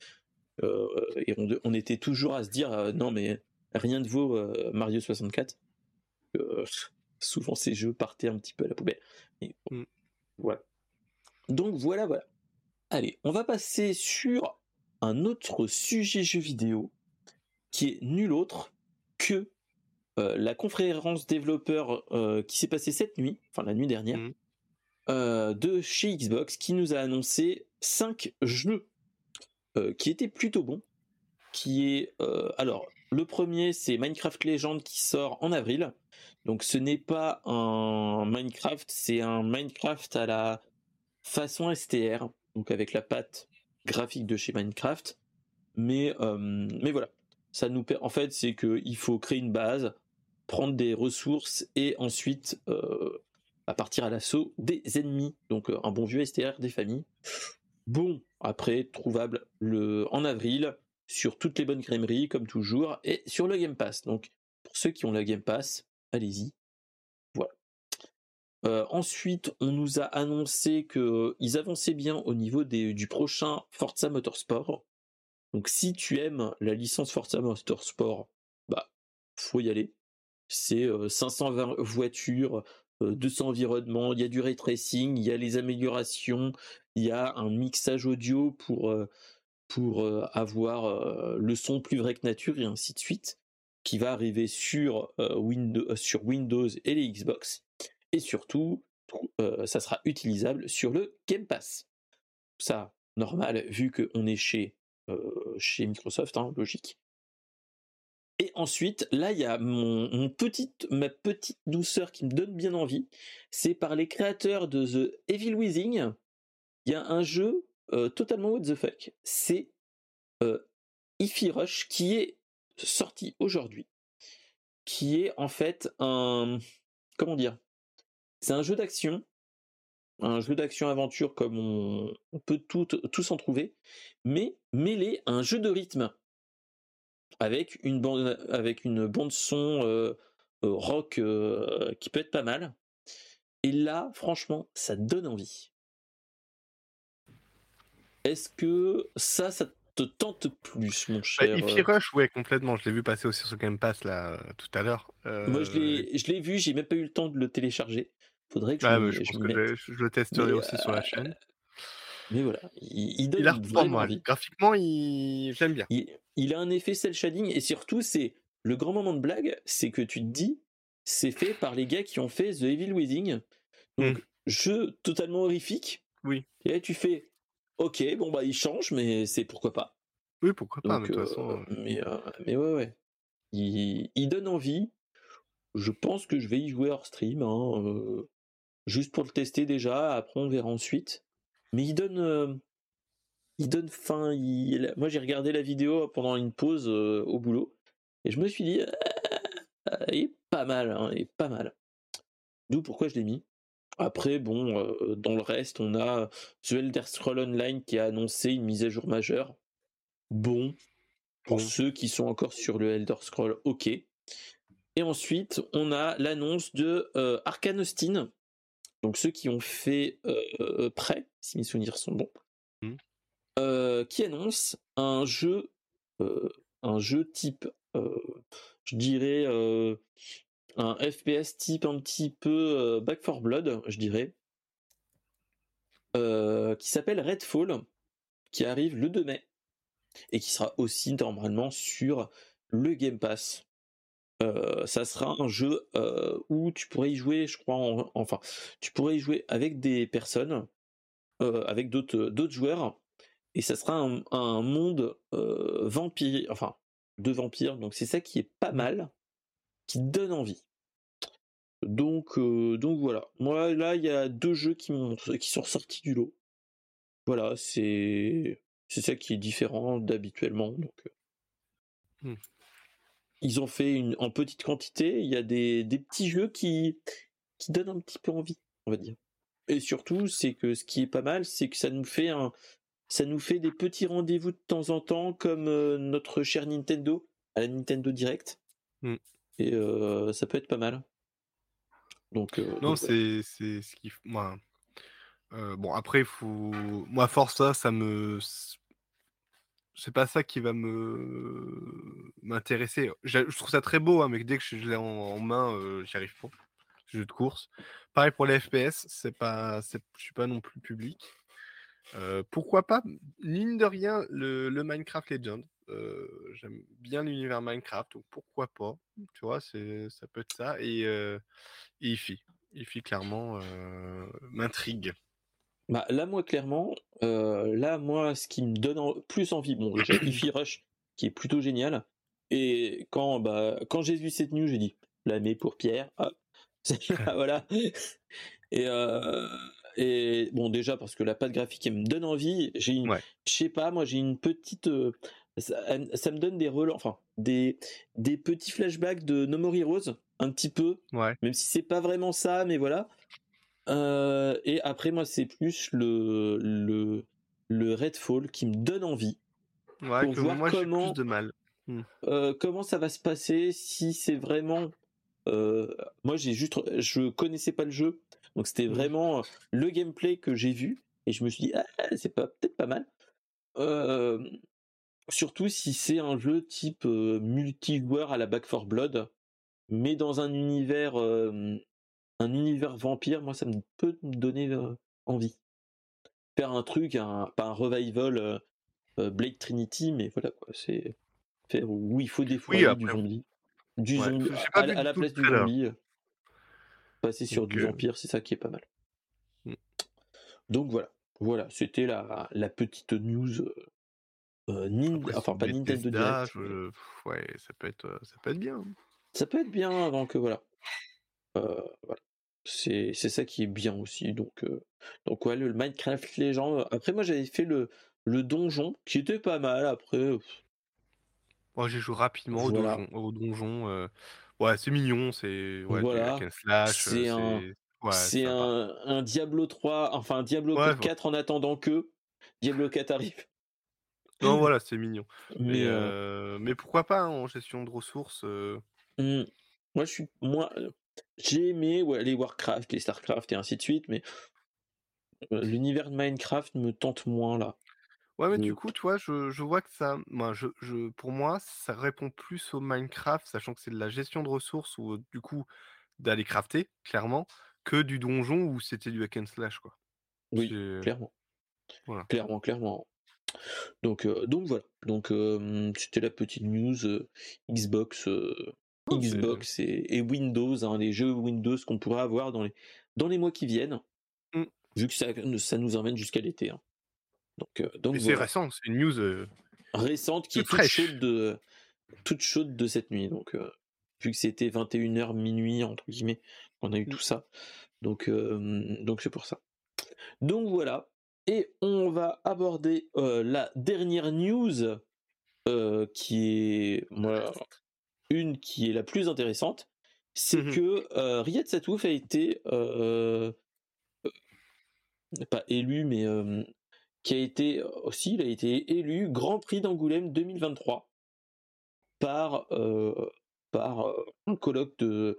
euh, et on, était toujours à se dire euh, non mais rien ne vaut euh, Mario 64. souvent ces jeux partaient un petit peu à la poubelle. Mm. Voilà. Donc voilà, voilà. Allez, on va passer sur un autre sujet jeu vidéo qui est nul autre que la conférence développeur qui s'est passée cette nuit, enfin la nuit dernière, mm. Euh, de chez Xbox qui nous a annoncé 5 jeux euh, qui étaient plutôt bons. Qui est euh, alors le premier c'est Minecraft Legend qui sort en avril. Donc ce n'est pas un Minecraft, c'est un Minecraft à la façon STR, donc avec la patte graphique de chez Minecraft. Mais mais voilà, ça nous en fait c'est que il faut créer une base, prendre des ressources et ensuite à partir à l'assaut des ennemis. Donc euh, un bon vieux STR des familles. Bon, après, trouvable le, en avril sur toutes les bonnes crèmeries, comme toujours, et sur le Game Pass. Donc, pour ceux qui ont le Game Pass, allez-y. Voilà. Euh, ensuite, on nous a annoncé qu'ils avançaient bien au niveau des, du prochain Forza Motorsport. Donc, si tu aimes la licence Forza Motorsport, bah, faut y aller. C'est 520 euh, voitures, 200 environnements, il y a du ray tracing, il y a les améliorations, il y a un mixage audio pour, pour avoir le son plus vrai que nature et ainsi de suite, qui va arriver sur, Windows, sur Windows et les Xbox. Et surtout, ça sera utilisable sur le Game Pass. Ça, normal, vu qu'on est chez, chez Microsoft, hein, logique. Et ensuite, là, il y a mon, petite, ma petite douceur qui me donne bien envie. C'est par les créateurs de The Evil Within. Il y a un jeu euh, totalement what the fuck. C'est euh, Ify Rush qui est sorti aujourd'hui. Qui est en fait un. Comment dire? C'est un jeu d'action. Un jeu d'action-aventure comme on, peut tous en trouver. Mais mêlé à un jeu de rythme avec une bande, avec une bande son euh, euh, rock euh, qui peut être pas mal. Et là, franchement, ça donne envie. Est-ce que ça, ça te tente plus, mon bah, cher bah, Rush, ouais, complètement. Je l'ai vu passer aussi sur Game Pass là tout à l'heure. Moi, je l'ai, vu. J'ai même pas eu le temps de le télécharger. Faudrait que je, ah, je, le testerai aussi sur la chaîne. Mais voilà, il, donne il a vraiment envie. Graphiquement, il... j'aime bien il a un effet cel shading et surtout c'est le grand moment de blague, c'est que tu te dis c'est fait par les gars qui ont fait The Evil Within. Donc mmh. jeu totalement horrifique. Oui. Et là tu fais OK, bon bah il change mais c'est pourquoi pas. Oui, pourquoi pas de toute euh, façon. Euh. Mais euh, mais ouais ouais. Il, donne envie. Je pense que je vais y jouer hors stream hein, juste pour le tester déjà, après on verra ensuite. Mais il donne il donne fin. Moi, j'ai regardé la vidéo pendant une pause euh, au boulot et je me suis dit, ah, il est pas mal, hein, il est pas mal. D'où pourquoi je l'ai mis. Après, bon, euh, dans le reste, on a The Elder Scroll Online qui a annoncé une mise à jour majeure. Bon, pour ceux qui sont encore sur le Elder Scroll, ok. Et ensuite, on a l'annonce de euh, Austin. Donc ceux qui ont fait prêt, si mes souvenirs sont bons. Euh, qui annonce un jeu, euh, un jeu type, euh, je dirais un FPS type un petit peu Back for Blood, je dirais, qui s'appelle Redfall, qui arrive le 2 mai et qui sera aussi normalement sur le Game Pass. ça sera un jeu où tu pourrais y jouer, je crois, enfin, tu pourrais y jouer avec des personnes, avec d'autres joueurs, et ça sera un, monde euh, vampire, enfin de vampires. Donc c'est ça qui est pas mal, qui donne envie. Donc euh, donc voilà. Moi là il y a deux jeux qui qui sont sortis du lot. Voilà c'est c'est ça qui est différent d'habituellement. Donc euh. mmh. ils ont fait une en petite quantité. Il y a des, des petits jeux qui qui donnent un petit peu envie, on va dire. Et surtout, c'est que ce qui est pas mal, c'est que ça nous fait un, ça nous fait des petits rendez-vous de temps en temps, comme notre cher Nintendo à la Nintendo Direct. Mm. Et ça peut être pas mal. Donc, non, c'est c'est ce qui. Moi, bon, après, faut. Moi, force ça, ça me c'est pas ça qui va me m'intéresser. Je trouve ça très beau, hein, mais dès que je l'ai en, main, euh, j'y arrive pas. Jeu de course. Pareil pour les FPS, c'est pas, je suis pas non plus public. Pourquoi pas, ligne de rien, le, Minecraft Legend. J'aime bien l'univers Minecraft, donc pourquoi pas? Tu vois, ça peut être ça. Et, et IFI. IFI, clairement, m'intrigue. Bah, là, moi, clairement, euh, là, moi, ce qui me donne plus envie, bon, déjà, Ify Rush, qui est plutôt génial. Et quand, bah, quand j'ai vu cette news, j'ai dit, la mets pour Pierre. voilà. Et, euh, et bon, déjà, parce que la patte graphique, elle me donne envie. J'ai une, je sais pas, moi, j'ai une petite. Euh, ça, me donne des relents, enfin, des, des petits flashbacks de No More Heroes, un petit peu. Ouais. Même si c'est pas vraiment ça, mais voilà. Euh, et après, moi, c'est plus le, le, le Redfall qui me donne envie. Ouais, pour voir moi, comment, plus de mal. Hmm. Euh, comment ça va se passer si c'est vraiment. Moi, j'ai juste, je connaissais pas le jeu, donc c'était hmm. vraiment le gameplay que j'ai vu et je me suis dit, ah, c'est pas peut-être pas mal. surtout si c'est un jeu type multijoueur à la Back 4 Blood, mais dans un univers un univers vampire, moi, ça me peut me donner envie. Faire un truc, un, pas un revival Blade Trinity, mais voilà quoi, c'est faire où il faut des oui, du zombie, du zombie à, la place du zombie, passer sur du vampire, c'est ça qui est pas mal. Mmh. Donc voilà, voilà, c'était la, la petite news. Euh, enfin pas Nintendo Direct. ouais, ça peut être, ça peut être bien. Hein. Ça peut être bien, donc voilà. Euh, voilà. C'est ça qui est bien aussi. Donc, euh, donc ouais, le Minecraft Legend. Après, moi, j'avais fait le, le donjon, qui était pas mal. Après. Moi, j'ai joué rapidement au donjon. Au donjon euh, Ouais, c'est mignon. C'est ouais, voilà. C'est un, c'est un, un, Diablo 3, enfin un Diablo 4 en attendant que Diablo 4 arrive. Non, voilà, c'est mignon. Mais, mais, pourquoi pas hein, en gestion de ressources mmh. Moi, je suis. Moi, j'ai aimé ouais, les Warcraft, les Starcraft et ainsi de suite, mais l'univers de Minecraft me tente moins là. Ouais, mais du coup, tu vois, je, je vois que ça, moi, je, je, pour moi, ça répond plus au Minecraft, sachant que c'est de la gestion de ressources ou du coup d'aller crafter, clairement, que du donjon où c'était du hack and slash, quoi. Oui, clairement. Voilà. Clairement, clairement. Donc, donc voilà. Donc c'était la petite news Xbox Oh, Xbox et, Windows, hein, les jeux Windows qu'on pourrait avoir dans les, dans les mois qui viennent, mmh. vu que ça, ça nous emmène jusqu'à l'été. Hein. Donc, euh, donc c'est récent, c'est une news euh, récente qui est toute chaude, de, toute chaude de cette nuit. Donc, euh, vu que c'était 21h minuit entre guillemets, on a eu mmh. tout ça. Donc, donc c'est pour ça. Donc voilà. Et on va aborder la dernière news qui est voilà, une qui est la plus intéressante, c'est mmh que euh, Riyad Satouf a été euh, euh, pas élu, mais qui a été aussi, il a été élu Grand Prix d'Angoulême 2023 par par un colloque de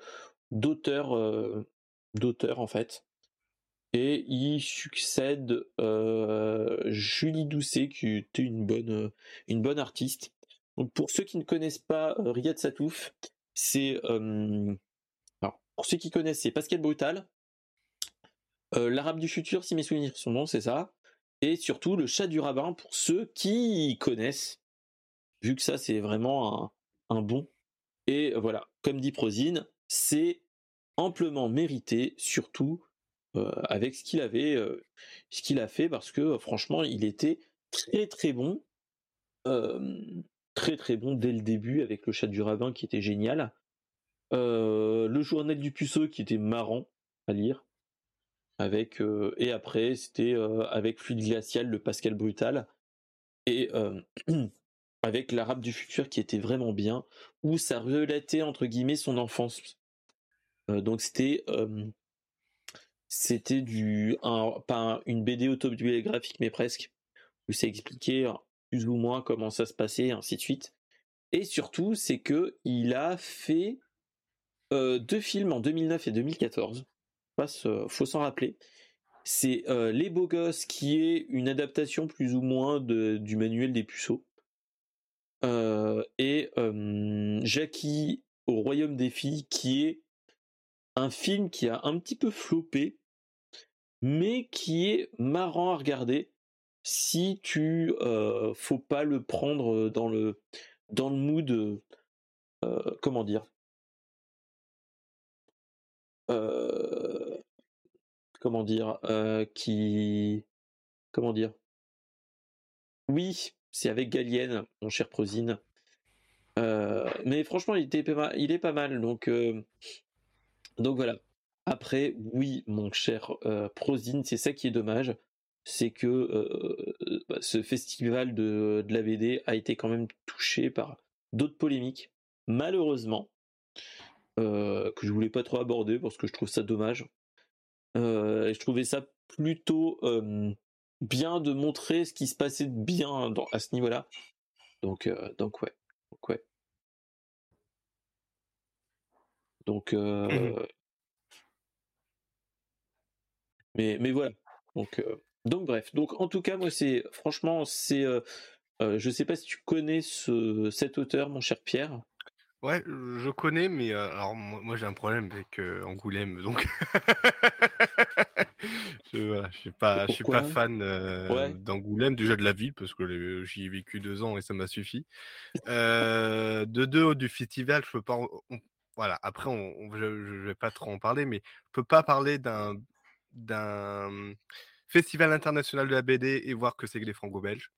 d'auteurs d'auteurs en fait. Et il succède Julie Doucet, qui était une bonne, une bonne artiste, donc pour ceux qui ne connaissent pas euh, Riyad Satouf, c'est euh, alors pour ceux qui connaissent, c'est Pascal Brutal, euh, l'Arabe du futur, si mes souvenirs sont bons, c'est ça, et surtout le chat du rabbin pour ceux qui connaissent, vu que ça c'est vraiment un, bon. Et voilà, comme dit Prosine, c'est amplement mérité, surtout avec ce qu'il avait, ce qu'il a fait, parce que franchement, il était très très bon très très bon dès le début avec le chat du rabbin qui était génial. Euh, le journal du puceau qui était marrant à lire. Avec, euh, et après, c'était euh, avec Fluide Glacial, le Pascal Brutal. Et avec l'Arabe du futur qui était vraiment bien, où ça relatait entre guillemets son enfance. donc c'était c'était du pas une BD autobiographique mais presque où ça expliquait plus ou moins comment ça se passait, ainsi de suite. Et surtout, c'est que il a fait euh, deux films en 2009 et 2014. Passe, faut s'en rappeler. C'est euh, Les Beaux Gosses, qui est une adaptation plus ou moins de, du manuel des puceaux. Euh, et Jackie au Royaume des filles, qui est un film qui a un petit peu floppé, mais qui est marrant à regarder si tu euh, faut pas le prendre dans le dans le mood euh, comment dire comment dire qui comment dire? Oui c'est avec Galien mon cher Prosine mais franchement il était est pas mal donc donc voilà. Après oui mon cher Prosine c'est ça qui est dommage c'est que bah, ce festival de, la BD a été quand même touché par d'autres polémiques, malheureusement, que je voulais pas trop aborder parce que je trouve ça dommage. Euh, et je trouvais ça plutôt bien de montrer ce qui se passait de bien dans, à ce niveau-là. Donc, donc ouais, donc ouais. Donc, mmh mais, mais voilà. Donc, donc bref, donc en tout cas moi c'est franchement c'est euh, euh, je sais pas si tu connais ce, cet auteur mon cher Pierre. Ouais, je connais, mais euh, alors moi, j'ai un problème avec Angoulême, donc je, ne suis pas, je suis pas fan d'Angoulême déjà de la ville parce que j'y ai vécu deux ans et ça m'a suffi. de deux du festival, je peux pas. voilà, après on, je, je, vais pas trop en parler, mais je peux pas parler d'un d'un Festival international de la BD et voir que c'est que des franco-belges.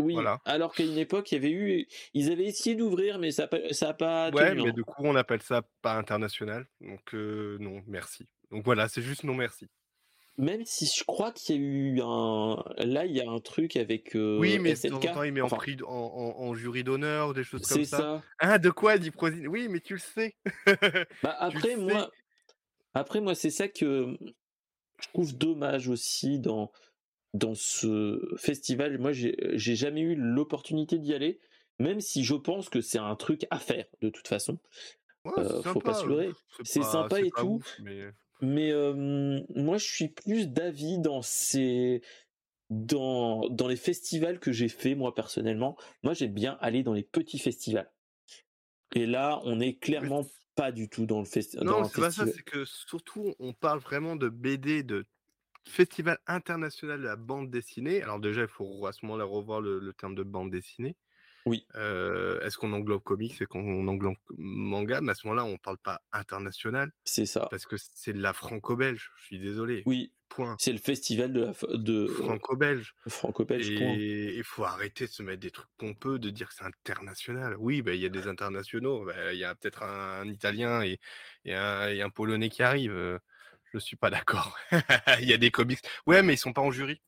Oui, alors qu'à une époque, il y avait eu, ils avaient essayé d'ouvrir, mais ça n'a pas. Ouais, mais hein. du coup, on appelle ça pas international. Donc, euh, non, merci. Donc voilà, c'est juste non merci. Même si je crois qu'il y a eu un. Là, il y a un truc avec. Euh, oui, mais de temps en temps, il met en, prix, en, jury d'honneur, des choses comme ça. C'est ça. Ah, de quoi dit Prosine Oui, mais tu le sais. bah, après, moi. Après, moi, c'est ça que je trouve dommage aussi dans, dans ce festival. Moi, j'ai jamais eu l'opportunité d'y aller, même si je pense que c'est un truc à faire de toute façon. Euh, faut pas se leurrer. C'est sympa et tout. mais, moi, je suis plus d'avis dans ces dans, dans les festivals que j'ai fait moi personnellement. Moi, j'aime bien aller dans les petits festivals. Et là, on est clairement pas du tout dans le, festival. non, c'est pas ça, c'est que surtout, on parle vraiment de BD, de festival international de la bande dessinée. Alors déjà, il faut à ce moment-là revoir le, terme de bande dessinée. Oui. Est-ce qu'on englobe comics et qu'on englobe manga? Mais à ce moment-là, on parle pas international. C'est ça. Parce que c'est de la franco-belge. Je suis désolé. Oui. Point. C'est le festival de, la, de franco-belge. Franco-belge. Et il faut arrêter de se mettre des trucs pompeux, de dire que c'est international. Oui, bah, il y a des internationaux. Bah, il y a peut-être un, Italien et, et, un, Polonais qui arrive. Je suis pas d'accord. Il y a des comics. Ouais, mais ils sont pas en jury.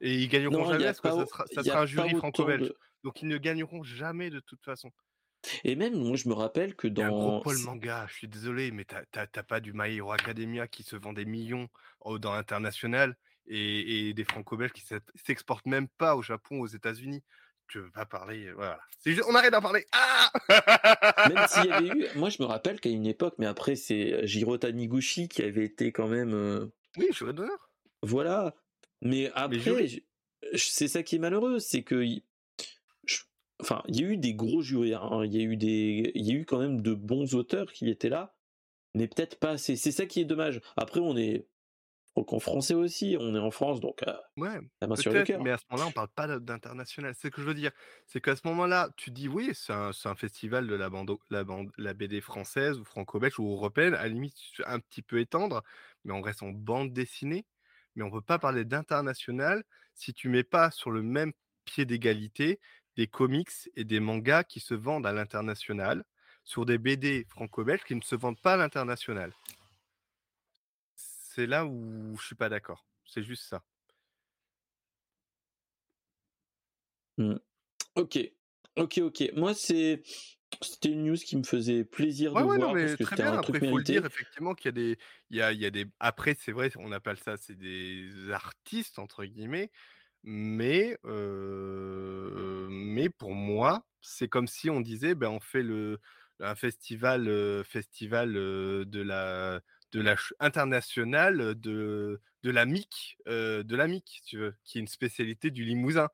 Et ils gagneront jamais parce que ça sera, un jury franco-belge. Donc ils ne gagneront jamais de toute façon. Et même, moi, je me rappelle que dans. Un gros manga, je suis désolé, mais t'as pas du My Hero Academia qui se vend des millions dans l'international et, des franco-belges qui s'exportent même pas au Japon, aux États-Unis. Tu veux pas parler, voilà. on arrête d'en parler. Ah même s'il y avait eu, moi je me rappelle qu'à une époque, mais après c'est Jiro Taniguchi qui avait été quand même. Oui, je d'honneur. Voilà. Mais après, c'est ça qui est malheureux, c'est que enfin, il y a eu des gros jurys, hein. il y a eu des, il y a eu quand même de bons auteurs qui étaient là, mais peut-être pas assez. C'est ça qui est dommage. Après, on est en français aussi, on est en France, donc euh, ouais, la main sur le cœur. Mais à ce moment-là, on parle pas d'international. C'est ce que je veux dire. C'est qu'à ce moment-là, tu dis oui, c'est un, un, festival de la bande, la bande, la BD française ou franco-belge ou européenne. À la limite, un petit peu étendre, mais on reste en bande dessinée. Mais on peut pas parler d'international si tu mets pas sur le même pied d'égalité des comics et des mangas qui se vendent à l'international sur des BD franco-belges qui ne se vendent pas à l'international. C'est là où je suis pas d'accord. C'est juste ça. Mmh. Ok, ok, ok. Moi, c'est c'était une news qui me faisait plaisir de voir parce que c'était un truc il faut le dire effectivement qu'il y a des, il y a, il y a des. Après, c'est vrai, on appelle ça, c'est des artistes entre guillemets. Mais, mais pour moi, c'est comme si on disait, ben, on fait le un festival, festival, de la de la internationale de de la MIC, de la MIC, tu veux, qui est une spécialité du Limousin.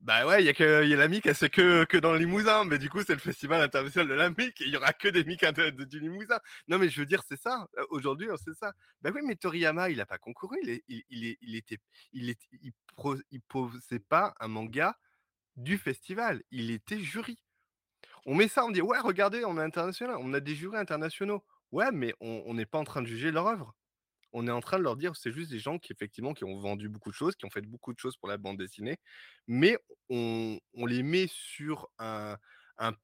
Bah ouais, il y a que y a la MIC, elle c'est que que dans le Limousin, mais du coup c'est le festival international de la MIC il y aura que des MIC du Limousin. Non mais je veux dire c'est ça. Aujourd'hui c'est ça. Bah oui mais Toriyama il a pas concouru, il il il, il était il est il, il posait pas un manga du festival, il était jury. On met ça, on dit ouais regardez on est international, on a des jurys internationaux. Ouais mais on n'est pas en train de juger leur œuvre on est en train de leur dire, c'est juste des gens qui effectivement qui ont vendu beaucoup de choses, qui ont fait beaucoup de choses pour la bande dessinée, mais on, les met sur un,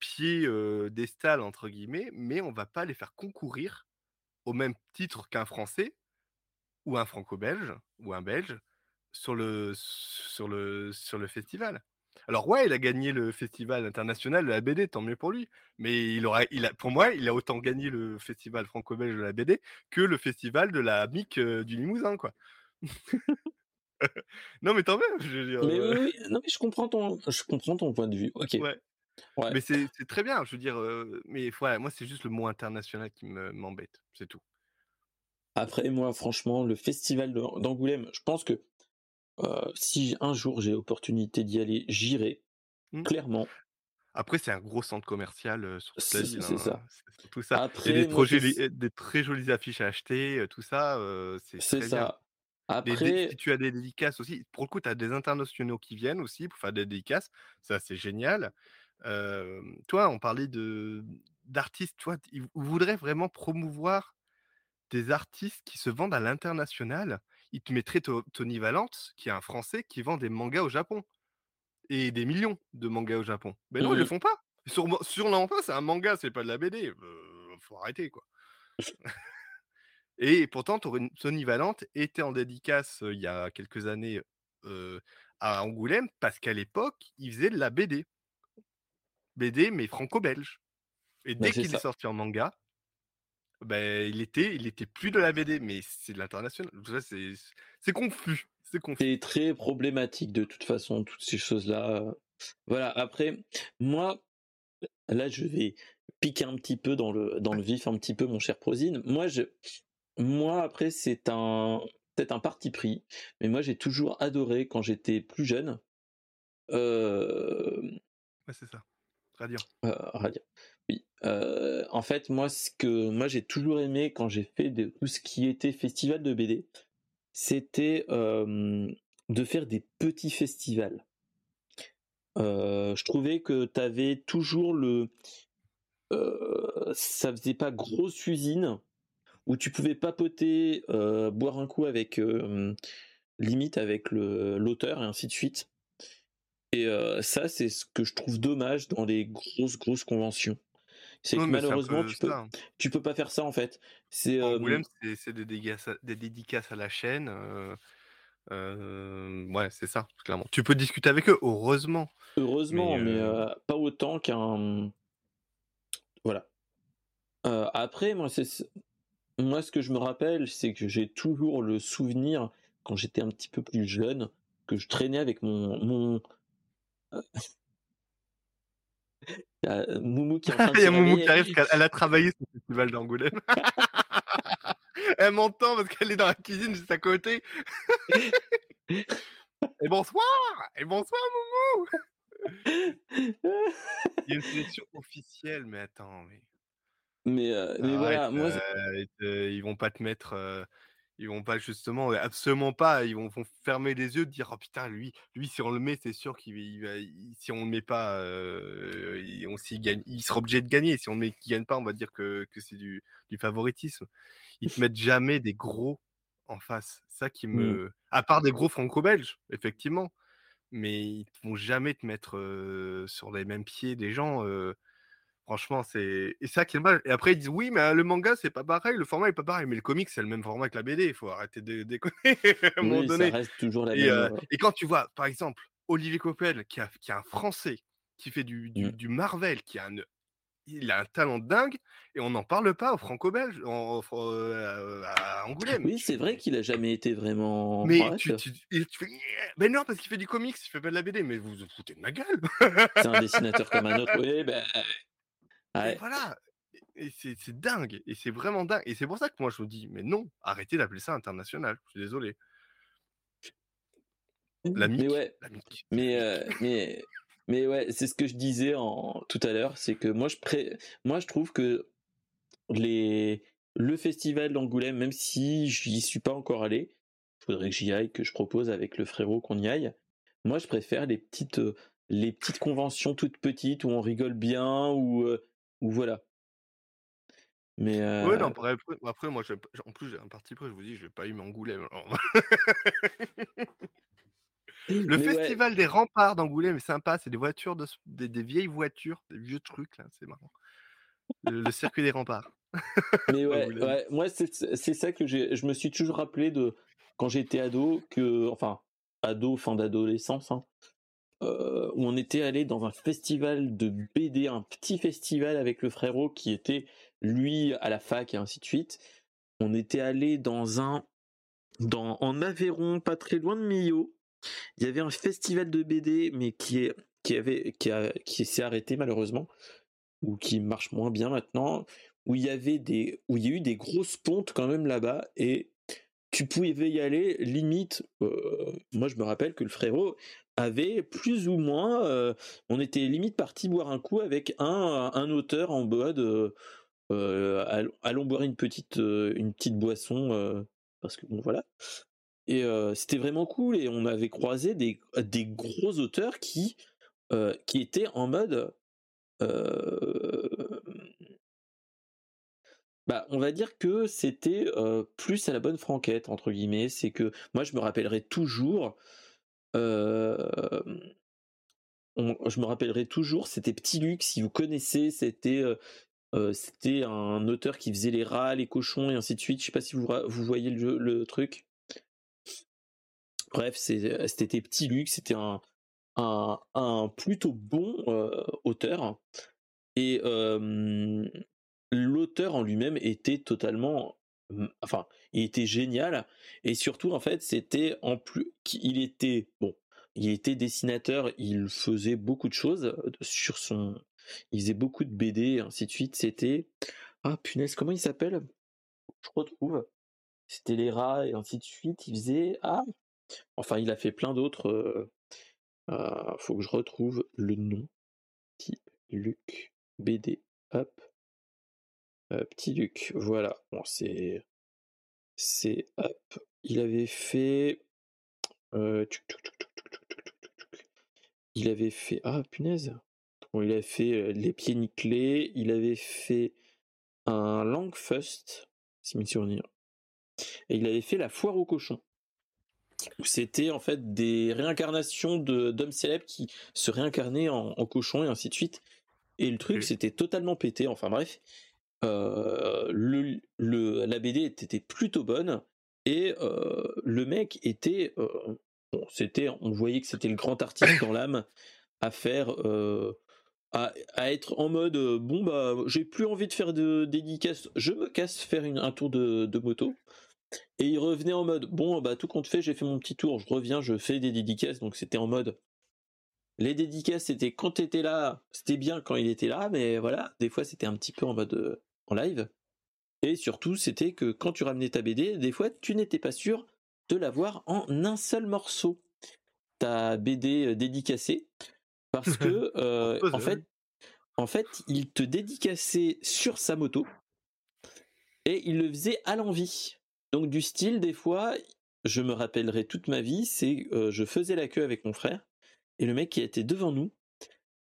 pied d'estal entre guillemets, mais on va pas les faire concourir au même titre qu'un Français ou un Franco-Belge ou un Belge sur le, sur le, sur le festival. Alors ouais, il a gagné le festival international de la BD, tant mieux pour lui. Mais il aura, il a, pour moi, il a autant gagné le festival franco-belge de la BD que le festival de la MIC du Limousin, quoi. non, mais tant mieux. Je veux dire, mais oui, non, mais je comprends ton, je comprends ton point de vue. Ok. Ouais. Mais c'est très bien. Je veux dire, mais voilà, moi, c'est juste le mot international qui m'embête. C'est tout. Après, moi, franchement, le festival d'Angoulême, je pense que euh, si un jour j'ai l'opportunité d'y aller, j'irai, mmh. clairement. Après, c'est un gros centre commercial sur toute la ville. C'est ça. Hein, tout ça. Après, des, des, très jolies affiches à acheter, tout ça, c'est très ça. Bien. Après... si tu as des dédicaces aussi, pour le coup, tu as des internationaux qui viennent aussi pour faire des dédicaces. Ça, c'est génial. toi, on parlait de d'artistes, toi, ils voudraient vraiment promouvoir des artistes qui se vendent à l'international il te mettrait Tony Valente, qui est un Français qui vend des mangas au Japon. Et des millions de mangas au Japon. Mais non, ils le mmh. font pas. Sur, sur pas, c'est un manga, c'est pas de la BD. Euh, faut arrêter, quoi. et pourtant, Tony Valente était en dédicace il y a quelques années à Angoulême parce qu'à l'époque, il faisait de la BD. BD, mais franco-belge. Et bah, dès qu'il est sorti en manga, ben, il était, il était plus de la BD, mais c'est de l'international. C'est, confus. C'est confus. C'est très problématique de toute façon, toutes ces choses-là. Voilà. Après, moi, là, je vais piquer un petit peu dans le, dans le vif, un petit peu, mon cher Prosine. Moi, je, moi, après, c'est un, peut-être un parti pris, mais moi, j'ai toujours adoré quand j'étais plus jeune. Euh... Ouais, c'est ça. Radiant. Euh, Radiant. Euh, en fait, moi, ce que moi j'ai toujours aimé quand j'ai fait tout ce qui était festival de BD, c'était euh, de faire des petits festivals. Euh, je trouvais que tu avais toujours le, ça faisait pas grosse usine où tu pouvais papoter, boire un coup avec limite avec l'auteur et ainsi de suite. Et ça, c'est ce que je trouve dommage dans les grosses grosses conventions. C'est malheureusement, tu peux, hein. tu peux pas faire ça en fait. C'est c'est des dédicaces, à, des dédicaces à la chaîne. ouais, c'est ça, clairement. Tu peux discuter avec eux, heureusement. Heureusement, mais, pas autant qu'un. Voilà. après, moi, c'est moi, ce que je me rappelle, c'est que j'ai toujours le souvenir, quand j'étais un petit peu plus jeune, que je traînais avec mon, mon Il y a Moumou qui, arrive, elle a travaillé sur le festival d'Angoulême. elle m'entend parce qu'elle est dans la cuisine juste à côté. Et bonsoir Et bonsoir Moumou Il y a une sélection officielle, mais attends, mais... Mais, euh, mais voilà, moi... Euh, ils vont pas te mettre... Euh, ils vont pas justement, absolument pas. Ils vont, fermer les yeux, dire oh putain lui, lui si on le met, c'est sûr qu'il va, si on le met pas, on gagne, il sera obligé de gagner. Si on le met, qu'il gagne pas, on va dire que, c'est du, favoritisme. Ils te mettent jamais des gros en face. Ça qui mmh. me, à part des gros franco-belges, effectivement, mais ils vont jamais te mettre sur les mêmes pieds des gens. Franchement, c'est et ça qui est mal. Et après ils disent oui, mais le manga c'est pas pareil, le format est pas pareil, mais le comic c'est le même format que la BD. Il faut arrêter de déconner à un moment donné. Ça reste toujours la et, même. et quand tu vois, par exemple, Olivier Coppel, qui, a, qui est un Français, qui fait du, du, mmh. Marvel, qui a il a un talent dingue et on n'en parle pas au franco-belge, en, euh, à Angoulême. Oui, c'est vrai qu'il a jamais été vraiment. Mais tu, fais... Mais non, parce qu'il fait du comics, il fait pas de la BD, mais vous vous foutez de ma gueule. c'est un dessinateur comme un autre. Oui, ben. Voilà. Et c'est dingue. Et c'est vraiment dingue. Et c'est pour ça que moi je me dis, mais non, arrêtez d'appeler ça international. Je suis désolé. La Mais ouais. Mais, euh, mais, mais ouais, c'est ce que je disais en, tout à l'heure, c'est que moi je, pré... moi je trouve que les... le festival d'Angoulême, même si j'y suis pas encore allé, il faudrait que j'y aille, que je propose avec le frérot qu'on y aille. Moi je préfère les petites, euh, les petites conventions toutes petites où on rigole bien, ou euh, ou voilà. Mais Ouais, non, après, après moi, en plus, j'ai un parti près, je vous dis, j'ai pas eu Angoulême. Le festival des remparts d'Angoulême est sympa, c'est des voitures, de, des, vieilles voitures, des vieux trucs, là, c'est marrant. Le, circuit des remparts. Mais ouais, moi, c'est ça que je me suis toujours rappelé de quand j'étais ado, que, enfin, ado, fin d'adolescence, hein, euh, où on était allé dans un festival de BD, un petit festival avec le frérot qui était lui à la fac et ainsi de suite. On était allé dans un, dans, en Aveyron, pas très loin de Millau. Il y avait un festival de BD, mais qui est, qui avait, qui a, qui s'est arrêté malheureusement, ou qui marche moins bien maintenant, où il y avait des, où il y a eu des grosses pontes quand même là-bas, et tu pouvais y aller limite. Euh, moi, je me rappelle que le frérot avait plus ou moins, euh, on était limite parti boire un coup avec un, auteur en mode, euh, euh allons boire une petite, boisson parce que bon voilà. Et c'était vraiment cool et on avait croisé des, gros auteurs qui, qui étaient en mode, bah, on va dire que c'était plus à la bonne franquette entre guillemets. C'est que moi je me rappellerai toujours je me rappellerai toujours, c'était Petit Luc, si vous connaissez, c'était un auteur qui faisait les rats, les cochons et ainsi de suite. Je sais pas si vous, voyez le, truc. Bref, c'était Petit Luc, c'était un, plutôt bon auteur. Et l'auteur en lui-même était totalement enfin, il était génial et surtout en fait, c'était en plus il était bon, il était dessinateur, il faisait beaucoup de choses sur son il faisait beaucoup de BD ainsi de suite, c'était ah punaise, comment il s'appelle? Je retrouve. C'était les rats et ainsi de suite, il faisait ah enfin, il a fait plein d'autres euh, faut que je retrouve le nom. Petit Luc BD. Hop. Euh, petit Luc, voilà. Bon, c'est. C'est. Hop. Il avait fait. Euh, il avait fait. Ah, punaise. Bon, il avait fait euh, Les Pieds Nickelés. Il avait fait un Langfust, si mes souvenirs. Et il avait fait La Foire aux cochons. C'était en fait des réincarnations d'hommes célèbres qui se réincarnaient en, en cochons et ainsi de suite. Et le truc, c'était totalement pété. Enfin bref. Euh, le, la BD était plutôt bonne et euh, le mec était, euh, c'était, on voyait que c'était le grand artiste dans l'âme à faire, à, être en mode bon bah j'ai plus envie de faire de dédicaces, je me casse faire un tour de, de moto. Et il revenait en mode bon bah tout compte fait j'ai fait mon petit tour, je reviens, je fais des dédicaces donc c'était en mode les dédicaces, c'était quand t'étais là, c'était bien quand il était là, mais voilà, des fois c'était un petit peu en mode en live. Et surtout, c'était que quand tu ramenais ta BD, des fois, tu n'étais pas sûr de l'avoir en un seul morceau. Ta BD dédicacée, parce que euh, en fait, en fait, il te dédicaçait sur sa moto et il le faisait à l'envie. Donc du style, des fois, je me rappellerai toute ma vie, c'est euh, je faisais la queue avec mon frère et le mec qui était devant nous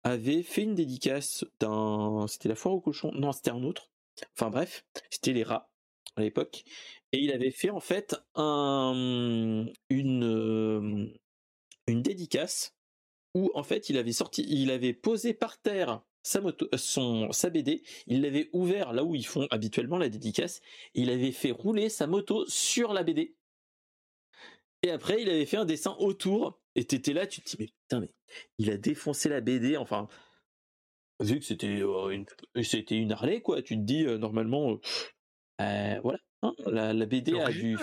avait fait une dédicace d'un, c'était la foire au cochon, non c'était un autre, Enfin bref, c'était les rats à l'époque. Et il avait fait en fait un, une, euh, une dédicace où en fait il avait sorti, il avait posé par terre sa moto, euh, son, sa BD, il l'avait ouvert là où ils font habituellement la dédicace, il avait fait rouler sa moto sur la BD. Et après il avait fait un dessin autour, et t'étais là, tu te dis mais putain mais il a défoncé la BD, enfin vu que c'était une, c'était une Harley, quoi, tu te dis normalement, voilà, hein, la, la, BD a dû,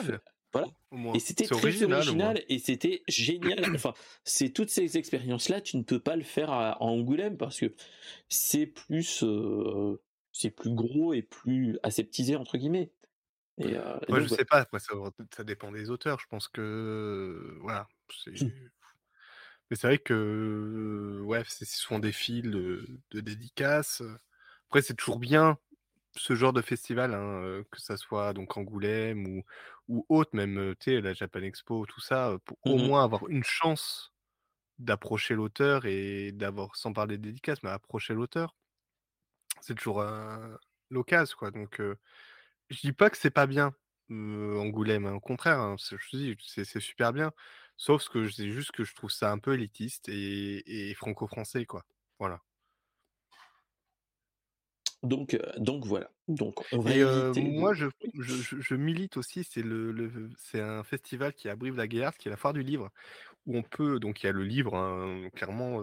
voilà. Et c'était très original, et c'était génial. enfin, c'est toutes ces expériences-là, tu ne peux pas le faire à, Angoulême parce que c'est plus, c'est plus gros et plus aseptisé entre guillemets. Et, Moi, je sais pas, ça, dépend des auteurs. Je pense que voilà, c'est. Mais c'est vrai que ouais, c'est souvent des fils de, de dédicaces. Après, c'est toujours bien ce genre de festival, hein, que ça soit donc Angoulême ou, ou autre, même tu sais, la Japan Expo, tout ça, pour au mmh moins avoir une chance d'approcher l'auteur et d'avoir, sans parler de dédicace, mais approcher l'auteur. C'est toujours l'occasion, quoi. Donc, je dis pas que c'est pas bien, Angoulême, hein, au contraire, hein, je dis, c'est super bien. Sauf que c'est juste que je trouve ça un peu élitiste et, et franco-français, quoi. Voilà. Donc, donc voilà. Donc on va et moi, je, je, je, milite aussi. C'est le, le c'est un festival qui est à Brive-la-Gaillarde, qui est la foire du livre, où on peut. Donc il y a le livre, hein, clairement,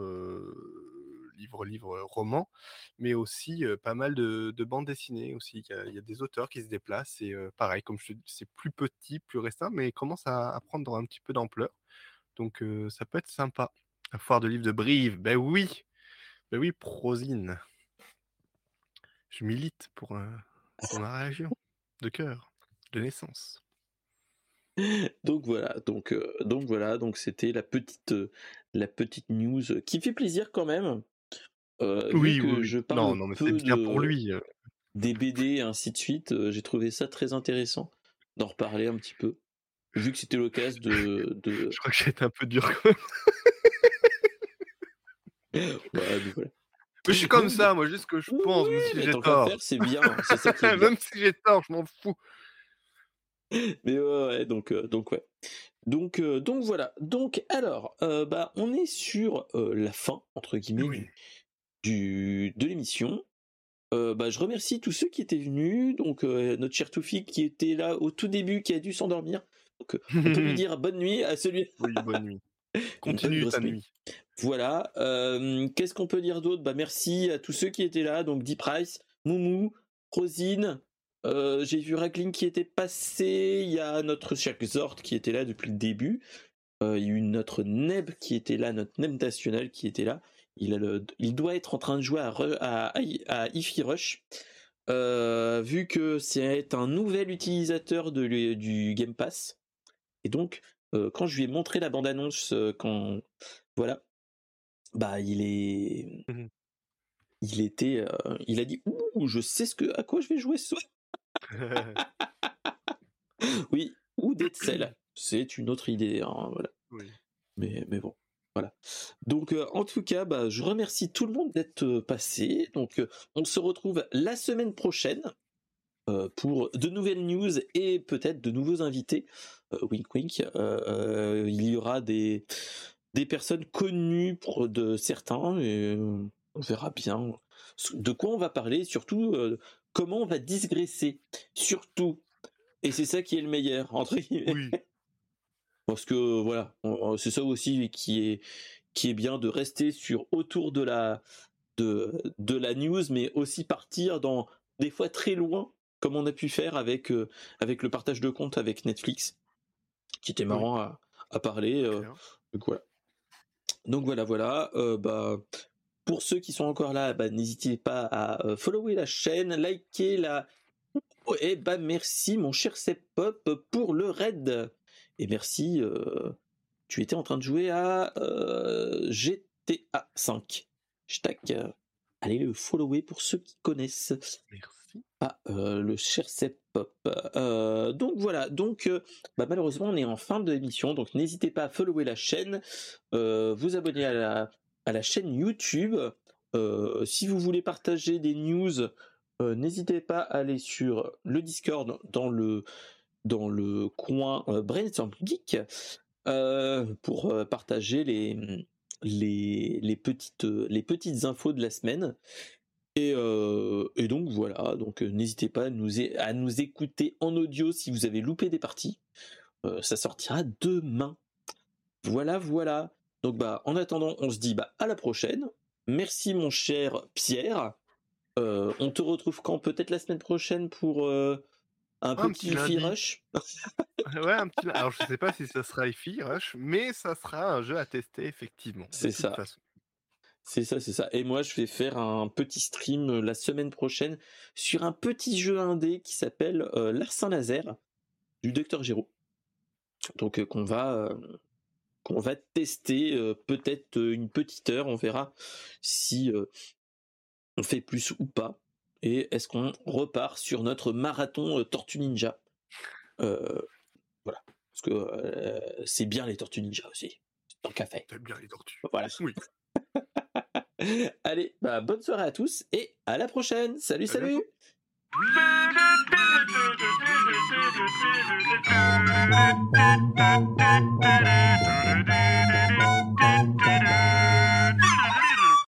livre, livre, roman, mais aussi pas mal de, de, bandes dessinées aussi. Il y, a, des auteurs qui se déplacent et pareil, comme c'est plus petit, plus restreint, mais commence à, prendre un petit peu d'ampleur. Donc ça peut être sympa. La foire de livre de Brive, ben oui, ben oui, Prosine je milite pour, ma région de cœur, de naissance. Donc voilà, donc, donc voilà, donc c'était la petite, la petite news qui fait plaisir quand même. Oui, oui, je parle non, non, mais c'est bien pour lui. Des BD et ainsi de suite, j'ai trouvé ça très intéressant d'en reparler un petit peu. Vu que c'était l'occasion de, de, Je crois que j'ai été un peu dur quand même. ouais, voilà je suis comme ça, moi, juste ce que je pense, même si j'ai tort. C'est bien, c'est ça qui Même si j'ai tort, je m'en fous. Mais ouais, donc, euh, donc ouais. Donc, euh, donc voilà. Donc alors, euh, bah, on est sur la fin entre guillemets du, de l'émission. bah, je remercie tous ceux qui étaient venus. Donc notre cher Toufik qui était là au tout début, qui a dû s'endormir. Donc on peut lui dire bonne nuit à celui. Oui, bonne nuit. Continue ta nuit. Voilà. Qu'est-ce qu'on peut dire d'autre? Bah merci à tous ceux qui étaient là. Donc Deep Price, Moumou, Rosine. J'ai vu Rackling qui était passé. Il y a notre cher Zord qui était là depuis le début. il y a eu notre Neb qui était là, notre Neb national qui était là. Il, a le, il doit être en train de jouer à, à, à Ify Rush. vu que c'est un nouvel utilisateur de, du Game Pass. Et donc, quand je lui ai montré la bande-annonce, quand voilà, bah il est, mmh il était, il a dit ouh, je sais ce que à quoi je vais jouer ce soir. oui, ou Dead Cell, c'est une autre idée, hein, voilà. Mais mais bon. Voilà. Donc en tout cas, bah, je remercie tout le monde d'être passé. Donc on se retrouve la semaine prochaine pour de nouvelles news et peut-être de nouveaux invités. wink wink. il y aura des des personnes connues pour de certains et on verra bien de quoi on va parler, surtout comment on va digresser, surtout. Et c'est ça qui est le meilleur entre guillemets. Parce que voilà, c'est ça aussi qui est qui est bien de rester sur autour de la de de la news, mais aussi partir dans des fois très loin, comme on a pu faire avec avec le partage de compte avec Netflix, qui était marrant à, à parler. donc voilà. Donc voilà, voilà. Euh, bah, pour ceux qui sont encore là, bah, n'hésitez pas à euh, follower la chaîne, liker la. Et bah merci mon cher Pop pour le raid. Et merci. Euh, tu étais en train de jouer à GTA 5. Hashtag. allez le follower pour ceux qui connaissent. Merci. Ah, le cher Pop. donc voilà, donc bah, malheureusement on est en fin de l'émission, donc n'hésitez pas à follower la chaîne, vous abonner à la, à la chaîne YouTube. si vous voulez partager des news, n'hésitez pas à aller sur le Discord dans le dans le coin Brainstorm Geek pour partager les, les, les, petites, les petites infos de la semaine. Et, et, donc voilà, donc n'hésitez pas à nous, écouter en audio si vous avez loupé des parties. ça sortira demain. Voilà, voilà. Donc bah en attendant, on se dit bah à la prochaine. Merci mon cher Pierre. Euh, on te retrouve quand? Peut-être la semaine prochaine pour euh, un, Un petit petit. Rush Ouais, un petit... Alors, je sais pas si ça sera Hi-Fi Rush, mais ça sera un jeu à tester, effectivement. C'est ça. C'est ça, c'est ça. Et moi, je vais faire un petit stream euh, la semaine prochaine sur un petit jeu indé qui s'appelle euh, Larsin Laser du Docteur Giro. Donc euh, qu'on va euh, qu'on va tester peut-être une petite heure. On verra si on fait plus ou pas. Et est-ce qu'on repart sur notre marathon euh, Tortue Ninja? Euh, Voilà, parce que euh, c'est bien les Tortues Ninja aussi. Tant qu'à faire. T'aimes bien les tortues. Voilà. Oui. Allez, bah, bonne soirée à tous et à la prochaine. Salut, salut.